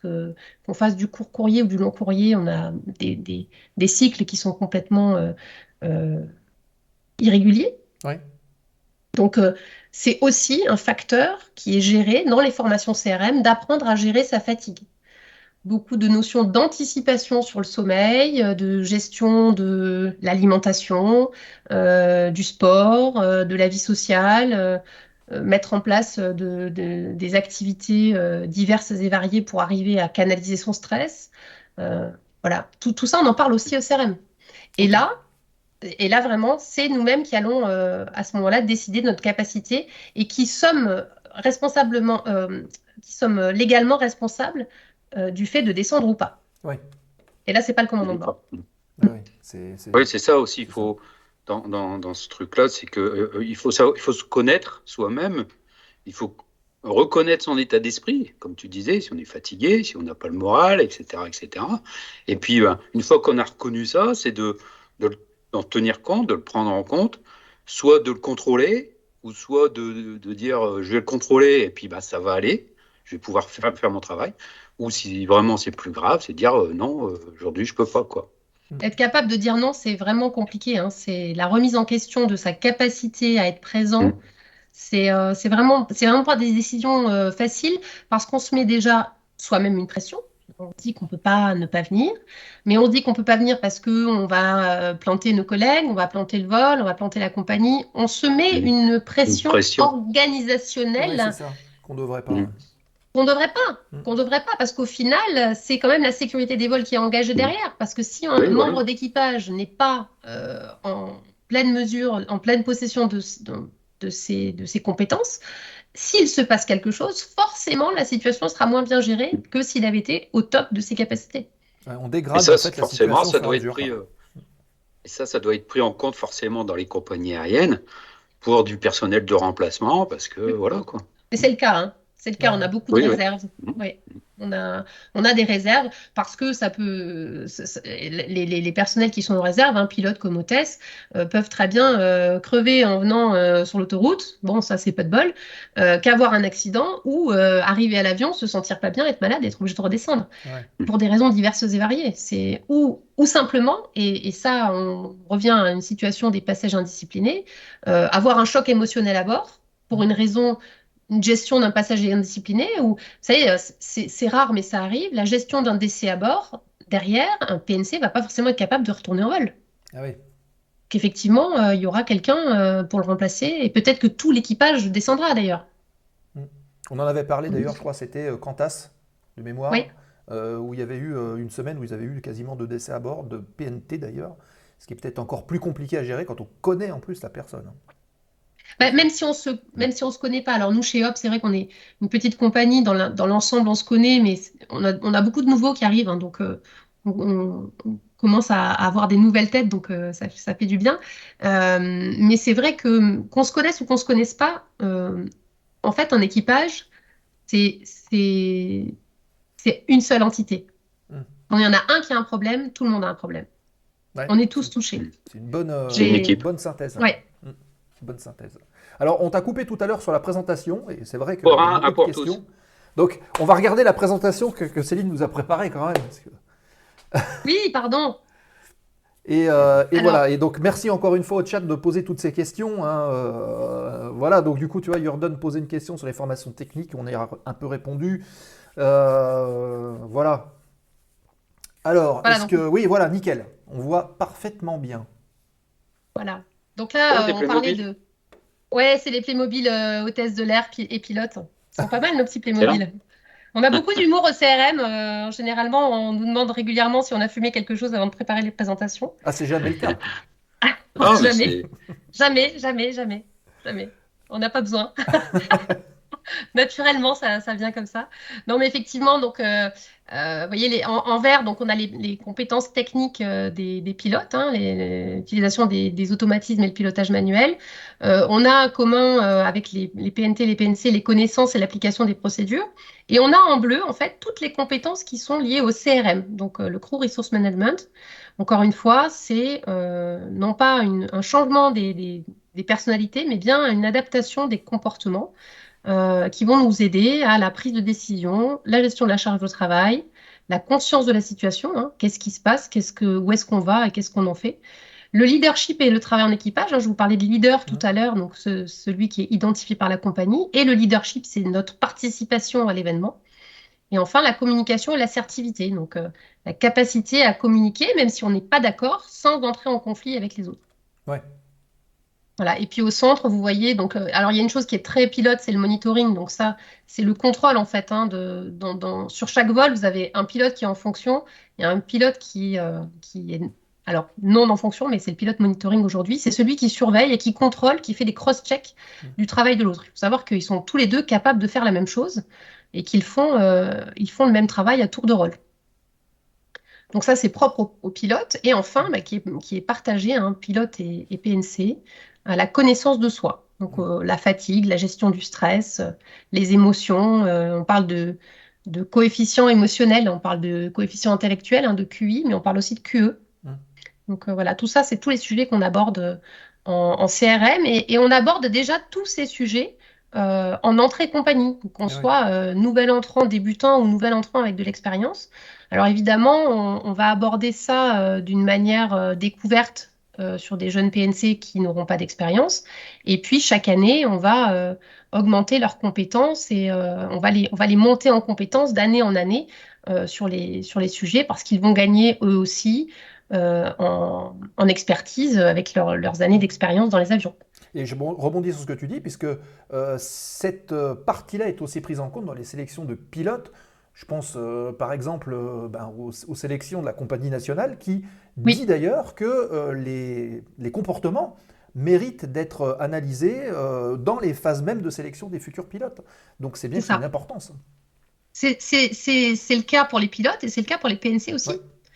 Que qu'on fasse du court courrier ou du long courrier, on a des, des- des cycles qui sont complètement euh, euh, irréguliers. Ouais. Donc, euh, c'est aussi un facteur qui est géré dans les formations CRM d'apprendre à gérer sa fatigue. Beaucoup de notions d'anticipation sur le sommeil, euh, de gestion de l'alimentation, euh, du sport, euh, de la vie sociale, euh, euh, mettre en place euh, de- de- des activités euh, diverses et variées pour arriver à canaliser son stress. Euh, voilà, tout, tout ça, on en parle aussi au CRM. Et là, et là, vraiment, c'est nous-mêmes qui allons euh, à ce moment-là décider de notre capacité et qui sommes responsablement, euh, qui sommes légalement responsables euh, du fait de descendre ou pas. Oui. Et là, c'est pas le commandant de bord. Ah oui, c'est, c'est- Oui, c'est ça aussi. Il faut dans, dans, dans ce truc-là, c'est que euh, il faut il faut se connaître soi-même. Il faut reconnaître son état d'esprit, comme tu disais, si on est fatigué, si on n'a pas le moral, etc., etc. Et puis, ben, une fois qu'on a reconnu ça, c'est de, d'en tenir compte, de le prendre en compte, soit de le contrôler ou soit de, de dire euh, je vais le contrôler et puis bah, ça va aller, je vais pouvoir faire, faire mon travail, ou si vraiment c'est plus grave, c'est dire euh, non, euh, aujourd'hui je peux pas. quoi. Être capable de dire non, c'est vraiment compliqué. hein. C'est la remise en question de sa capacité à être présent. Mm. C'est euh, vraiment, vraiment pas des décisions euh, faciles parce qu'on se met déjà soi-même une pression. On dit qu'on peut pas ne pas venir, mais on dit qu'on peut pas venir parce que on va euh, planter nos collègues, on va planter le vol, on va planter la compagnie. On se met Mm. une pression, pression. organisationnelle Ouais, c'est ça, qu'on devrait pas. Qu'on devrait pas, Mm. qu'on devrait pas, parce qu'au final, c'est quand même la sécurité des vols qui est engagée derrière. Parce que si un Oui, membre d'équipage n'est pas euh, en pleine mesure, en pleine possession de, de, de ses, de ses compétences, s'il se passe quelque chose, forcément la situation sera moins bien gérée que s'il avait été au top de ses capacités. Ouais, on Et dégrade ça, en fait, la forcément, situation ça doit être pris. euh, et ça, ça doit être pris en compte forcément dans les compagnies aériennes pour du personnel de remplacement, parce que voilà quoi. Et c'est le cas, hein. C'est le cas, on a beaucoup Oui, de oui. réserves. Mhm. Oui. On a, on a des réserves parce que ça peut. les, les- les personnels qui sont en réserve, hein, pilotes comme hôtesses, euh, peuvent très bien euh, crever en venant euh, sur l'autoroute. Bon, ça, c'est pas de bol. euh, Qu'avoir un accident ou euh, arriver à l'avion, se sentir pas bien, être malade, être obligé de redescendre. Ouais. Pour des raisons diverses et variées. C'est ou, ou simplement, et, et ça, on revient à une situation des passages indisciplinés, euh, avoir un choc émotionnel à bord pour une raison une gestion d'un passager indiscipliné ou, vous savez, euh, c'est rare, mais ça arrive, la gestion d'un décès à bord, derrière, un PNC va pas forcément être capable de retourner en vol. Ah oui. Qu'effectivement, euh, il y aura quelqu'un euh, pour le remplacer et peut-être que tout l'équipage descendra d'ailleurs. On en avait parlé d'ailleurs, je crois, c'était euh, Qantas, de mémoire, Oui. euh, où il y avait eu euh, une semaine où ils avaient eu quasiment deux décès à bord, de PNT d'ailleurs, ce qui est peut-être encore plus compliqué à gérer quand on connaît en plus la personne. Bah, même si on se, même si on se connaît pas. Alors nous chez Hop, c'est vrai qu'on est une petite compagnie dans l'ensemble, on se connaît, mais on a, on a beaucoup de nouveaux qui arrivent, hein, donc euh, on, commence à, à avoir des nouvelles têtes, donc euh, ça, ça fait du bien. Euh, mais c'est vrai que qu'on se connaisse ou qu'on se connaisse pas, euh, en fait, un équipage, c'est c'est c'est une seule entité. Quand il y en a un qui a un problème, tout le monde a un problème. Ouais. On est tous touchés. C'est une bonne, euh, Une bonne synthèse. Ouais. Bonne synthèse. Alors, on t'a coupé tout à l'heure sur la présentation, et c'est vrai que Pour un, un. Donc, on va regarder la présentation que, que Céline nous a préparée quand même. parce que- Oui, pardon. Et, euh, et Alors- voilà, et donc merci encore une fois au chat de poser toutes ces questions. hein, euh, voilà, donc du coup, tu vois, Jordan posait une question sur les formations techniques, on y a un peu répondu. Euh, voilà. Alors, Voilà, est-ce que. Oui, voilà, nickel. On voit parfaitement bien. Voilà. Donc là, Oh, des euh, on parlait de. Ouais, c'est les Playmobil euh, hôtesses de l'air pi- et pilotes. Ils sont pas mal, nos petits Playmobil. On a beaucoup d'humour au CRM. euh, généralement, on nous demande régulièrement si on a fumé quelque chose avant de préparer les présentations. Ah, c'est jamais le cas. Ah, mais jamais, c'est- jamais, jamais, jamais, jamais. On n'a pas besoin. Naturellement, ça, vient comme ça. Non, mais effectivement, donc, euh, euh, vous voyez, en, vert, donc on a les, compétences techniques euh, des, pilotes, hein, l'utilisation des, automatismes et le pilotage manuel. On a en commun avec les, les PNT, les PNC, les connaissances et l'application des procédures. Et on a en bleu, en fait, toutes les compétences qui sont liées au CRM, donc le Crew Resource Management. Encore une fois, c'est non pas un changement des- des personnalités, mais bien une adaptation des comportements euh, qui vont nous aider à la prise de décision, la gestion de la charge de travail, la conscience de la situation, hein, qu'est-ce qui se passe, qu'est-ce que, où est-ce qu'on va et qu'est-ce qu'on en fait. Le leadership et le travail en équipage, hein, je vous parlais de leader tout à l'heure, donc ce- celui qui est identifié par la compagnie, et le leadership, c'est notre participation à l'événement. Et enfin, la communication et l'assertivité, donc euh, la capacité à communiquer, même si on n'est pas d'accord, sans entrer en conflit avec les autres. Ouais. Voilà. Et puis au centre, vous voyez, donc, euh, alors il y a une chose qui est très pilote, c'est le monitoring. Donc ça, c'est le contrôle en fait. hein, de, dans, dans- sur chaque vol, vous avez un pilote qui est en fonction, il y a un pilote qui, euh, qui est alors non en fonction, mais c'est le pilote monitoring aujourd'hui. C'est celui qui surveille et qui contrôle, qui fait des cross-checks du travail de l'autre. Il faut savoir qu'ils sont tous les deux capables de faire la même chose et qu'ils font, euh, ils font le même travail à tour de rôle. Donc ça, c'est propre au, au pilote. Et enfin, bah, qui, est, qui est partagé, hein, pilote et, et PNC, à la connaissance de soi. Donc euh, la fatigue, la gestion du stress, euh, les émotions. euh, on parle de, de coefficient émotionnel, on parle de coefficient intellectuel, hein, de QI, mais on parle aussi de QE. Mm. Donc euh, voilà, tout ça, c'est tous les sujets qu'on aborde en, en CRM et, et on aborde déjà tous ces sujets euh, en entrée compagnie, qu'on Ah oui. soit euh, nouvel entrant débutant ou nouvel entrant avec de l'expérience. Alors évidemment, on, on va aborder ça euh, d'une manière euh, découverte euh, sur des jeunes PNC qui n'auront pas d'expérience. Et puis chaque année, on va euh, augmenter leurs compétences et euh, on va les, on va les monter en compétences d'année en année sur les, sur les sujets parce qu'ils vont gagner eux aussi en, expertise avec leur- leurs années d'expérience dans les avions. Et je bon- rebondis sur ce que tu dis, puisque cette partie-là est aussi prise en compte dans les sélections de pilotes. Je pense par exemple ben, aux sélections de la compagnie nationale qui Oui. dit d'ailleurs que euh, les, les comportements méritent d'être euh, analysés euh, dans les phases même de sélection des futurs pilotes. Donc c'est bien C'est une importance. C'est c'est- c'est- c'est le cas pour les pilotes et c'est le cas pour les PNC aussi.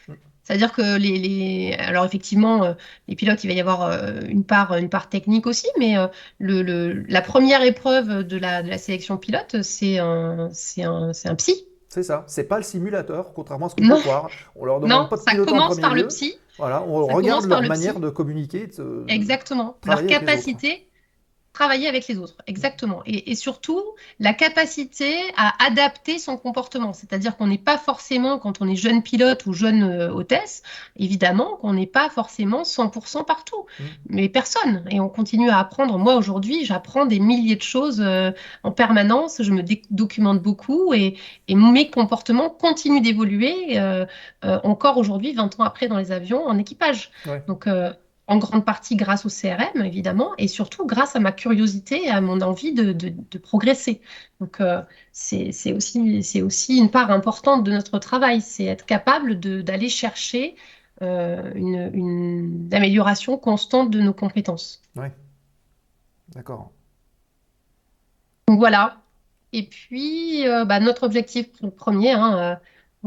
Ouais. C'est-à-dire que les, les- alors effectivement, les pilotes, il va y avoir une part, une part technique aussi, mais le, le- la première épreuve de la, de la sélection pilote, c'est un, c'est un, c'est un psy. C'est ça, c'est pas le simulateur, contrairement à ce qu'on peut croire. On leur demande Non, pas de ça en commence par lieu. le psy. Voilà, on Ça regarde leur le manière psy. de communiquer. de- Exactement. Leur capacité, travailler avec les autres. Exactement. Et, et surtout, la capacité à adapter son comportement. C'est-à-dire qu'on n'est pas forcément, quand on est jeune pilote ou jeune euh, hôtesse, évidemment qu'on n'est pas forcément 100% partout. Mm. Mais personne. Et on continue à apprendre. Moi, aujourd'hui, j'apprends des milliers de choses euh, en permanence. Je me documente beaucoup et, et mes comportements continuent d'évoluer euh, encore aujourd'hui, 20 ans après, dans les avions, en équipage. Ouais. Donc, en grande partie grâce au CRM, évidemment, et surtout grâce à ma curiosité et à mon envie de, de- de progresser. Donc, euh, c'est aussi, une part importante de notre travail, c'est être capable d'aller chercher euh, une, une amélioration constante de nos compétences. D'accord. Donc voilà. Et puis, euh, bah, notre objectif premier, hein,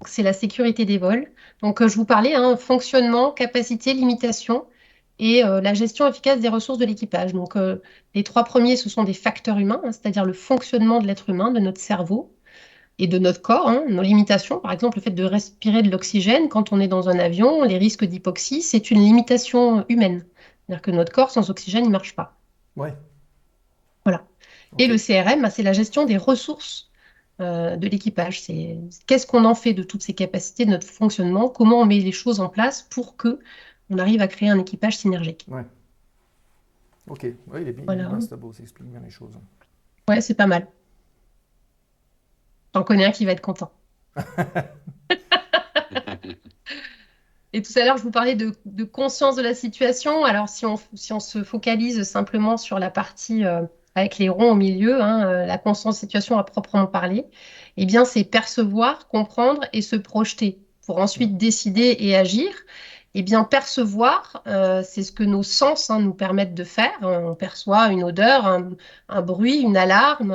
c'est la sécurité des vols. Donc, je vous parlais, hein, fonctionnement, capacité, limitation et euh, la gestion efficace des ressources de l'équipage. Donc, euh, les trois premiers, ce sont des facteurs humains, hein, c'est-à-dire le fonctionnement de l'être humain, de notre cerveau et de notre corps. hein. Nos limitations, par exemple, le fait de respirer de l'oxygène quand on est dans un avion, les risques d'hypoxie, c'est une limitation humaine. C'est-à-dire que notre corps, sans oxygène, il ne marche pas. Ouais. Voilà. Et le CRM, bah, c'est la gestion des ressources euh, de l'équipage. C'est qu'est-ce qu'on en fait de toutes ces capacités, de notre fonctionnement, comment on met les choses en place pour que on arrive à créer un équipage synergique. Ok, ouais, il est bien, Voilà. il est tableau, ça explique bien les choses. Ouais, c'est pas mal. J'en connais un qui va être content. Et tout à l'heure, je vous parlais de, de conscience de la situation. Alors, si on, si on se focalise simplement sur la partie euh, avec les ronds au milieu, hein, euh, la conscience de situation à proprement parler, eh bien, c'est percevoir, comprendre et se projeter pour ensuite décider et agir. Eh bien, percevoir, euh, c'est ce que nos sens hein, nous permettent de faire. On perçoit une odeur, un, un bruit, une alarme,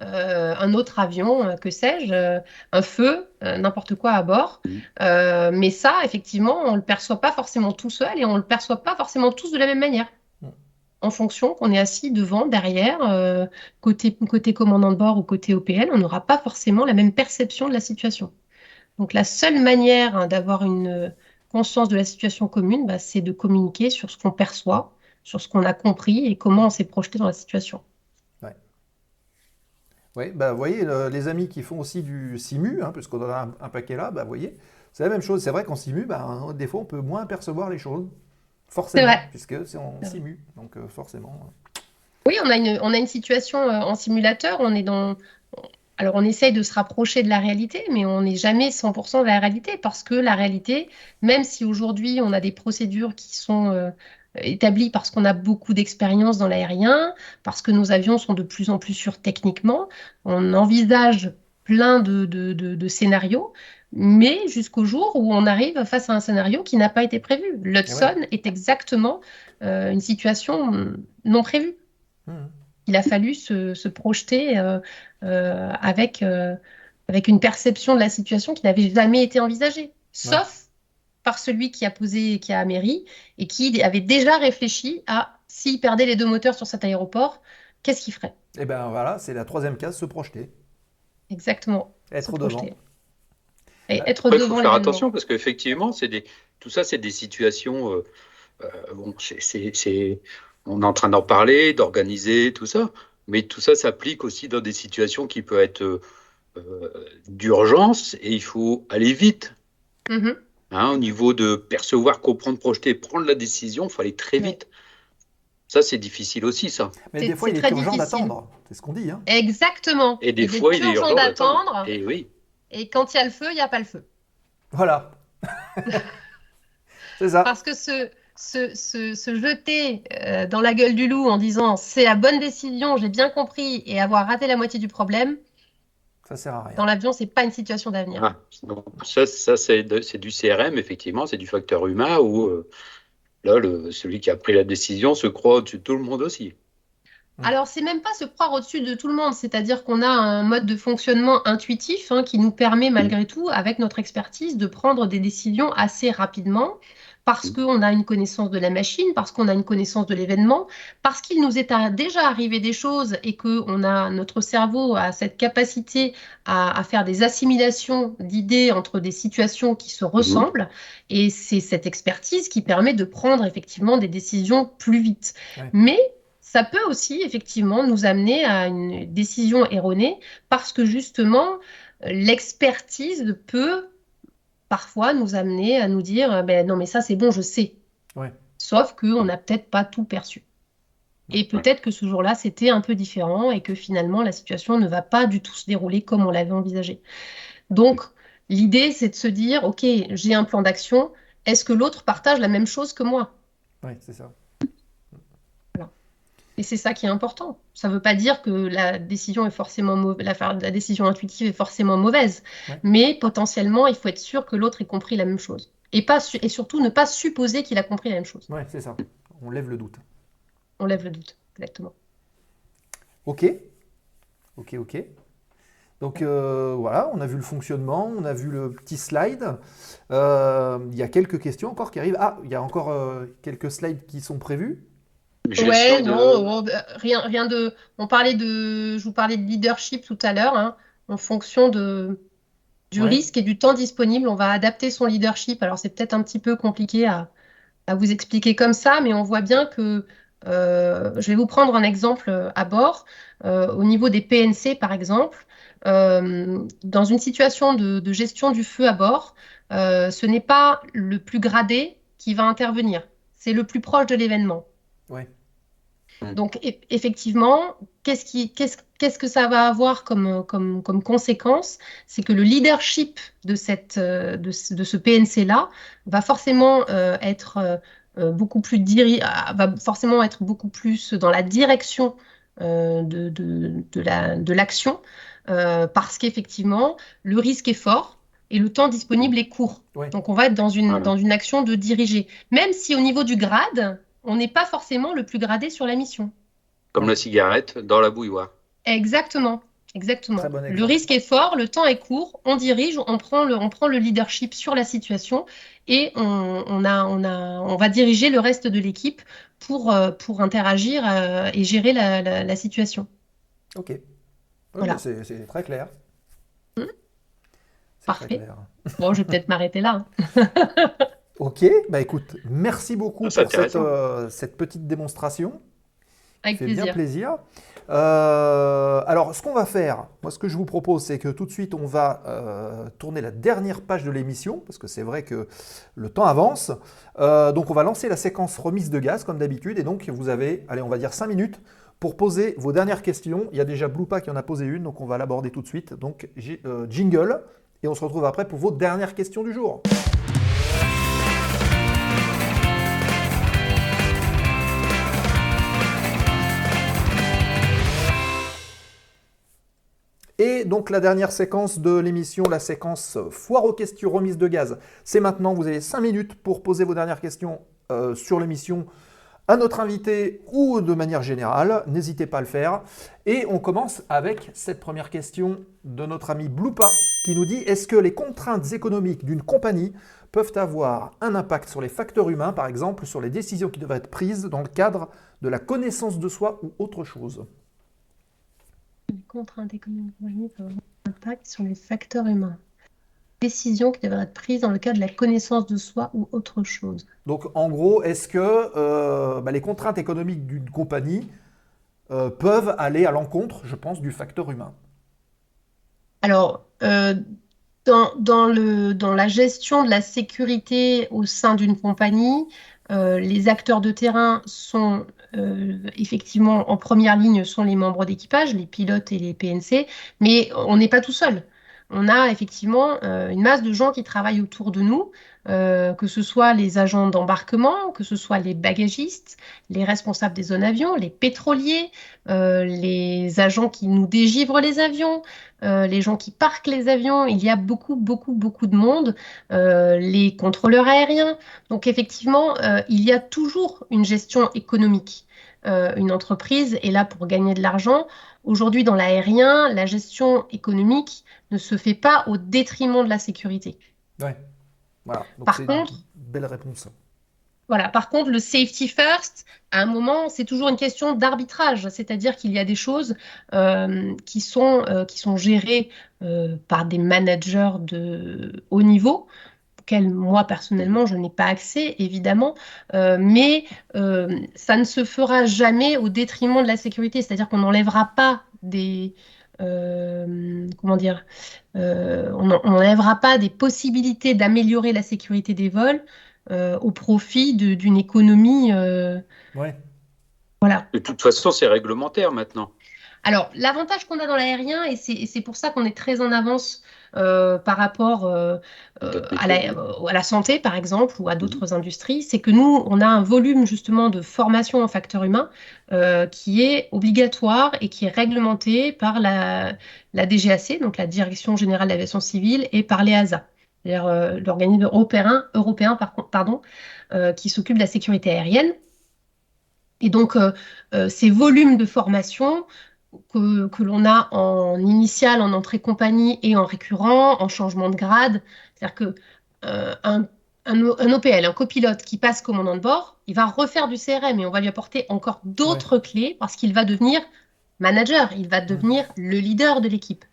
euh, un autre avion, euh, que sais-je, un feu, n'importe quoi à bord. Euh, mais ça, effectivement, on le perçoit pas forcément tout seul et on le perçoit pas forcément tous de la même manière. Mhm. En fonction qu'on est assis devant, derrière, euh, côté, côté commandant de bord ou côté OPL, on n'aura pas forcément la même perception de la situation. Donc la seule manière hein, d'avoir une conscience de la situation commune, bah, c'est de communiquer sur ce qu'on perçoit, sur ce qu'on a compris et comment on s'est projeté dans la situation. Oui, bah, vous voyez, le- les amis qui font aussi du simu, hein, puisqu'on en a un, un paquet là, bah, vous voyez, c'est la même chose. C'est vrai qu'en simu, bah, des fois, on peut moins percevoir les choses, forcément, vrai. puisque c'est en simu. Donc, euh, forcément. Oui, on a une, on a une situation euh, en simulateur, on est dans... Alors on essaye de se rapprocher de la réalité, mais on n'est jamais 100% de la réalité, parce que la réalité, même si aujourd'hui on a des procédures qui sont euh, établies parce qu'on a beaucoup d'expérience dans l'aérien, parce que nos avions sont de plus en plus sûrs techniquement, on envisage plein de, de- de- de scénarios, mais jusqu'au jour où on arrive face à un scénario qui n'a pas été prévu. L'Hudson est exactement euh, une situation non prévue Mhm. Il a fallu se, se projeter euh, euh, avec, euh, avec une perception de la situation qui n'avait jamais été envisagée, sauf par celui qui a posé, qui a améri et qui avait déjà réfléchi à s'il perdait les deux moteurs sur cet aéroport, qu'est-ce qu'il ferait? Et ben voilà, c'est la troisième case, se projeter, Exactement. être devant. Et être Après, il devant faut faire attention parce qu'effectivement, c'est des, tout ça, c'est des situations euh, euh, bon, c'est- on est en train d'en parler, d'organiser tout ça, mais tout ça s'applique aussi dans des situations qui peuvent être euh, d'urgence et il faut aller vite. Mhm. Hein, au niveau de percevoir, comprendre, projeter, prendre la décision, il faut aller très vite. Ça, c'est difficile aussi, ça. Mais des fois, c'est il est très urgent d'attendre. C'est ce qu'on dit. Hein. Exactement. Et des fois, il est urgent d'attendre. Et oui. Et quand il y a le feu, il n'y a pas le feu. Voilà. c'est ça. Parce que se, se, se, se jeter euh, dans la gueule du loup en disant c'est la bonne décision, j'ai bien compris, et avoir raté la moitié du problème, Ça sert à rien. dans l'avion, c'est pas une situation d'avenir. Ah, donc ça, ça c'est de- c'est du CRM, effectivement, c'est du facteur humain où euh, là, le, celui qui a pris la décision se croit au-dessus de tout le monde aussi. Alors, c'est même pas se croire au-dessus de tout le monde, c'est-à-dire qu'on a un mode de fonctionnement intuitif hein, qui nous permet malgré tout, avec notre expertise, de prendre des décisions assez rapidement parce Mm. qu'on a une connaissance de la machine, parce qu'on a une connaissance de l'événement, parce qu'il nous est déjà arrivé des choses et que on a, notre cerveau a cette capacité à, à faire des assimilations d'idées entre des situations qui se ressemblent. Et c'est cette expertise qui permet de prendre effectivement des décisions plus vite. Ouais. Mais ça peut aussi effectivement nous amener à une décision erronée parce que justement l'expertise peut parfois nous amener à nous dire ben non mais ça c'est bon je sais. Ouais. sauf qu'on n'a peut-être pas tout perçu. Et peut-être que ce jour-là c'était un peu différent et que finalement la situation ne va pas du tout se dérouler comme on l'avait envisagé. Donc l'idée c'est de se dire ok j'ai un plan d'action. Est-ce que l'autre partage la même chose que moi? Oui, c'est ça. Et c'est ça qui est important. Ça ne veut pas dire que la décision est forcément la, la décision intuitive est forcément mauvaise, Ouais. mais potentiellement, il faut être sûr que l'autre ait compris la même chose. Et, pas et surtout, ne pas supposer qu'il a compris la même chose. Oui, c'est ça. On lève le doute. On lève le doute, exactement. Ok. Ok, ok. Donc euh, voilà, on a vu le fonctionnement, on a vu le petit slide. Euh, Il y a quelques questions encore qui arrivent. Ah, il y a encore euh, quelques slides qui sont prévus. Ouais, de- non, euh, rien, rien de. On parlait de, je vous parlais de leadership tout à l'heure, hein, en fonction de, du Ouais. risque et du temps disponible, on va adapter son leadership. Alors c'est peut-être un petit peu compliqué à, à vous expliquer comme ça, mais on voit bien que euh, je vais vous prendre un exemple euh, à bord. Euh, au niveau des PNC, par exemple, euh, dans une situation de, de gestion du feu à bord, ce n'est pas le plus gradé qui va intervenir, c'est le plus proche de l'événement. Ouais. Donc, e- effectivement, qu'est-ce que ça va avoir comme, comme, comme conséquence? C'est que le leadership de, cette, de, ce- de ce PNC-là va forcément euh, être euh, euh, beaucoup plus diri- ah, va forcément être beaucoup plus dans la direction euh, de, de, de la, de l'action, euh, parce qu'effectivement, le risque est fort et le temps disponible est court. Ouais. Donc, on va être dans une, Voilà. dans une action de diriger. Même si au niveau du grade, on n'est pas forcément le plus gradé sur la mission. Comme la cigarette dans la bouilloire. Exactement. Exactement. Bon Le risque est fort, le temps est court, on dirige, on prend le, on prend le leadership sur la situation et on, on a, on a, on va diriger le reste de l'équipe pour, euh, pour interagir euh, et gérer la, la- la situation. Ok. Voilà. C'est très clair. Hmm. Parfait. très clair. Bon, je vais peut-être m'arrêter là. hein. Ok, bah écoute, merci beaucoup Ah, pour cette, intéressant. euh, cette petite démonstration. Avec fait bien plaisir. plaisir. Euh, alors, ce qu'on va faire, moi, ce que je vous propose, c'est que tout de suite, on va euh, tourner la dernière page de l'émission, parce que c'est vrai que le temps avance. Euh, donc, on va lancer la séquence remise de gaz, comme d'habitude, et donc, vous avez, allez, on va dire 5 minutes pour poser vos dernières questions. Il y a déjà Bloupa qui en a posé une, donc on va l'aborder tout de suite. Donc, euh, jingle, et on se retrouve après pour vos dernières questions du jour. Et donc la dernière séquence de l'émission, la séquence foire aux questions remise de gaz, c'est maintenant. Vous avez 5 minutes pour poser vos dernières questions euh, sur l'émission à notre invité ou de manière générale. N'hésitez pas à le faire. Et on commence avec cette première question de notre ami Bloupa qui nous dit Est-ce que les contraintes économiques d'une compagnie peuvent avoir un impact sur les facteurs humains, par exemple sur les décisions qui devraient être prises dans le cadre de la connaissance de soi ou autre chose? Les contraintes économiques peuvent avoir un impact sur les facteurs humains. décisions qui devraient être prises dans le cadre de la connaissance de soi ou autre chose. Donc en gros, est-ce que euh, bah, les contraintes économiques d'une compagnie euh, peuvent aller à l'encontre, je pense, du facteur humain? Alors, euh, dans, dans le, dans la gestion de la sécurité au sein d'une compagnie, euh, les acteurs de terrain sont euh, effectivement en première ligne sont les membres d'équipage, les pilotes et les PNC, mais on n'est pas tout seul. On a effectivement euh, une masse de gens qui travaillent autour de nous, euh, que ce soit les agents d'embarquement, que ce soit les bagagistes, les responsables des zones avions, les pétroliers, les agents qui nous dégivrent les avions, euh, les gens qui parquent les avions. Il y a beaucoup, beaucoup, beaucoup de monde, euh, les contrôleurs aériens. Donc effectivement, euh, il y a toujours une gestion économique. Une entreprise est là pour gagner de l'argent. Aujourd'hui, dans l'aérien, la gestion économique ne se fait pas au détriment de la sécurité. Ouais. Voilà. Donc Par contre- une belle réponse. Voilà. Par contre, le safety first, à un moment, c'est toujours une question d'arbitrage, c'est-à-dire qu'il y a des choses euh, qui sont, euh, qui sont gérées euh, par des managers de haut niveau, auxquels moi personnellement je n'ai pas accès, évidemment, mais ça ne se fera jamais au détriment de la sécurité, c'est-à-dire qu'on n'enlèvera pas des comment dire, n'enlèvera pas des possibilités d'améliorer la sécurité des vols euh, au profit d'une économie. euh, Ouais. voilà. De toute façon, c'est réglementaire maintenant. Alors, l'avantage qu'on a dans l'aérien, et c'est pour ça qu'on est très en avance euh, par rapport euh, euh, à la, euh, à la santé, par exemple, ou à d'autres industries, c'est que nous, on a un volume justement de formation en facteur humain euh, qui est obligatoire et qui est réglementé par la, la DGAC, donc la Direction Générale de l'Aviation Civile, et par l'EASA, c'est-à-dire euh, l'organisme européen, européen par pardon, euh, qui s'occupe de la sécurité aérienne. Et donc, euh, ces volumes de formation que, que l'on a en initial, en entrée compagnie et en récurrent, en changement de grade. C'est-à-dire que un, un, un OPL, un copilote qui passe commandant de bord, il va refaire du CRM et on va lui apporter encore d'autres clés parce qu'il va devenir manager, il va devenir le leader de l'équipe.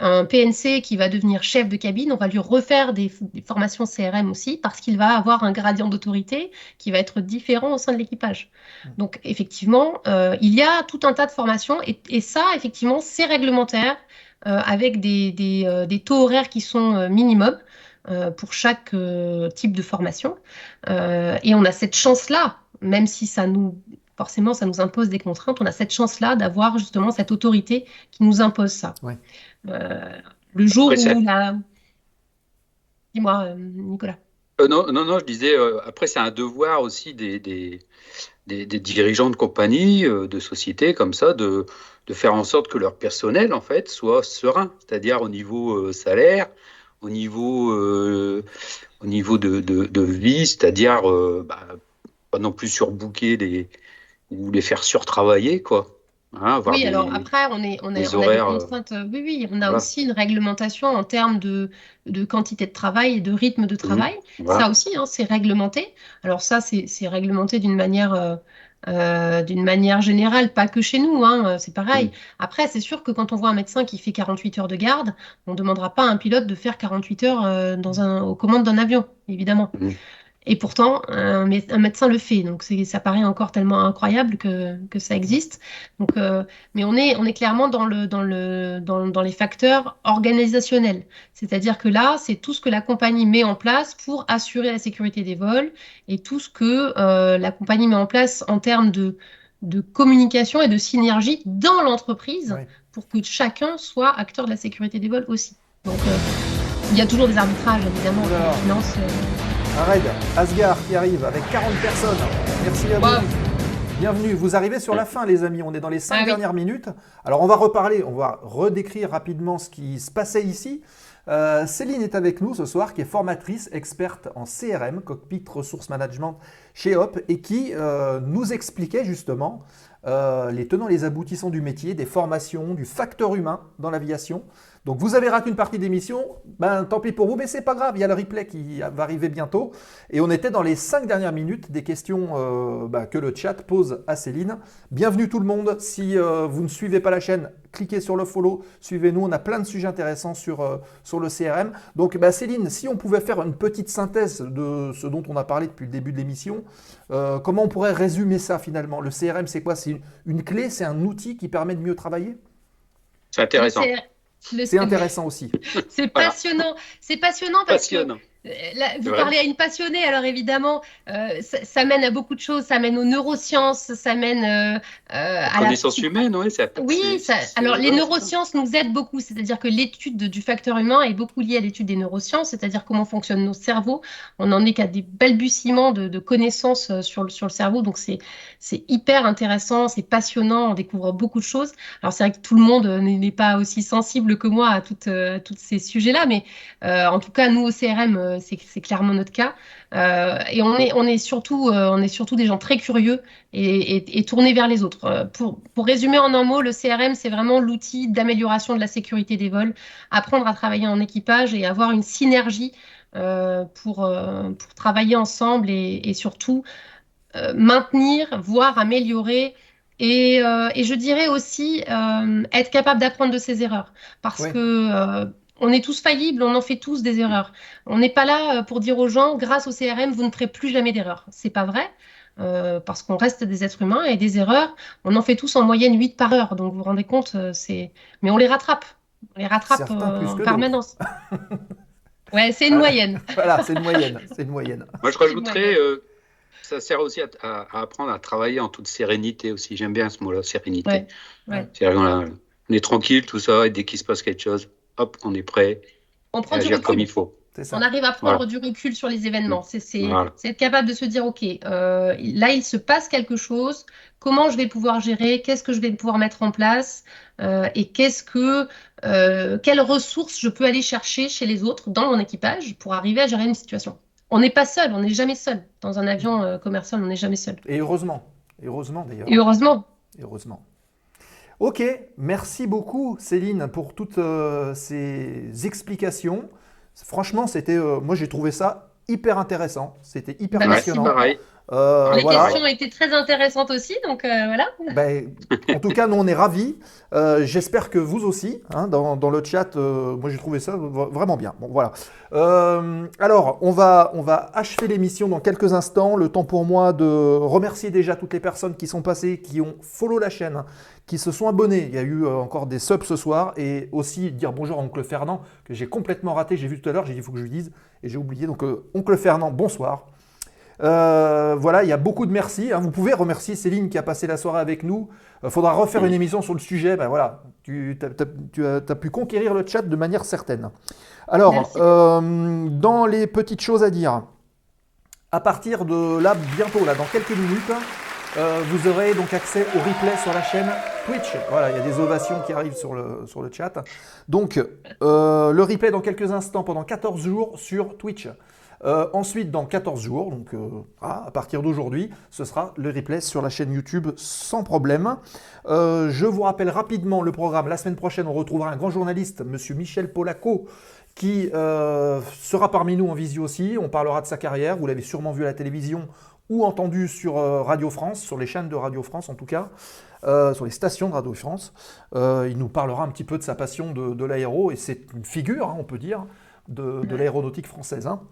Un PNC qui va devenir chef de cabine, on va lui refaire des, des formations CRM aussi parce qu'il va avoir un gradient d'autorité qui va être différent au sein de l'équipage. Donc effectivement, euh, il y a tout un tas de formations et, et ça, effectivement, c'est réglementaire euh, avec des, des, euh, des taux horaires qui sont minimums pour chaque type de formation. Et on a cette chance-là, même si ça nous forcément ça nous impose des contraintes, on a cette chance-là d'avoir justement cette autorité qui nous impose ça. Ouais. Euh, le jour Après, où la... Dis-moi, euh, Nicolas. Euh, non, non, non, je disais, euh, après, c'est un devoir aussi des, des, des, des dirigeants de compagnie, euh, de sociétés comme ça, de, de faire en sorte que leur personnel, en fait, soit serein, c'est-à-dire au niveau euh, salaire, au niveau, euh, au niveau de, de, de vie, c'est-à-dire euh, bah, pas non plus surbooker les, ou les faire surtravailler, quoi. Hein, Oui, des- alors après, on est, on a des euh, contraintes. euh, Oui, oui, on a voilà. aussi une réglementation en termes de, de quantité de travail et de rythme de travail. voilà. Ça aussi, hein, c'est réglementé. Alors ça, c'est réglementé d'une manière, euh, euh, d'une manière générale, pas que chez nous, hein, c'est pareil. Mm. Après, c'est sûr que quand on voit un médecin qui fait 48 heures de garde, on ne demandera pas à un pilote de faire 48 heures euh, dans un, aux commandes d'un avion, évidemment. Mm. Et pourtant, un, mé- un médecin le fait. Donc ça paraît encore tellement incroyable que, que ça existe. Donc, euh, mais on est, on est clairement dans, le, dans, le, dans, dans les facteurs organisationnels. C'est-à-dire que là, c'est tout ce que la compagnie met en place pour assurer la sécurité des vols et tout ce que euh, la compagnie met en place en termes de, de communication et de synergie dans l'entreprise Ouais. pour que chacun soit acteur de la sécurité des vols aussi. Donc, euh, il y a toujours des arbitrages, évidemment, en finance. Un raid, Asgard qui arrive avec 40 personnes. Merci à vous. Bienvenue. Vous arrivez sur la fin, les amis. On est dans les 5 Ah oui. dernières minutes. Alors, on va reparler, on va redécrire rapidement ce qui se passait ici. Euh, Céline est avec nous ce soir, qui est formatrice, experte en CRM, Cockpit Resource Management chez HOP, et qui euh, nous expliquait justement euh, les tenants, les aboutissants du métier, des formations, du facteur humain dans l'aviation. Donc vous avez raté une partie d'émission, ben tant pis pour vous, mais c'est pas grave, il y a le replay qui va arriver bientôt. Et on était dans les cinq dernières minutes des questions euh, bah, que le chat pose à Céline. Bienvenue tout le monde. Si euh, vous ne suivez pas la chaîne, cliquez sur le follow, suivez-nous. On a plein de sujets intéressants sur, euh, sur le CRM. Donc bah, Céline, si on pouvait faire une petite synthèse de ce dont on a parlé depuis le début de l'émission, comment on pourrait résumer ça finalement? Le CRM, c'est quoi? C'est une, une clé, c'est un outil qui permet de mieux travailler? C'est intéressant. C'est intéressant aussi. C'est passionnant. C'est passionnant parce Passionnant. que là, vous parlez à une passionnée, alors évidemment, euh, ça, ça, mène à beaucoup de choses. Ça mène aux neurosciences, ça mène euh, à connaissance la humaine, oui. Ça, oui, ça, alors les neurosciences nous aident beaucoup. C'est-à-dire que l'étude du facteur humain est beaucoup liée à l'étude des neurosciences, c'est-à-dire comment fonctionnent nos cerveaux. On n'en est qu'à des balbutiements de, de, connaissances sur le, sur le cerveau, donc c'est hyper intéressant, c'est passionnant, on découvre beaucoup de choses. Alors c'est vrai que tout le monde n'est pas aussi sensible que moi à, toutes, à tous ces sujets-là, mais en tout cas, nous au CRM, euh, c'est clairement notre cas. Euh, et on est, on, est surtout, euh, on est surtout des gens très curieux et, et, et tournés vers les autres. Pour, pour, résumer en un mot, le CRM, c'est vraiment l'outil d'amélioration de la sécurité des vols, apprendre à travailler en équipage et avoir une synergie pour, pour travailler ensemble et, et surtout maintenir, voire améliorer et, euh, et, je dirais aussi euh, être capable d'apprendre de ses erreurs. Parce que euh, on est tous faillibles, on en fait tous des erreurs. On n'est pas là pour dire aux gens, grâce au CRM, vous ne ferez plus jamais d'erreurs. C'est pas vrai. Euh, parce qu'on reste des êtres humains et des erreurs, on en fait tous en moyenne 8 par heure. Donc vous vous rendez compte, c'est. Mais on les rattrape. On les rattrape en permanence. ouais, c'est une moyenne. voilà, c'est une moyenne. C'est une moyenne. Moi, je rajouterais, euh, ça sert aussi à, à, à, apprendre à travailler en toute sérénité aussi. J'aime bien ce mot-là, sérénité. Ouais, ouais. On, on est tranquille, tout ça, et dès qu'il se passe quelque chose, hop, on est prêt on prend à agir comme il faut. On arrive à prendre voilà. du recul sur les événements. C'est voilà. être capable de se dire, OK, euh, là, il se passe quelque chose. Comment je vais pouvoir gérer? Qu'est-ce que je vais pouvoir mettre en place? Euh, Et qu'est-ce que, euh, quelles ressources je peux aller chercher chez les autres dans mon équipage pour arriver à gérer une situation? On n'est pas seul, on n'est jamais seul. Dans un avion euh, commercial, on n'est jamais seul. Et heureusement. Et heureusement d'ailleurs. Et heureusement. Et heureusement. Ok, merci beaucoup Céline pour toutes euh, ces explications. Franchement, c'était, euh, moi j'ai trouvé ça hyper intéressant. C'était hyper bah, passionnant. pareil. Euh, Les voilà. questions étaient très intéressantes aussi, donc euh, voilà. Ben, en tout cas, nous on est ravis. Euh, J'espère que vous aussi, hein, dans, dans, le chat. Moi j'ai trouvé ça vraiment bien. Bon voilà. Alors on va on va achever l'émission dans quelques instants. Le temps pour moi de remercier déjà toutes les personnes qui sont passées, qui ont follow la chaîne, qui se sont abonnés. Il y a eu encore des subs ce soir et aussi dire bonjour à Oncle Fernand que j'ai complètement raté. J'ai vu tout à l'heure. J'ai dit il faut que je lui dise et j'ai oublié. Donc Oncle Fernand, bonsoir. Euh, voilà, il y a beaucoup de merci. Hein. Vous pouvez remercier Céline qui a passé la soirée avec nous. Il euh, faudra refaire une émission sur le sujet. Ben voilà, tu, as, tu as, as, pu conquérir le chat de manière certaine. Alors, euh, dans les petites choses à dire, à partir de là, bientôt, là, dans quelques minutes, vous aurez donc accès au replay sur la chaîne Twitch. Voilà, il y a des ovations qui arrivent sur le, chat. Donc, euh, le replay dans quelques instants pendant 14 jours sur Twitch. Euh, ensuite, dans 14 jours, donc euh, ah, à partir d'aujourd'hui, ce sera le replay sur la chaîne YouTube sans problème. Je vous rappelle rapidement le programme. La semaine prochaine, on retrouvera un grand journaliste, Monsieur Michel Polaco, qui sera parmi nous en visio aussi. On parlera de sa carrière. Vous l'avez sûrement vu à la télévision ou entendu sur Radio France, sur les chaînes de Radio France en tout cas. Euh, sur les stations de Radio France. Euh, il nous parlera un petit peu de sa passion de, de l'aéro, et c'est une figure, hein, on peut dire, de, de l'aéronautique française. Hein.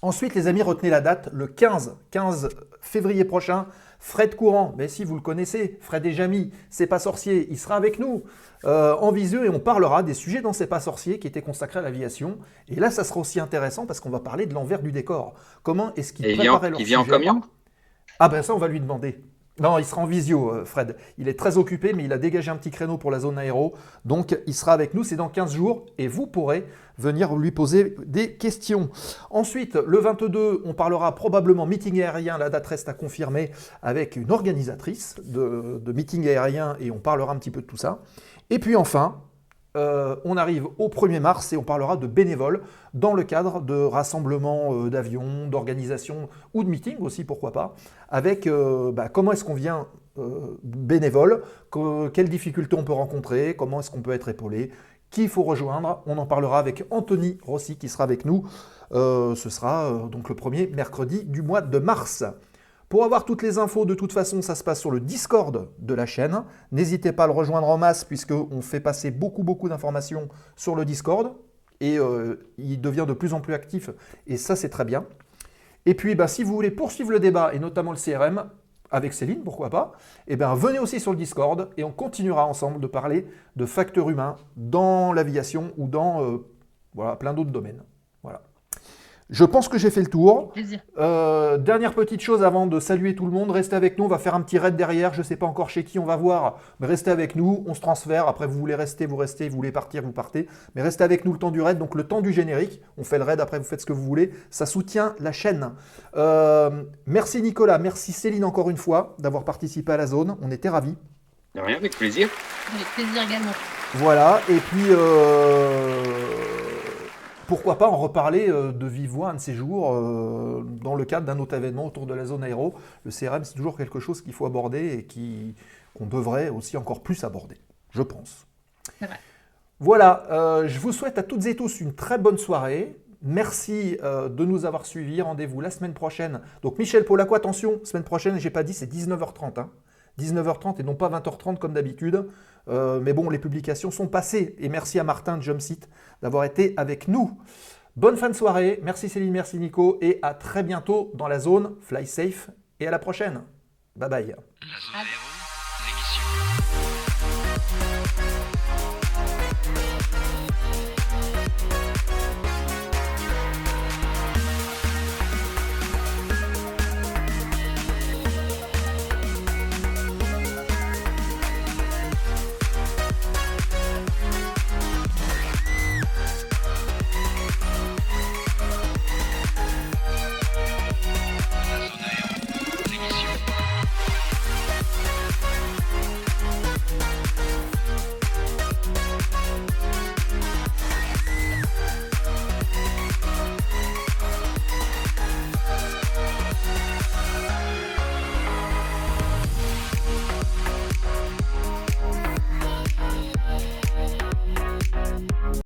Ensuite, les amis, retenez la date, le 15, 15 février prochain, Fred Courant, mais si vous le connaissez, Fred et Jamy, c'est pas sorcier, il sera avec nous euh, en visio et on parlera des sujets dans C'est pas sorcier qui étaient consacrés à l'aviation. Et là, ça sera aussi intéressant parce qu'on va parler de l'envers du décor. Comment est-ce qu'ils préparaient leur Il vient en camion Ah ben ça, on va lui demander. Non, il sera en visio, euh, Fred. Il est très occupé, mais il a dégagé un petit créneau pour la zone aéro. Donc, il sera avec nous, c'est dans 15 jours, et vous pourrez venir lui poser des questions. Ensuite, le 22, on parlera probablement meeting aérien. La date reste à confirmer avec une organisatrice de, de meeting aérien, et on parlera un petit peu de tout ça. Et puis enfin, euh, on arrive au 1er mars et on parlera de bénévoles dans le cadre de rassemblements euh, d'avions, d'organisations ou de meetings aussi, pourquoi pas, avec euh, bah, comment est-ce qu'on vient bénévole, que, quelles difficultés on peut rencontrer, comment est-ce qu'on peut être épaulé, qu'il faut rejoindre. On en parlera avec Anthony Rossi qui sera avec nous. Ce sera donc le premier mercredi du mois de mars. Pour avoir toutes les infos, de toute façon, ça se passe sur le Discord de la chaîne. N'hésitez pas à le rejoindre en masse, puisqu'on fait passer beaucoup, beaucoup d'informations sur le Discord. Et euh, il devient de plus en plus actif, et ça, c'est très bien. Et puis, bah, si vous voulez poursuivre le débat, et notamment le CRM, avec Céline, pourquoi pas, eh bien, venez aussi sur le Discord, et on continuera ensemble de parler de facteurs humains dans l'aviation ou dans euh, plein d'autres domaines. Je pense que j'ai fait le tour. Plaisir. Euh, dernière petite chose avant de saluer tout le monde, restez avec nous, on va faire un petit raid derrière, je ne sais pas encore chez qui on va voir, mais restez avec nous, on se transfère, après vous voulez rester, vous restez, vous voulez partir, vous partez, mais restez avec nous le temps du raid, donc le temps du générique, on fait le raid, après vous faites ce que vous voulez, ça soutient la chaîne. Euh, merci Nicolas, merci Céline encore une fois d'avoir participé à la zone, on était ravis. De rien, avec plaisir. Avec plaisir également. Voilà, et puis euh, pourquoi pas en reparler euh, de vive voix un de ces jours euh, dans le cadre d'un autre événement autour de la zone aéro. Le CRM, c'est toujours quelque chose qu'il faut aborder et qui- qu'on devrait aussi encore plus aborder, je pense. Voilà, euh, je vous souhaite à toutes et tous une très bonne soirée. Merci euh, de nous avoir suivis. Rendez-vous la semaine prochaine. Donc Michel Polaco, attention, semaine prochaine, j'ai pas dit, c'est 19h30. hein. 19h30 et non pas 20h30 comme d'habitude. Euh, mais bon, les publications sont passées. Et merci à Martin de Jumpseat d'avoir été avec nous. Bonne fin de soirée. Merci Céline, merci Nico. Et à très bientôt dans la zone. Fly safe et à la prochaine. Bye bye.